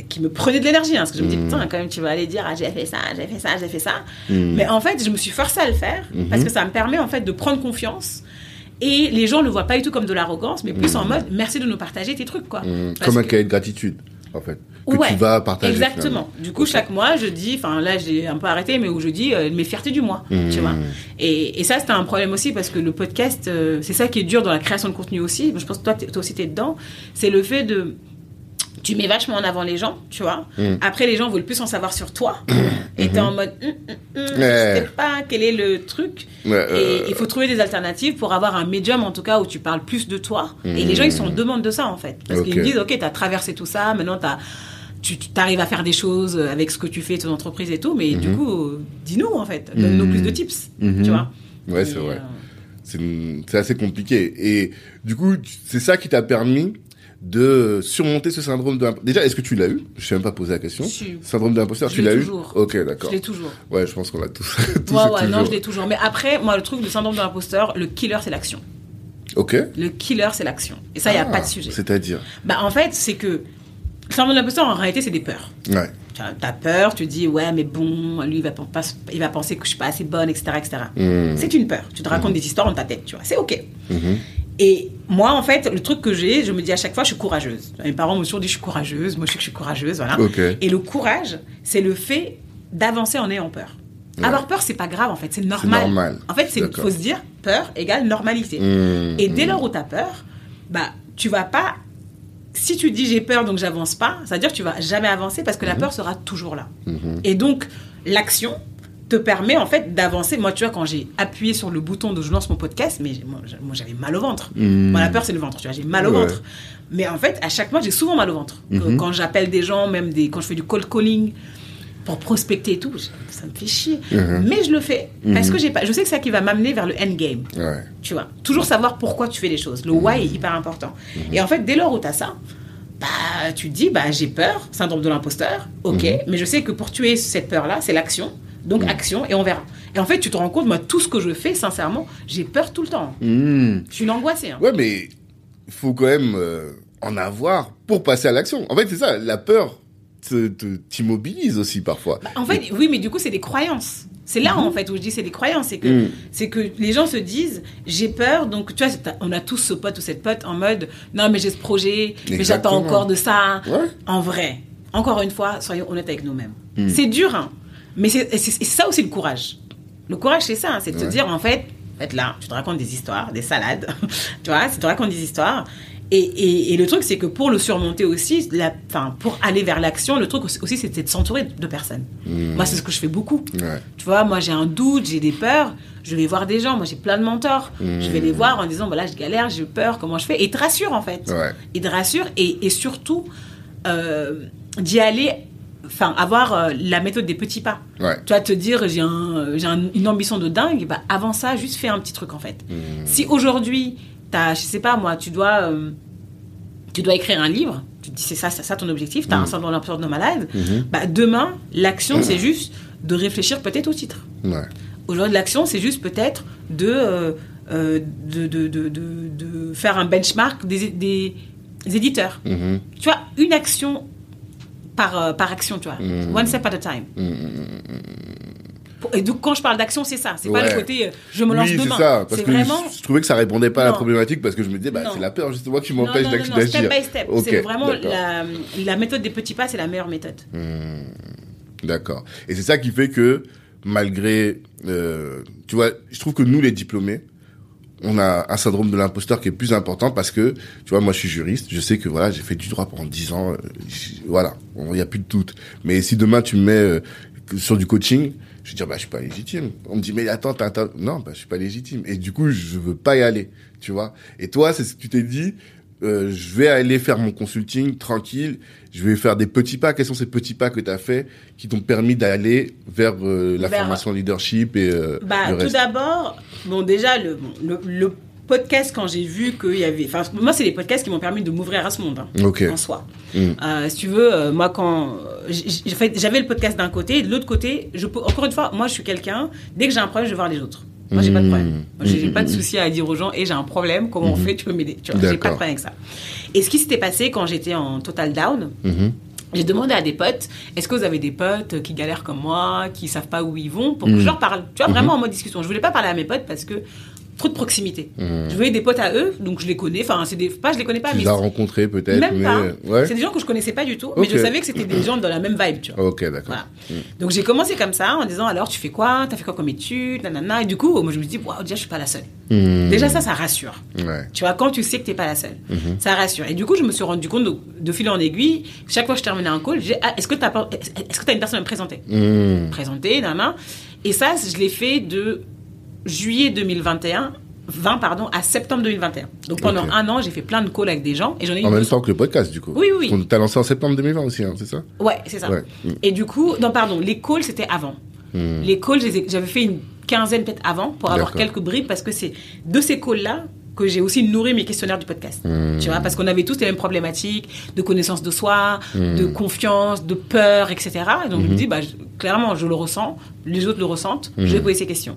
qui me prenait de l'énergie, hein, parce que je me dis, Mm. putain, quand même, tu vas aller dire, ah, j'ai fait ça, j'ai fait ça, j'ai fait ça. Mm. Mais en fait, je me suis forcée à le faire, parce Mhm. que ça me permet, en fait, de prendre confiance. Et les gens ne le voient pas du tout comme de l'arrogance, mais plus en mode, merci de nous partager tes trucs, quoi. Mm. Parce Comme un cahier de gratitude, en fait. Que Ouais, tu vas partager. Exactement. finalement. Du coup, chaque mois, je dis, enfin là, j'ai un peu arrêté, mais où je dis euh, mes fiertés du mois, Mmh. tu vois. Et, et ça, c'était un problème aussi parce que le podcast, euh, c'est ça qui est dur dans la création de contenu aussi. Je pense que toi, toi aussi, t'es dedans. C'est le fait de. Tu mets vachement en avant les gens, tu vois. Mmh. Après, les gens veulent plus en savoir sur toi. (coughs) et t'es en mode, hum, je Ouais. sais pas quel est le truc. Euh, Et il faut trouver des alternatives pour avoir un médium, en tout cas, où tu parles plus de toi. Et les gens, ils sont en demande de ça, en fait. Parce Ok. qu'ils me disent, OK, tu as traversé tout ça, maintenant t'as- tu arrives à faire des choses avec ce que tu fais, ton entreprise et tout, mais du coup, euh, dis-nous, en fait. Donne-nous plus de tips, Mhm. tu vois. Ouais, c'est vrai. euh, C'est assez compliqué. Et du coup, c'est ça qui t'a permis de surmonter ce syndrome de. Déjà, est-ce que tu l'as eu? Je t'ai même pas posé la question. Si. Syndrome de l'imposteur, Je tu l'as eu? toujours. Ok, Je d'accord. l'ai toujours. Ouais, je pense qu'on l'a tous. (laughs) tous Ouais, ouais, non, je l'ai toujours. Mais après, moi, le truc, le syndrome de l'imposteur, le killer, c'est l'action. Ok. Le killer, c'est l'action. Et ça, il n'y a Ah, pas de sujet. C'est-à-dire? Bah, en fait, c'est que le syndrome de l'imposteur, en réalité, c'est des peurs. Ouais. Tu as- T'as peur, tu dis, ouais, mais bon, lui, il va, pas, il va penser que je suis pas assez bonne, etc. etc. Mhm. C'est une peur. Tu te racontes des histoires dans ta tête, tu vois. C'est OK. Mhm. Et moi, en fait, le truc que j'ai, je me dis à chaque fois, je suis courageuse. Mes parents m'ont toujours dit, je suis courageuse. Moi, je sais que je suis courageuse, voilà. Et le courage, c'est le fait d'avancer en ayant peur. Ouais. Avoir peur, c'est pas grave, en fait. C'est normal. normal. En fait, il faut se dire, peur égale normalité. Mhm. Et dès lors où tu as peur, bah, tu vas pas si tu dis j'ai peur donc j'avance pas, ça veut dire que tu vas jamais avancer parce que la peur sera toujours là. Et donc l'action te permet en fait d'avancer. Moi, tu vois, quand j'ai appuyé sur le bouton de je lance mon podcast, mais moi, j'avais mal au ventre. Moi, la peur c'est le ventre, tu vois, j'ai mal au Ouais. ventre. Mais en fait, à chaque mois, j'ai souvent mal au ventre. Que- Quand j'appelle des gens, même des, quand je fais du cold calling pour prospecter et tout, ça me fait chier. Mais je le fais parce que j'ai pas, je sais que c'est ça qui va m'amener vers le endgame Ouais. tu vois. Toujours savoir pourquoi tu fais les choses. Le why est hyper important. Et en fait, dès lors où tu as ça, bah, tu te dis, bah, j'ai peur, syndrome de l'imposteur, ok, mais je sais que pour tuer cette peur-là, c'est l'action. Donc, action, et on verra. Et en fait, tu te rends compte, moi, tout ce que je fais, sincèrement, j'ai peur tout le temps. Hmm. Je suis une angoissée. hein. Ouais, mais il faut quand même euh, en avoir pour passer à l'action. En fait, c'est ça, la peur t'immobilise aussi parfois. En fait, oui, mais du coup, c'est des croyances. C'est là, en fait, où je dis c'est des croyances. C'est que, Mhm. c'est que les gens se disent, j'ai peur, donc tu vois, on a tous ce pote ou cette pote en mode, non, mais j'ai ce projet, mais j'attends encore de ça. Ouais. En vrai, encore une fois, soyons honnêtes avec nous-mêmes. Mhm. C'est dur, hein, mais c'est ça aussi le courage. Le courage, c'est ça, hein, c'est de te dire, en fait, en fait, là, tu te racontes des histoires, des salades, (laughs) tu vois, tu te racontes des histoires. Et, et- et le truc, c'est que pour le surmonter aussi, la, enfin, pour aller vers l'action, le truc aussi, c'est de s'entourer de personnes. Moi, c'est ce que je fais beaucoup. Ouais. Tu vois, moi j'ai un doute, j'ai des peurs, je vais voir des gens, moi j'ai plein de mentors. Je vais les voir en disant, voilà, je galère, j'ai peur, comment je fais? Et ils te rassurent en fait. Ouais. Ils te rassurent et, et surtout euh, d'y aller, enfin, avoir euh, la méthode des petits pas. Ouais. Tu vas te dire, j'ai un, j'ai un- une ambition de dingue, bah, avant ça, juste fais un petit truc en fait. Si aujourd'hui, t'as, je sais pas moi, tu dois. euh, tu dois écrire un livre, tu te dis c'est ça, c'est ça ton objectif, tu as un syndrome d'imposteur de malade, bah demain, l'action c'est juste de réfléchir peut-être au titre. Ouais. Aujourd'hui, l'action c'est juste peut-être de, euh, euh, de, de, de, de- faire un benchmark des, des, éditeurs. Mhm. Tu vois, une action par, euh, par action, tu vois. Mhm. One step at a time. Pour- Et donc, quand je parle d'action, c'est ça. C'est pas Ouais. le côté euh, je me lance oui, demain. c'est ça. Parce que vraiment. je, je trouvais que ça répondait pas à la Non. problématique parce que je me disais, bah, Non. c'est la peur justement qui Non, m'empêche non, non, non, d'agir. step by step. Ok, c'est vraiment la, la méthode des petits pas, c'est la meilleure méthode. D'accord. Et c'est ça qui fait que, malgré, euh, tu vois, je trouve que nous, les diplômés, on a un syndrome de l'imposteur qui est plus important parce que, tu vois, moi, je suis juriste, je sais que, voilà, j'ai fait du droit pendant 10 ans, euh, voilà, il n'y a plus de doute. Mais si demain, tu me mets euh, sur du coaching, je vais dire, bah, je suis pas légitime. On me dit, mais attends, t'as- non, bah, je suis pas légitime. Et du coup, je veux pas y aller, tu vois. Et toi, c'est ce que tu t'es dit, euh, je vais aller faire mon consulting tranquille, je vais faire des petits pas. Quels sont ces petits pas que tu as fait qui t'ont permis d'aller vers euh, la Vers- formation leadership et euh, Bah, le tout d'abord, bon, déjà, le, bon, le, le podcast, quand j'ai vu qu'il y avait. Enfin, moi, c'est les podcasts qui m'ont permis de m'ouvrir à ce monde, hein, en soi. Mm. Si tu veux, moi, quand. J'avais le podcast d'un côté, et de l'autre côté, je peux, encore une fois, moi, je suis quelqu'un, dès que j'ai un problème, je vais voir les autres. Moi, j'ai pas de problème. Moi, j'ai j'ai pas de souci à dire aux gens, et j'ai un problème, comment on fait, tu peux m'aider? Tu vois, j'ai pas de problème avec ça. Et ce qui s'était passé quand j'étais en total down, j'ai demandé à des potes, est-ce que vous avez des potes qui galèrent comme moi, qui savent pas où ils vont, pour que je leur parle. Tu vois, vraiment en mode discussion. Je voulais pas parler à mes potes parce que trop de proximité. Je voulais des potes à eux, donc je les connais. Enfin, c'est des, pas, je les connais pas, Tu mais les as rencontrés peut-être, même mais pas. ouais. C'est des gens que je connaissais pas du tout, mais je savais que c'était des gens dans la même vibe, tu vois. Ok, d'accord. Voilà. Donc j'ai commencé comme ça en disant alors tu fais quoi? T'as fait quoi comme études Nanana. Et du coup, moi je me dis waouh déjà je suis pas la seule. Hmm. Déjà ça ça rassure. Ouais. Tu vois, quand tu sais que t'es pas la seule, ça rassure. Et du coup, je me suis rendu compte de, de fil en aiguille, chaque fois que je terminais un call, disais, ah, est-ce que t'as est-ce que t'as une personne à me présenter? Hmm. Présenter, nana. Et ça, je l'ai fait de juillet 2021, 20 pardon, à septembre 2021. Donc pendant un an, j'ai fait plein de calls avec des gens et j'en ai eu En même temps que le podcast, du coup. Oui, oui, oui. On t'a lancé en septembre 2020 aussi, hein, c'est ça? Ouais, c'est ça. Ouais. Mm. Et du coup, non, pardon, les calls, c'était avant. Hmm. Les calls, j'avais fait une quinzaine peut-être avant pour avoir quelques bribes parce que c'est de ces calls-là que j'ai aussi nourri mes questionnaires du podcast. Hmm. Tu vois, parce qu'on avait tous les mêmes problématiques de connaissance de soi, Hmm. de confiance, de peur, etc. Et donc, je me dis, bah, je- clairement, je le ressens, les autres le ressentent, je Hmm. vais poser ces questions.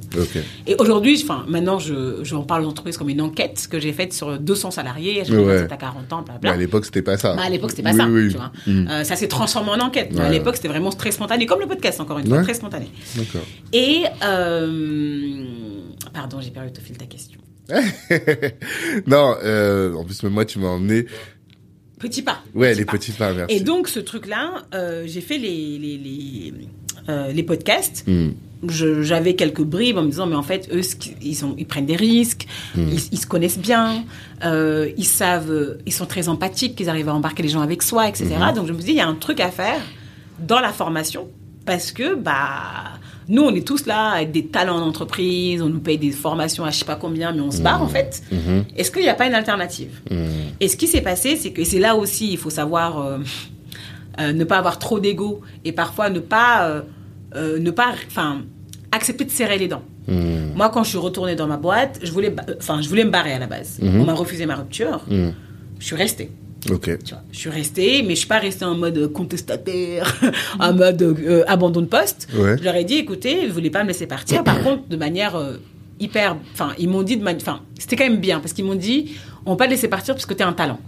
Et aujourd'hui, enfin, maintenant, je, j'en parle aux entreprises comme une enquête que j'ai faite sur 200 salariés, je Ouais. à 40 ans, blablabla. Mais à l'époque, c'était pas ça. Bah, à l'époque, c'était pas Oui, ça. oui. Tu vois. Hmm. Euh, ça s'est transformé en enquête. Ouais. à l'époque, c'était vraiment très spontané, comme le podcast, encore une fois, Ouais. très spontané. D'accord. Et. euh, Pardon, j'ai perdu de fil ta question. (laughs) non, euh, en plus, moi, tu m'as emmené. Petit pas. Ouais, Petit les pas. petits pas, merci. Et donc, ce truc-là, euh, j'ai fait les, les, les, euh, les podcasts. Hmm. j'avais quelques bribes en me disant, mais en fait, eux, ils, ont, ils prennent des risques, ils, ils se connaissent bien, euh, ils savent, ils sont très empathiques, ils arrivent à embarquer les gens avec soi, etc. Donc je me dis, il y a un truc à faire dans la formation parce que, bah, nous, on est tous là avec des talents d'entreprise, on nous paye des formations à je sais pas combien, mais on se barre en fait. Est-ce qu'il n'y a pas une alternative? Et ce qui s'est passé, c'est que c'est là aussi, il faut savoir euh, euh, ne pas avoir trop d'ego et parfois ne pas, euh, ne pas, enfin, accepter de serrer les dents. Moi, quand je suis retournée dans ma boîte, je voulais, enfin, je voulais me barrer à la base. On m'a refusé ma rupture. Je suis restée. Ok. Tu vois, je suis restée, mais je suis pas restée en mode contestataire, (laughs) en mode euh, abandon de poste. Ouais. Je leur ai dit, écoutez, vous voulez pas me laisser partir. Par contre, de manière euh, hyper, enfin, ils m'ont dit enfin, c'était quand même bien parce qu'ils m'ont dit, on va pas te laisser partir parce que tu es un talent.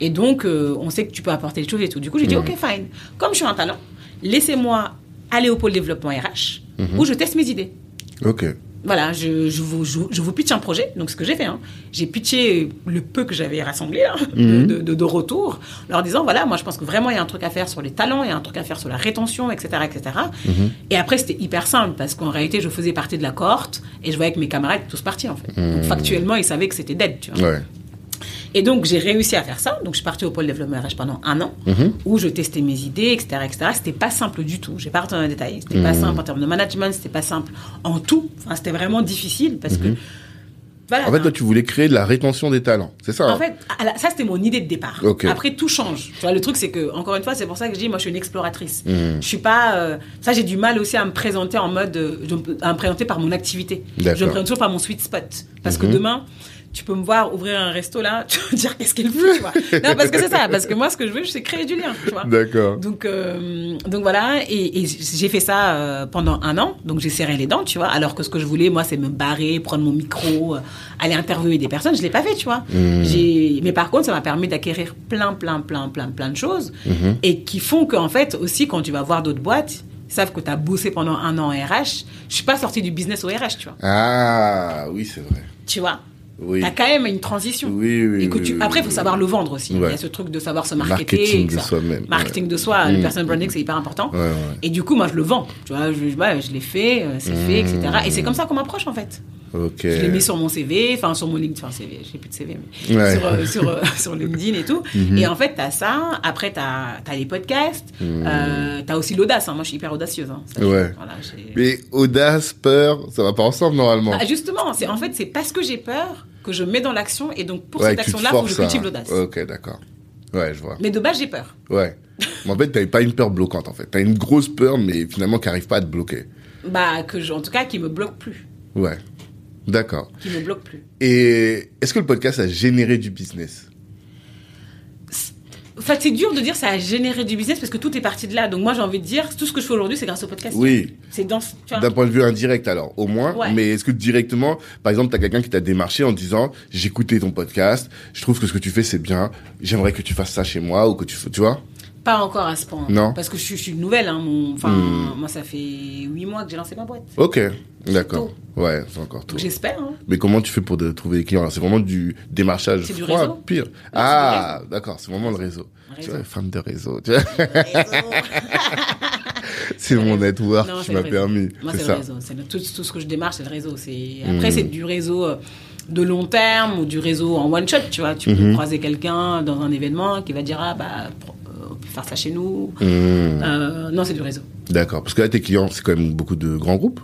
Et donc, euh, on sait que tu peux apporter les choses et tout. Du coup, j'ai dit, ok, fine. Comme je suis un talent, laissez-moi aller au pôle développement RH où je teste mes idées. Ok. Voilà, je, je, vous, je, vous- je vous pitch un projet. Donc, ce que j'ai fait, hein, j'ai pitché le peu que j'avais rassemblé là, de, de, de- de retour, leur disant voilà, moi, je pense que vraiment, il y a un truc à faire sur les talents, il y a un truc à faire sur la rétention, etc. etc. Et après, c'était hyper simple parce qu'en réalité, je faisais partie de la cohorte et je voyais que mes camarades étaient tous partis, en fait. Donc, factuellement, ils savaient que c'était dead, tu vois. Ouais. Et donc, j'ai réussi à faire ça. Donc, je suis partie au pôle développement RH pendant un an, où je testais mes idées, etc., etc. C'était pas simple du tout. J'ai pas rentré dans les détails. C'était pas simple en termes de management, c'était pas simple en tout. Enfin, c'était vraiment difficile parce que. Voilà. En fait, toi, tu voulais créer de la rétention des talents. C'est ça En hein fait, ça c'était mon idée de départ. Après tout change. Tu vois, le truc c'est que encore une fois, c'est pour ça que je dis moi je suis une exploratrice. Je suis pas euh, ça j'ai du mal aussi à me présenter en mode euh, à me présenter par mon activité. Je me présente toujours par mon sweet spot parce Mhm. que demain tu peux me voir ouvrir un resto là, (laughs) tu vas me dire qu'est-ce qu'elle fait, tu vois. Non, parce que c'est ça, parce que moi ce que je veux, c'est créer du lien, tu vois. D'accord. Donc, euh, donc voilà, et, et j'ai fait ça euh, pendant un an. Donc j'ai serré les dents, tu vois. Alors que ce que je voulais, moi, c'est me barrer, prendre mon micro, euh, aller interviewer des personnes. Je l'ai pas fait, tu vois. J'ai, mais par contre, ça m'a permis d'acquérir plein, plein, plein, plein, plein de choses et qui font qu'en fait aussi, quand tu vas voir d'autres boîtes, ils savent que tu as bossé pendant un an en RH. Je suis pas sortie du business au RH, tu vois. Ah, oui, c'est vrai. Tu vois? Oui. T'as quand même une transition. Oui, oui, Et que tu... Après, il faut savoir le vendre aussi. Il y a ce truc de savoir se marketer. Marketing de soi-même, Marketing ouais. de soi, Mm. le personal branding, c'est hyper important. Ouais. Et du coup, moi, je le vends. Tu vois, je, l'ai fait, euh, c'est fait, etc. Et c'est comme ça qu'on m'approche, en fait. Je l'ai mis sur mon CV, enfin, sur mon LinkedIn, enfin, CV, j'ai plus de CV, mais Ouais. sur, euh, sur, euh, (laughs) sur LinkedIn et tout. Et en fait, t'as ça. Après, t'as as les podcasts. Euh, t'as aussi l'audace. hein. Moi, je suis hyper audacieuse. hein. Ça, je- Ouais. voilà, j'ai- Mais audace, peur, ça va pas ensemble normalement. Ah, justement, c'est en fait, c'est parce que j'ai peur que je mets dans l'action. Et donc, pour ouais, cette action-là, faut que je à- cultive l'audace. Ok, d'accord. Ouais, je vois. Mais de base, j'ai peur. Ouais. (laughs) Mais en fait, t'avais pas une peur bloquante, en fait. T'as une grosse peur, mais finalement, qui arrive pas à te bloquer. Bah, que je, en tout cas, qui me bloque plus. Ouais. D'accord. Qui me bloque plus. Et est-ce que le podcast a généré du business? En fait, c'est dur de dire ça a généré du business parce que tout est parti de là. Donc, moi, j'ai envie de dire, tout ce que je fais aujourd'hui, c'est grâce au podcast. Oui. C'est dans. D'un point de vue indirect, alors, au moins. Ouais. Mais est-ce que directement, par exemple, t'as quelqu'un qui t'a démarché en disant, écouté ton podcast, je trouve que ce que tu fais, c'est bien, j'aimerais que tu fasses ça chez moi, ou que tu, tu vois? Pas encore à ce point. Non. Parce que je suis, je suis nouvelle. Hein, mon, Hmm. moi, ça fait huit mois que j'ai lancé ma boîte. Ok. D'accord. Ouais, c'est encore tôt. Donc, j'espère. Hein. Mais comment tu fais pour de trouver des clients C'est vraiment du démarchage C'est du froid, réseau? pire. ah, d'accord, c'est vraiment le réseau. Réseau. Tu vois, femme de réseau. tu vois. (laughs) c'est mon network Non, qui m'a permis. Moi, C'est le réseau. Le- tout, tout ce que je démarche, c'est le réseau. C'est après, Hmm. c'est du réseau euh, de long terme ou du réseau en one shot. Tu vois, tu peux Mhm. croiser quelqu'un dans un événement qui va dire ah bah on peut faire ça chez nous. Mmh. Euh, non, c'est du réseau. D'accord. Parce que là, tes clients, c'est quand même beaucoup de grands groupes.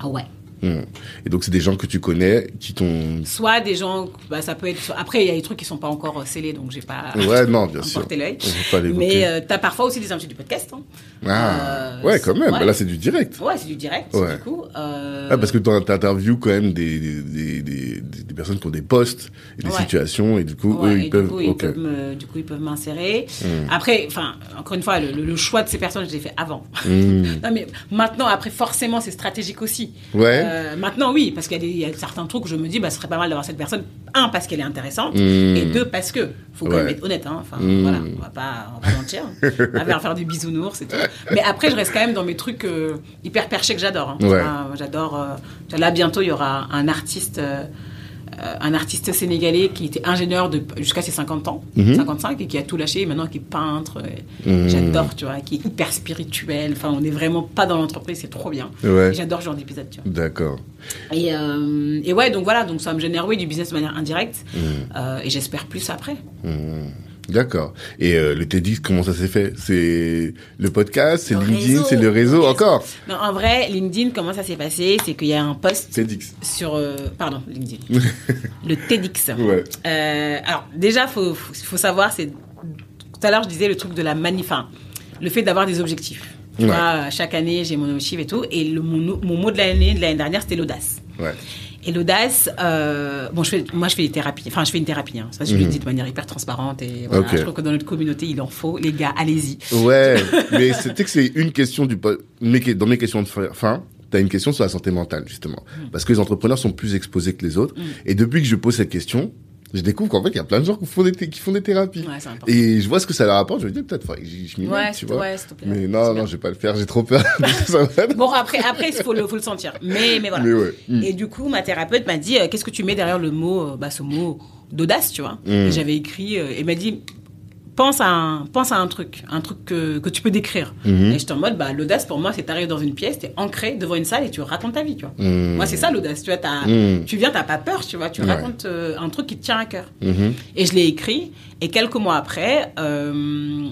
Ah ouais. Mmh. Et donc, c'est des gens que tu connais, qui t'ont. Soit des gens, bah, ça peut être. Après, il y a des trucs qui sont pas encore euh, scellés, donc j'ai pas. Ouais, non, bien (laughs) sûr. l'œil. Mais euh, t'as parfois aussi des invités du podcast. hein. Ah, euh, ouais, quand même. ouais. Bah, là, c'est du direct. Ouais, c'est du direct. Ouais. Du coup. euh, Ah, parce que tu interviews quand même des, des, des, personnes qui ont des postes et des Ouais. situations, et du coup, eux, et ils peuvent. Du coup, ils peuvent me- du coup, ils peuvent m'insérer. Hmm. Après, enfin, encore une fois, le, le- le choix de ces personnes, je l'ai fait avant. Mmh. (laughs) non, mais maintenant, après, forcément, c'est stratégique aussi. Ouais. Euh, maintenant, oui, parce qu'il y, a y certains trucs où je me dis, bah, ce serait pas mal d'avoir cette personne. Un, parce qu'elle est intéressante. Mmh. Et deux, parce que. Faut quand même être honnête. Hein. Enfin, voilà, on va pas, on va pas mentir. (laughs) On va faire- faire du bisounours et tout. (laughs) Mais après, je reste quand même dans mes trucs euh, hyper perchés que j'adore. hein. Ouais. vois, J'adore. euh, là, bientôt, il y aura un artiste. euh, un artiste sénégalais qui était ingénieur jusqu'à ses 50 ans, Mhm. 55, et qui a tout lâché, et maintenant qui est peintre. Mhm. J'adore, tu vois, qui est hyper spirituel. Enfin, on n'est vraiment pas dans l'entreprise, c'est trop bien. Ouais. J'adore ce genre d'épisode, tu vois. D'accord. Et, et ouais, donc voilà, donc ça me génère, oui, du business de manière indirecte. Mhm. Et j'espère plus après. D'accord. Et euh, le TEDx, comment ça s'est fait? C'est le podcast, c'est LinkedIn, c'est le réseau encore? Non, en vrai, LinkedIn, comment ça s'est passé? C'est qu'il y a un post TEDx. sur. euh, pardon, LinkedIn. (laughs) le TEDx. Ouais. Euh, alors, déjà, il faut, savoir, c'est. Tout à l'heure, je disais le truc de la manif. le fait d'avoir des objectifs. Ouais. vois, chaque année, j'ai mon objectif et tout. Et le, mon, mon mot de l'année de l'année dernière, c'était l'audace. Ouais. Et l'audace, euh, bon, je fais, moi je fais des thérapies, enfin je fais une thérapie, hein. ça je le Mhm. dis de manière hyper transparente et voilà, je trouve que dans notre communauté il en faut, les gars, allez-y. Ouais, (laughs) mais c'était que c'est une question du dans mes questions de fin- fin, t'as une question sur la santé mentale justement, Mm. parce que les entrepreneurs sont plus exposés que les autres. Et depuis que je pose cette question, je découvre qu'en fait il y a plein de gens qui font des qui font des thérapies. Ouais. Et je vois ce que ça leur apporte. Je me dis peut-être faudrait que j'y- je m'y Ouais, mette, tu vois. ouais, s'il te plaît. mais non, non, je vais pas le faire. J'ai trop peur. (laughs) Bon après, après il faut le, faut le sentir, mais mais voilà. Mais ouais. Mm. Et du coup ma thérapeute m'a dit euh, qu'est-ce que tu mets derrière le mot, euh, bah ce mot d'audace, tu vois. Mm. J'avais écrit, euh, et m'a dit pense à un, pense à un truc, un truc que, que tu peux décrire. Mhm. Et j'étais en mode, bah, l'audace pour moi, c'est t'arrives dans une pièce, t'es ancré devant une salle et tu racontes ta vie, tu vois. Mhm. Moi, c'est ça l'audace, tu vois. Mhm. Tu viens, t'as pas peur, tu vois. Tu Ouais. racontes euh, un truc qui te tient à cœur. Mhm. Et je l'ai écrit. Et quelques mois après, euh,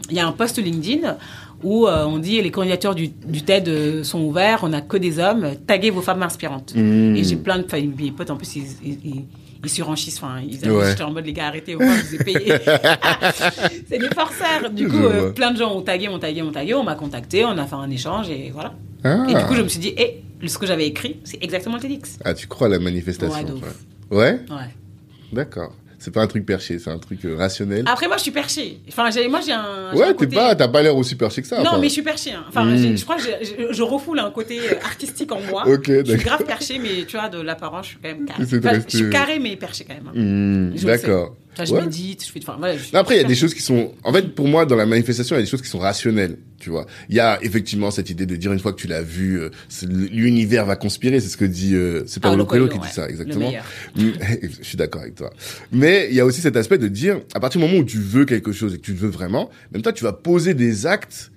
il y a un post LinkedIn où euh, on dit les candidatures du, du TED euh, sont ouverts, on n'a que des hommes, taguez vos femmes inspirantes. Et j'ai plein de mes potes, en plus, ils, ils, ils- ils surenchissent. Enfin, ils Ouais. j'étais en mode, les gars, arrêtez, au moins, je vous ai payé. (laughs) (laughs) c'est des forceurs. Du coup, euh, plein de gens ont tagué, ont tagué, ont tagué, on m'a contacté, on a fait un échange et voilà. Ah. Et du coup, je me suis dit, hé, ce que j'avais écrit, c'est exactement le TEDx. Ah, tu crois à la manifestation Ouais. Ouais, Ouais. d'accord. C'est pas un truc perché, c'est un truc euh, rationnel. Après, moi, je suis perché. Enfin, j'ai- moi, j'ai un. j'ai ouais, t'es côté- pas, t'as pas l'air aussi perché que ça. Non, enfin. mais je suis perché. hein. Enfin, Mm. j'ai- je crois que j'ai- je, je refoule un côté euh, artistique en moi. Ok, Je suis d'accord. grave perché, mais tu vois, de l'apparence, je suis quand même carré. C'est de Enfin, rester- Je suis carré, mais perché quand même. hein. Hmm, Je le sais. d'accord. Je Ouais. médite, je fais. Enfin, voilà, je Après, il y a des choses qui sont, en fait, pour moi, dans la manifestation, il y a des choses qui sont rationnelles, tu vois. Il y a effectivement cette idée de dire une fois que tu l'as vu, euh, l'univers va conspirer, c'est ce que dit, euh, c'est Paulo Coelho qui dit ouais, ça, exactement. Mm, (laughs) Je suis d'accord avec toi. Mais il y a aussi cet aspect de dire, à partir du moment où tu veux quelque chose et que tu le veux vraiment, même toi, tu vas poser des actes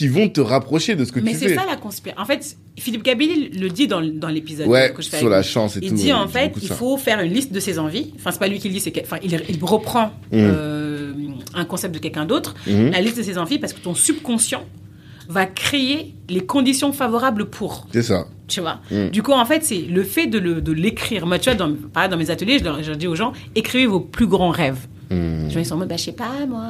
qui vont te rapprocher de ce que Mais tu c'est fais. ça la conspiration. En fait, Philippe Gabelli le dit dans, dans l'épisode Ouais, que je fais sur avec la lui. chance et il tout, dit il en dit fait, beaucoup de il ça. faut faire une liste de ses envies. Enfin, c'est pas lui qui le dit, c'est enfin, il, il reprend Mm. euh, un concept de quelqu'un d'autre. Mhm. La liste de ses envies parce que ton subconscient va créer les conditions favorables pour. C'est ça. Tu vois? Mm. Du coup, en fait, c'est le fait de l'écrire. Moi, tu vois, dans, dans mes ateliers, je, leur, je leur dis aux gens, écrivez vos plus grands rêves. Hmm. Les gens, ils sont en mode, bah, je sais pas, moi.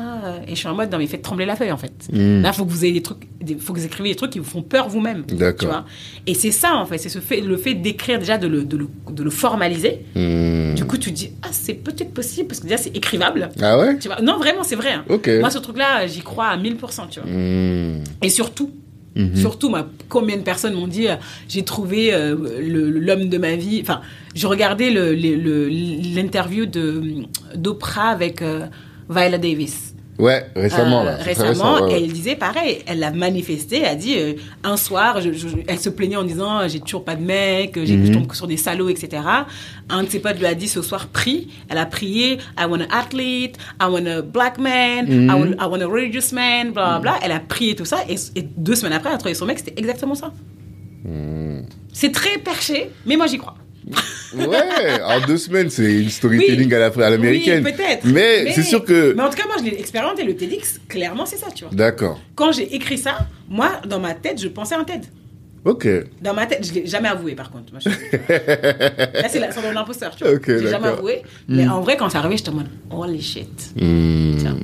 Et je suis en mode, non, mais faites trembler la feuille, en fait. Mm. Là, faut que vous ayez des trucs, il faut que vous écriviez des trucs qui vous font peur vous-même. D'accord. Tu vois. Et c'est ça, en fait. C'est ce fait, le fait d'écrire déjà, de le, de le, de le formaliser. Hmm. Du coup, tu te dis, ah, c'est peut-être possible, parce que déjà, c'est écrivable. Ah ouais? Tu vois. Non, vraiment, c'est vrai. hein. Moi, ce truc-là, j'y crois à 1000%, tu vois. Hmm. Et surtout, Mhm. surtout, combien de personnes m'ont dit, euh, j'ai trouvé euh, l'homme de ma vie. Enfin, je regardais le- le- le- l'interview de d'Oprah avec euh, Viola Davis. Ouais, récemment, Euh, là. Récemment, récent, ouais, et elle disait pareil, elle a manifesté, elle a dit euh, un soir, je- je- elle se plaignait en disant j'ai toujours pas de mec, j'ai Mhm. je tombe sur des salauds, etc. Un de ses potes lui a dit ce soir prie, elle a prié I want an athlete, I want a black man, Mhm. I, want, I want a religious man, bla bla bla. Elle a prié tout ça et, et deux semaines après, elle a trouvé son mec, c'était exactement ça. Hmm. C'est très perché, mais moi j'y crois. Ouais, en deux semaines, c'est une storytelling Oui. à la- à l'américaine. Oui, peut-être. Mais, c'est sûr que. Mais en tout cas, moi je l'ai expérimenté, le TEDx, clairement c'est ça, tu vois. D'accord. Quand j'ai écrit ça, moi dans ma tête, je pensais un TED. Ok. Dans ma tête, je l'ai jamais avoué par contre. Moi, je- (laughs) Là, c'est la syndrome l'imposteur, tu vois. Ok, j'ai jamais avoué. Mais en vrai, quand c'est arrivé, j'étais en mode, holy shit. Hmm. Tiens.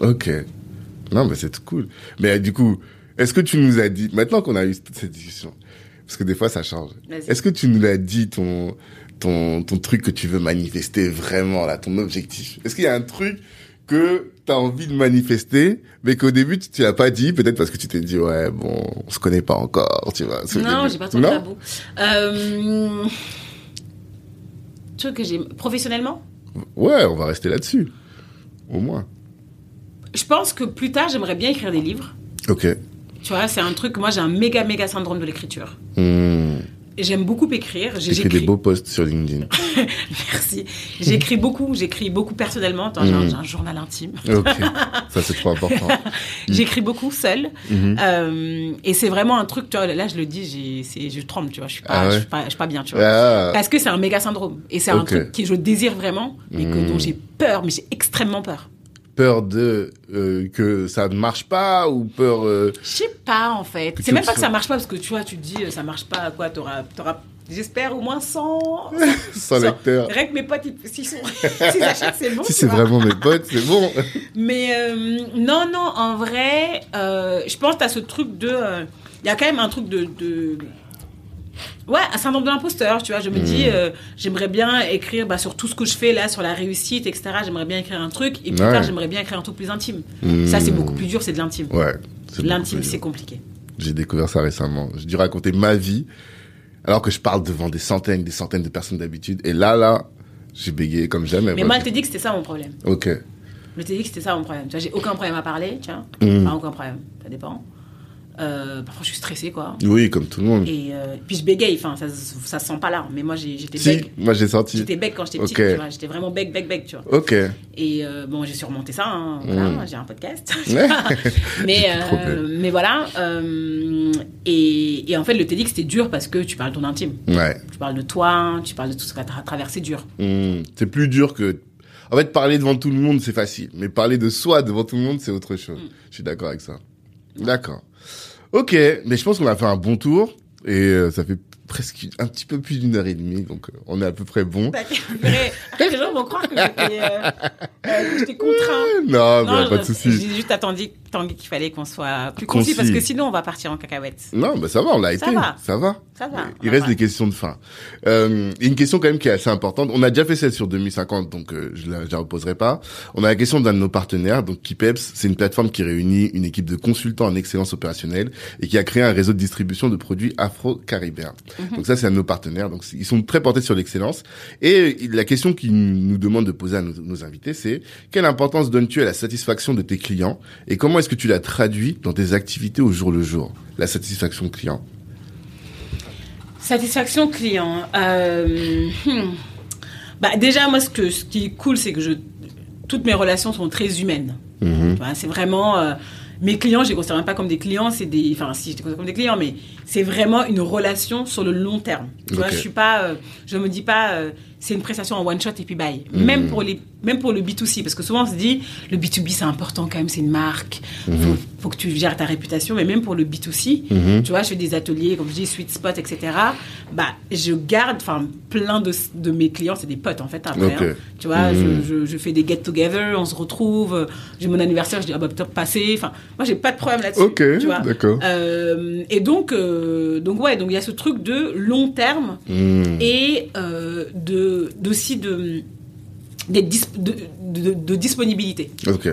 Ok. Non, mais c'est cool. Mais euh, du coup, est-ce que tu nous as dit, maintenant qu'on a eu toute cette discussion, parce que des fois ça change, est-ce que tu nous l'as dit ton, ton, ton truc que tu veux manifester vraiment, là, ton objectif? Est-ce qu'il y a un truc que tu as envie de manifester, mais qu'au début tu tu l'as pas dit, peut-être parce que tu t'es dit, ouais, bon, on se connaît pas encore, tu vois. Non, j'ai pas trop de tabou. Euh... Truc que j'ai. Professionnellement? Ouais, on va rester là-dessus. Au moins. Je pense que plus tard, j'aimerais bien écrire des livres. Ok. Tu vois, c'est un truc, moi j'ai un méga, méga syndrome de l'écriture. Hmm. j'aime beaucoup écrire. J'écris des beaux posts sur LinkedIn. (laughs) Merci. J'écris beaucoup. J'écris beaucoup personnellement. J'ai un- j'ai un journal intime. Ok, ça c'est trop (laughs) important. J'écris beaucoup seule. Mhm. Euh, et c'est vraiment un truc, tu vois, là je le dis, je tremble, tu vois, je suis pas, Ah ouais je suis pas, je suis pas bien, tu vois. Ah, Parce que c'est un méga syndrome. Et c'est un truc que je désire vraiment, mais que, dont j'ai peur, mais j'ai extrêmement peur. Peur de euh, que ça ne marche pas ou peur euh, Je sais pas, en fait. C'est même pas que ça marche pas, parce que tu vois, tu te dis, euh, ça marche pas, quoi, t'auras, t'auras, j'espère au moins 100. sans Sans- lecteur. Rien que mes potes, ils- s'ils sont, (laughs) achètent, c'est bon. Si c'est vraiment mes potes, c'est bon. (laughs) Mais euh, non, non, en vrai, je pense que tu as ce truc de. Il y a quand même un truc de. de- Ouais, un syndrome de l'imposteur, tu vois. Je me dis, Mm. euh, j'aimerais bien écrire bah, sur tout ce que je fais là, sur la réussite, etc. J'aimerais bien écrire un truc. Et plus Ouais. tard, j'aimerais bien écrire un truc plus intime. Mm. Ça, c'est beaucoup plus dur, c'est de l'intime. Ouais. L'intime, c'est compliqué. J'ai découvert ça récemment. J'ai dû raconter ma vie alors que je parle devant des centaines, des centaines de personnes d'habitude. Et là, là, j'ai bégayé comme jamais. Mais moi, elle te dit que c'était ça mon problème. Ok. Je t'ai dit que c'était ça mon problème. Tu vois, j'ai aucun problème à parler, tiens. Mm. Enfin, aucun problème, ça dépend. Euh, parfois, je suis stressée, quoi. Oui, comme tout le monde. Et euh, puis je bégaye, enfin, ça, ça se sent pas là. Mais moi, j'étais Si, bègue. moi j'ai senti. J'étais bègue quand j'étais petite, Ok. tu vois. J'étais vraiment bègue, bègue, bègue, tu vois. Ok. Et euh, bon, j'ai surmonté ça, hein, voilà, Mm. j'ai un podcast. (laughs) (laughs) Mais, euh, mais voilà. et, et en fait, le TEDx, c'était dur parce que tu parles de ton intime. Ouais. Tu parles de toi, tu parles de tout ce que tu as traversé dur. Hmm, C'est plus dur que. En fait, parler devant tout le monde, c'est facile. Mais parler de soi devant tout le monde, c'est autre chose. Mm. Je suis d'accord avec ça. D'accord. Ok, mais je pense qu'on a fait un bon tour. Et euh, ça fait presque un petit peu plus d'une heure et demie. Donc, euh, on est à peu près bon. Mais les gens vont croire que j'étais euh, euh, contraint. (laughs) Non, a je- pas de souci. J'ai juste attendu qu'il fallait qu'on soit plus concis, parce que sinon on va partir en cacahuète. Non, bah ça va, on l'a été. Ça va. Ça va. Ça va. Il reste va. des questions de fin. Euh, une question quand même qui est assez importante. On a déjà fait celle sur 2050, donc euh, je la, je la reposerai pas. On a la question d'un de nos partenaires, donc Kipeps. C'est une plateforme qui réunit une équipe de consultants en excellence opérationnelle et qui a créé un réseau de distribution de produits afro-caribéens. Mhm. Donc ça, c'est un de nos partenaires. Donc ils sont très portés sur l'excellence. Et la question qu'ils nous demandent de poser à nos, nos invités, c'est quelle importance donnes-tu à la satisfaction de tes clients et comment est-ce que tu la traduis dans tes activités au jour le jour, la satisfaction client. Satisfaction client. Euh, hmm. Bah, déjà, moi, ce, que, ce qui est cool, c'est que je, toutes mes relations sont très humaines. Mhm. C'est vraiment. euh, mes clients, je les considère même pas comme des clients, c'est des. Enfin, si, je les considère comme des clients, mais c'est vraiment une relation sur le long terme. Tu vois, je suis pas. euh, je me dis pas. euh, c'est une prestation en one shot et puis bye. Mhm. Même, pour les, même pour le B2C, parce que souvent on se dit, le B2B c'est important quand même, c'est une marque, Mhm. faut, faut que tu gères ta réputation, mais même pour le B2C, Mhm. tu vois, je fais des ateliers, comme je dis, sweet spot, etc. Bah, je garde, enfin, plein de, de mes clients, c'est des potes en fait, après. Hein. Tu vois, Mhm. je, je, je fais des get-together, on se retrouve, j'ai mon anniversaire, je dis, ah bah, top passé. Enfin, moi, j'ai pas de problème là-dessus. Ok, d'accord. Euh, et donc, euh, donc, ouais, donc il y a ce truc de long terme Hmm. et euh, de, d'aussi de, de, de- de disponibilité.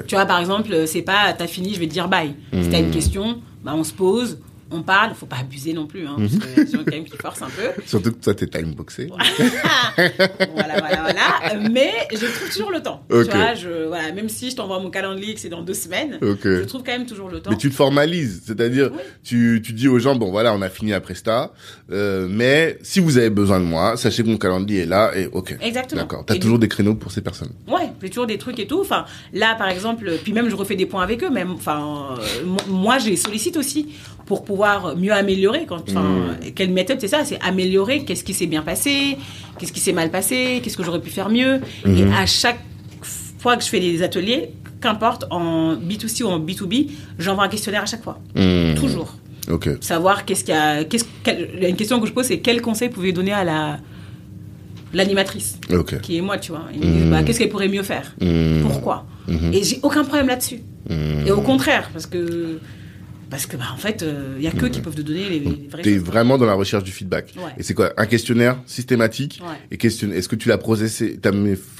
Tu vois, par exemple, euh, c'est pas t'as fini, je vais te dire bye. Si t'as une question, bah, on se pose, on parle. Faut pas abuser non plus, hein, des gens quand même qui forcent un peu. (laughs) Surtout que toi, t'es timeboxé. voilà, voilà, voilà. Mais je trouve toujours le temps. Ok. Tu vois, je, voilà, même si je t'envoie mon calendrier que c'est dans deux semaines, je trouve quand même toujours le temps. Mais tu te formalises, c'est-à-dire Oui. tu, tu dis aux gens bon voilà on a fini après ça, euh, mais si vous avez besoin de moi, sachez que mon calendrier est là et ok. Exactement. D'accord. T'as toujours des créneaux pour ces personnes. Ouais, j'ai toujours des trucs et tout. Enfin, là, par exemple, puis même je refais des points avec eux. Même, enfin, euh, mo- moi, je les sollicite aussi pour pouvoir mieux améliorer. Quand, enfin, Mm. quelle méthode c'est ça C'est améliorer. Qu'est-ce qui s'est bien passé Qu'est-ce qui s'est mal passé Qu'est-ce que j'aurais pu faire mieux Mhm. Et à chaque fois que je fais des ateliers, qu'importe en B2C ou en B2B, j'envoie un questionnaire à chaque fois. Hmm. Toujours. Savoir qu'est-ce qu'il y a. Qu'est-ce, quelle- une question que je pose, c'est quel conseil pouvez-vous donner à la l'animatrice qui est moi, tu vois. Ils me disent, bah, qu'est-ce qu'elle pourrait mieux faire? Pourquoi? Et j'ai aucun problème là-dessus. Et au contraire, parce que, parce que bah, en fait, il y a que qui peuvent te donner les, les vraies T'es vraiment dans la recherche du feedback. Ouais. Et c'est quoi? Un questionnaire systématique? Ouais. Et question. Est-ce que tu l'as processé? T'as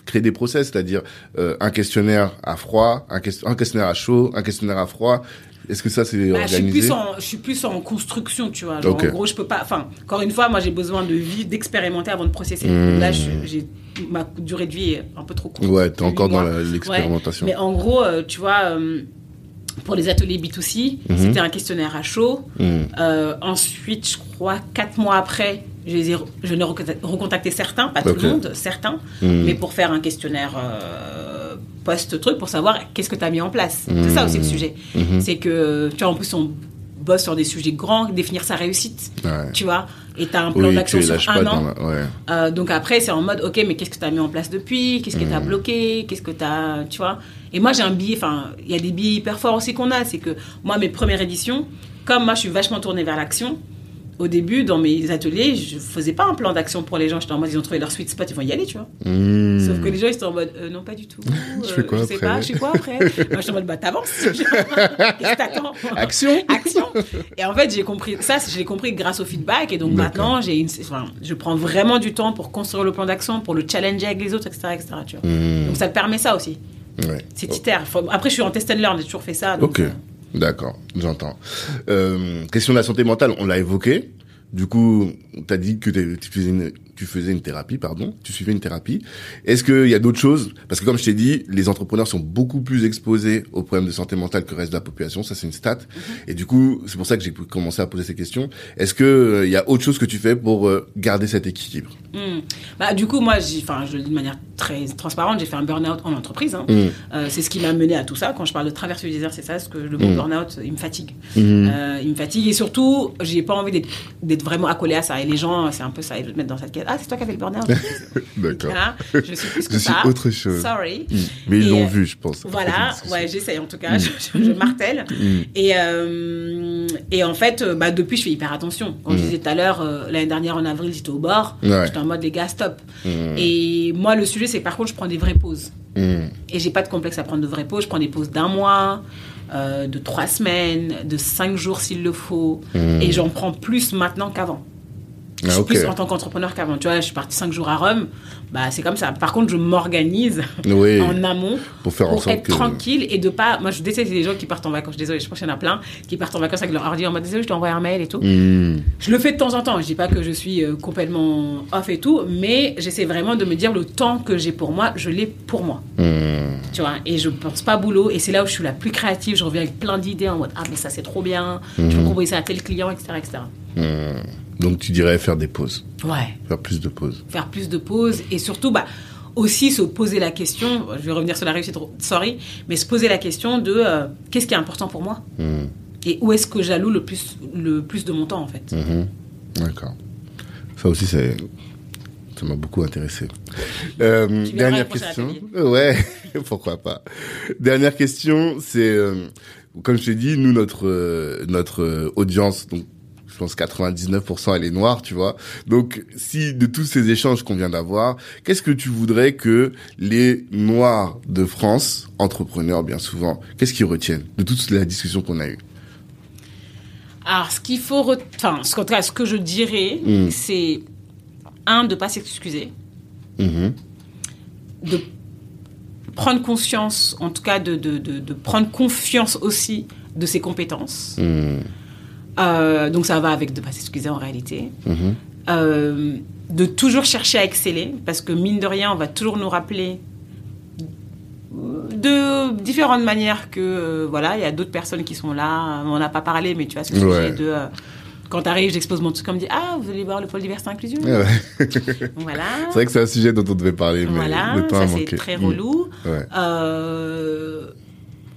créé des process, c'est-à-dire euh, un questionnaire à froid, un, ques- un questionnaire à chaud, un questionnaire à froid. Est-ce que ça c'est Bah, je, suis organisé? plus en, je suis plus en construction, tu vois. Genre. En gros, je peux pas. Enfin, encore une fois, moi, j'ai besoin de vie, d'expérimenter avant de processer. Mm. Là, j'ai ma durée de vie est un peu trop courte. Ouais, t'es encore dans l'expérimentation. Ouais. Mais en gros, euh, tu vois, euh, pour les ateliers B2C, Mhm. c'était un questionnaire à chaud. Hmm. Euh, ensuite, je crois, quatre mois après, Je, les ai, je n'ai recontacté, certains, pas tout le monde, certains, Mhm. mais pour faire un questionnaire euh, post-truc pour savoir qu'est-ce que tu as mis en place. C'est ça aussi le sujet. Mhm. C'est que, tu vois, en plus, on bosse sur des sujets grands, définir sa réussite, Ouais. tu vois, et tu as un plan Oui, d'action sur un an. dans la... Ouais. Euh, donc après, c'est en mode, ok, mais qu'est-ce que tu as mis en place depuis? Qu'est-ce que tu as bloqué? Qu'est-ce que tu as. Tu vois? Et moi, j'ai un billet, enfin, il y a des billets hyper forts aussi qu'on a. C'est que moi, mes premières éditions, comme moi, je suis vachement tournée vers l'action, au début, dans mes ateliers, je faisais pas un plan d'action pour les gens. J'étais en mode, ils ont trouvé leur sweet spot, ils vont y aller, tu vois. Mmh. Sauf que les gens, ils étaient en mode, euh, non, pas du tout. (laughs) Je fais quoi Je sais après pas, je fais quoi après (laughs) Moi, je suis en mode, bah, t'avances. (laughs) Qu'est-ce que t'attends Action action. Et en fait, j'ai compris ça, je l'ai compris grâce au feedback. Et donc maintenant, j'ai une, enfin, je prends vraiment du temps pour construire le plan d'action, pour le challenger avec les autres, etc., etc. tu vois. Mmh. Donc ça te permet ça aussi. Ouais. C'est itère. Faut- Après, je suis en test and learn, j'ai toujours fait ça. donc, Ok, euh, d'accord, j'entends. Euh, question de la santé mentale, on l'a évoqué. Du coup, tu dit que tu faisais, une, tu faisais une thérapie, pardon, tu suivais une thérapie. Est-ce qu'il y a d'autres choses? Parce que comme je t'ai dit, les entrepreneurs sont beaucoup plus exposés aux problèmes de santé mentale que le reste de la population, ça c'est une stat. Et du coup, c'est pour ça que j'ai commencé à poser ces questions. Est-ce que euh, y a autre chose que tu fais pour euh, garder cet équilibre? Hmm. Bah, du coup, moi, enfin, je le dis de manière très transparente, j'ai fait un burn-out en entreprise. hein. Mmh. Euh, c'est ce qui m'a mené à tout ça. Quand je parle de traverse du désert, c'est ça, parce que le mot Mm. burn-out, il me fatigue. Euh, il me fatigue et surtout, j'ai pas envie d'être- vraiment accolé à ça. Et les gens, c'est un peu ça, ils veulent te mettre dans cette case. Ah, c'est toi qui avais le burn-out. (laughs) D'accord. Voilà, je suis plus que Je suis ça. autre chose. Sorry. Mmh. Mais ils l'ont euh, vu, je pense. Voilà, ouais, j'essaye en tout cas, je, je- je martèle. Mmh. Et, euh, et en fait, euh, bah, depuis, je fais hyper attention. Comme je disais tout à l'heure, euh, l'année dernière en avril, j'étais au bord. Mm. Ouais. J'étais en mode, les gars, stop. Et moi, le sujet, c'est que par contre, je prends des vraies pauses. Et j'ai pas de complexe à prendre de vraies pauses. Je prends des pauses d'un mois, euh, de trois semaines, de cinq jours s'il le faut. Et j'en prends plus maintenant qu'avant. Je Ah, suis ok. plus en tant qu'entrepreneur qu'avant. Tu vois, je suis partie cinq jours à Rome. Bah, c'est comme ça. Par contre, je m'organise Oui, (laughs) en amont pour faire pour être que... tranquille et de pas. Moi, je déteste les gens qui partent en vacances. Désolée, je pense qu'il y en a plein qui partent en vacances avec leur ordi en mode désolé, je t'ai envoyé un mail et tout. Mmh. Je le fais de temps en temps. Je dis pas que je suis euh, complètement off et tout, mais j'essaie vraiment de me dire le temps que j'ai pour moi, je l'ai pour moi. Mmh. Tu vois, et je pense pas boulot. Et c'est là où je suis la plus créative. Je reviens avec plein d'idées en mode ah mais ça c'est trop bien. Je peux proposer ça à tel client, etc., etc. Donc tu dirais faire des pauses, Ouais. faire plus de pauses. faire plus de pauses et surtout bah, aussi se poser la question, je vais revenir sur la réussite, sorry, mais se poser la question de euh, qu'est-ce qui est important pour moi Mmh. et où est-ce que j'alloue le plus, le plus de mon temps en fait. Mhm. D'accord. Ça aussi, c'est... ça m'a beaucoup intéressé. Euh, dernière question. Ouais, (laughs) pourquoi pas. Dernière question, c'est, euh, comme je t'ai dit, nous, notre, euh, notre audience, donc, pense 99% elle est noire, tu vois. Donc, si de tous ces échanges qu'on vient d'avoir, qu'est-ce que tu voudrais que les noirs de France, entrepreneurs bien souvent, qu'est-ce qu'ils retiennent de toute la discussion qu'on a eue? Alors ce qu'il faut, enfin ce, cas, ce que je dirais, Mm. c'est un de pas s'excuser, Mhm. de prendre conscience, en tout cas de, de, de, de prendre confiance aussi de ses compétences. Mhm. Euh, donc ça va avec de pas s'excuser en réalité. Mhm. Euh, de toujours chercher à exceller, parce que mine de rien, on va toujours nous rappeler de différentes manières que, euh, voilà, il y a d'autres personnes qui sont là, on n'a pas parlé, mais tu vois, ce sujet Ouais. de... quand t'arrives, j'expose mon truc, comme dit, ah, vous allez voir le pôle diversité inclusion Ouais. (laughs) Voilà. C'est vrai que c'est un sujet dont on devait parler, mais Voilà, le temps ça a c'est manqué. très Mm. relou. Ouais. Euh,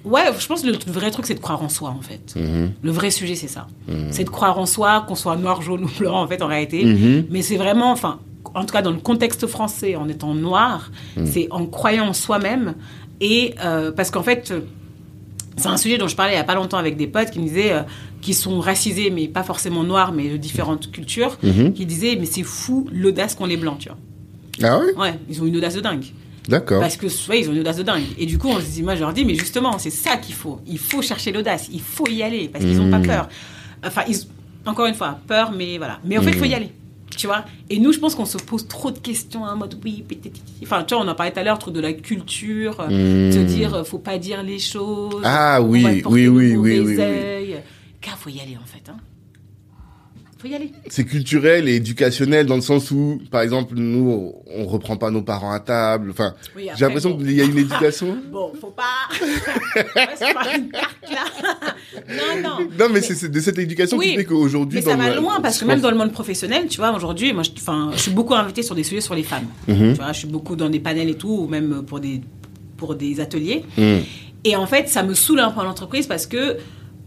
Ouais, je pense que le vrai truc c'est de croire en soi en fait. Mhm. Le vrai sujet c'est ça. Mhm. C'est de croire en soi, qu'on soit noir, jaune ou blanc en fait en réalité. Mhm. Mais c'est vraiment, enfin, en tout cas dans le contexte français, en étant noir, c'est en croyant en soi-même. Et euh, parce qu'en fait, c'est un sujet dont je parlais il n'y a pas longtemps avec des potes qui me disaient, euh, qui sont racisés, mais pas forcément noirs, mais de différentes cultures, qui disaient, mais c'est fou l'audace qu'ont les blancs, tu vois. Ah oui Ouais, ils ont une audace de dingue. D'accord. Parce que, ouais, ils ont une audace de dingue. Et du coup, on se dit, moi, je leur dis, mais justement, c'est ça qu'il faut. Il faut chercher l'audace. Il faut y aller. Parce qu'ils n'ont pas Mhm. peur. Enfin, ils- encore une fois, peur, mais voilà. Mais en fait, il faut y aller. Tu vois? Et nous, je pense qu'on se pose trop de questions en mode oui. Enfin, tu vois, on en parlait tout à l'heure, truc de la culture, euh, Mhm. se dire, euh, faut pas dire les choses. Ah oui, te oui, oui, oui, oui, oui. Car faut y aller, en fait. Hein. Faut y aller. C'est culturel et éducationnel dans le sens où, par exemple, nous, on reprend pas nos parents à table. Enfin, Oui, j'ai l'impression bon. qu'il y a une éducation. (laughs) Bon, faut pas. (laughs) Pas une carte là. (laughs) non, non. Non, mais c'est c'est de cette éducation qui Oui, fait qu'aujourd'hui, Mais ça va le- loin parce que même dans le monde professionnel, tu vois, aujourd'hui, moi, je, enfin, je suis beaucoup invitée sur des sujets sur les femmes. Mhm. Tu vois, je suis beaucoup dans des panels et tout, ou même pour des pour des ateliers. Mm. Et en fait, ça me saoule un peu en entreprise parce que,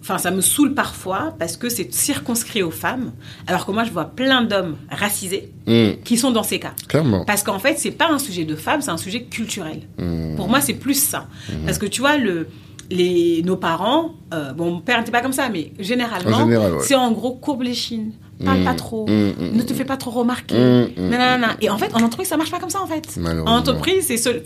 enfin, ça me saoule parfois parce que c'est circonscrit aux femmes, alors que moi, je vois plein d'hommes racisés Mm. qui sont dans ces cas. Clairement. Parce qu'en fait, c'est pas un sujet de femme, c'est un sujet culturel. Mm. Pour moi, c'est plus ça. Parce que tu vois, le, les, nos parents, euh, bon, mon père n'était pas comme ça, mais généralement, En général, ouais. c'est en gros courbe les chines, parle Mm. pas trop, Mm, mm, ne te fais pas trop remarquer. Mm, mm, nanana. Et en fait, en entreprise, ça marche pas comme ça, en fait. En entreprise, c'est seul-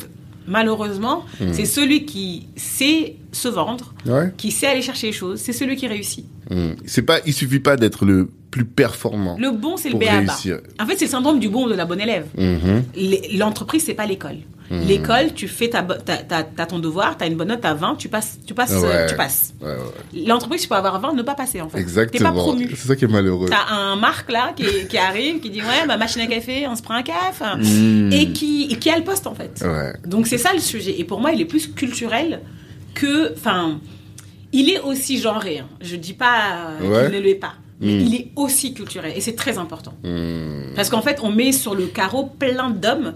malheureusement, Mm. c'est celui qui sait se vendre, Ouais. qui sait aller chercher les choses, c'est celui qui réussit. Mm. C'est pas, il suffit pas d'être le plus performant. Le bon, c'est le réussir. En fait, c'est le syndrome du bon ou de la bonne élève. Les- L'entreprise, c'est pas l'école. Mhm. L'école, tu fais ta, ta, ta- ton devoir, tu as une bonne note, tu 20, tu passes. Tu passes, euh, Ouais. tu passes. Ouais, ouais. L'entreprise, tu peux avoir 20, ne pas passer en fait. T'es pas Exactement. promu. C'est ça qui est malheureux. T'as un Marc là qui, qui arrive, qui dit ouais, ma machine à café, on se prend un café, Mm. et qui, et qui a le poste en fait. Ouais. Donc c'est ça le sujet. Et pour moi, il est plus culturel que, enfin, il est aussi genré. hein. Je dis pas euh, qu'il ne l'est pas, mais Mm. il est aussi culturel et c'est très important. Mm. Parce qu'en fait, on met sur le carreau plein d'hommes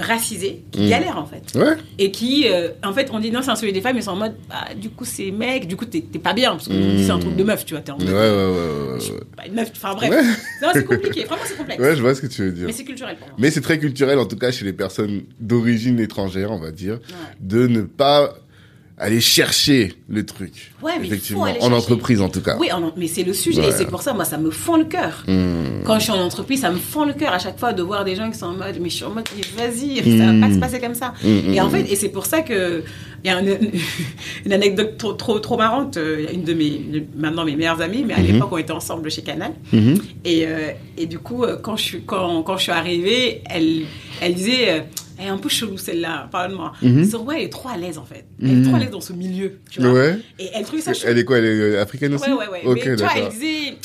racisés qui Mm. galèrent en fait. Ouais. Et qui, euh, en fait, on dit non, c'est un sujet des femmes, ils sont en mode, bah, du coup, c'est mec, du coup, t'es pas bien, parce qu'on Mm. dit c'est un truc de meuf, tu vois, t'es en Ouais, mode, ouais, ouais, ouais, ouais. bah, une meuf, enfin bref. Ouais. Non, c'est compliqué, vraiment, c'est complexe. Ouais, je vois ce que tu veux dire. Mais c'est culturel pour moi. Mais c'est très culturel, en tout cas, chez les personnes d'origine étrangère, on va dire, de ne pas aller chercher le truc. Ouais, mais faut Effectivement, aller en chercher. entreprise, en tout cas. Oui, en- mais c'est le sujet, Ouais. et c'est pour ça, moi, ça me fend le cœur. Mm. Quand je suis en entreprise, ça me fend le cœur à chaque fois de voir des gens qui sont en mode, mais je suis en mode, vas-y, ça va pas se passer comme ça. Mm, Et en fait, et c'est pour ça que, il y a une, (laughs) une anecdote trop, trop, trop marrante, une de mes, maintenant mes meilleures amies, mais à l'époque, on était ensemble chez Canal. Et, euh, et du coup, euh, quand je suis, quand, quand je suis arrivée, elle, elle disait, euh, elle est un peu chelou celle-là. Mhm. Je dis, ouais, elle est trop à l'aise en fait. Elle est Mhm. trop à l'aise dans ce milieu, tu vois. Ouais. Et elle trouvait ça chelou. Elle est quoi Elle est euh, africaine aussi Ouais, ouais, ouais. Ok, mais tu vois, elle disait,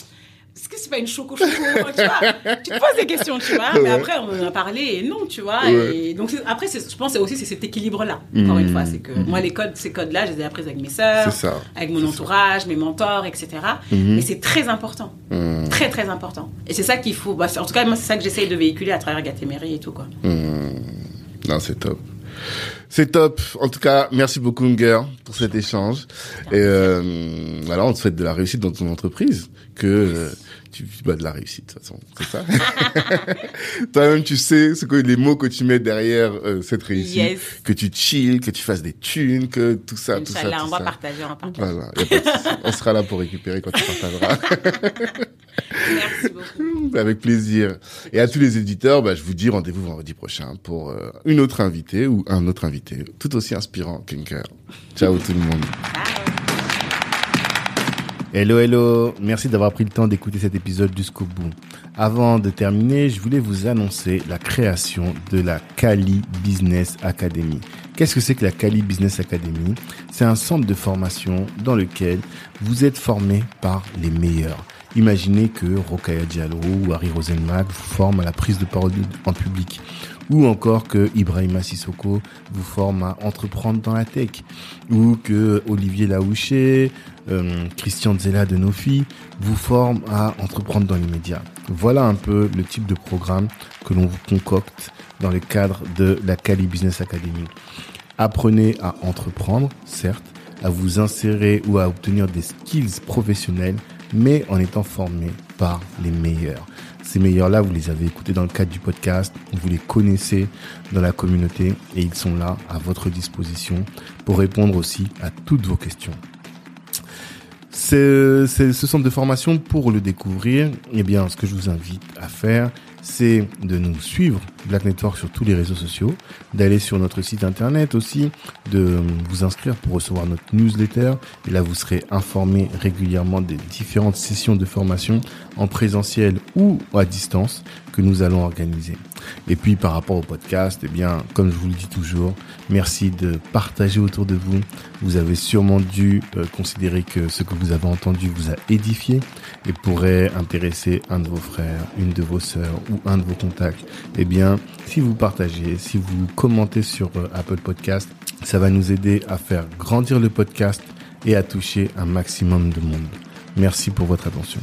est-ce que c'est pas une choco choco Tu vois, tu te poses des questions, tu vois. Mais après, on en a parlé et non, tu vois. Ouais. Et donc, après, je pense que c'est aussi c'est cet équilibre-là. Encore une Mhm. fois, c'est que moi, les codes, ces codes-là, je les ai appris avec mes sœurs, avec mon entourage, mes mentors, etc. Mhm. Et c'est très important. Mm. Très, très important. Et c'est ça qu'il faut. bah, en tout cas, moi, c'est ça que j'essaye de véhiculer à travers Gatéméry et tout, quoi. Non, c'est top. C'est top. En tout cas, merci beaucoup, Unger, pour cet échange. Et euh, voilà, on te souhaite de la réussite dans ton entreprise. Que euh, tu bah, de la réussite, de toute façon. C'est ça. (laughs) Toi-même, tu sais ce que les mots que tu mets derrière euh, cette réussite. Yes. Que tu chill, que tu fasses des thunes, que tout ça, tout ça, tout on va ça. partager, on va partager. Voilà, on sera là pour récupérer quand tu partageras. Merci beaucoup. Avec plaisir. Et à tous les éditeurs, bah, je vous dis rendez-vous vendredi prochain pour euh, une autre invitée ou un autre invité tout aussi inspirant qu'Unker. Ciao tout le monde. Bye. Hello, hello. Merci d'avoir pris le temps d'écouter cet épisode jusqu'au bout. Avant de terminer, je voulais vous annoncer la création de la Kali Business Academy. Qu'est-ce que c'est que la Kali Business Academy? C'est un centre de formation dans lequel vous êtes formé par les meilleurs. Imaginez que Rokaya Diallo ou Harry Rosenmack vous forment à la prise de parole en public. Ou encore que Ibrahima Sissoko vous forme à entreprendre dans la tech. Ou que Olivier Laouché, euh, Christian Zella de Nofi vous forme à entreprendre dans les médias. Voilà un peu le type de programme que l'on vous concocte dans le cadre de la Cali Business Academy. Apprenez à entreprendre, certes, à vous insérer ou à obtenir des skills professionnels, mais en étant formé par les meilleurs. Ces meilleurs-là, vous les avez écoutés dans le cadre du podcast, vous les connaissez dans la communauté et ils sont là à votre disposition pour répondre aussi à toutes vos questions. C'est ce centre de formation pour le découvrir. Eh bien, ce que je vous invite à faire, c'est de nous suivre, Black Network, sur tous les réseaux sociaux, d'aller sur notre site internet aussi, de vous inscrire pour recevoir notre newsletter. Et là, vous serez informé régulièrement des différentes sessions de formation en présentiel ou à distance que nous allons organiser. Et puis par rapport au podcast, eh bien, comme je vous le dis toujours, merci de partager autour de vous. Vous avez sûrement dû euh, considérer que ce que vous avez entendu vous a édifié et pourrait intéresser un de vos frères, une de vos sœurs ou un de vos contacts. Eh bien, si vous partagez, si vous commentez sur euh, Apple Podcast, ça va nous aider à faire grandir le podcast et à toucher un maximum de monde. Merci pour votre attention.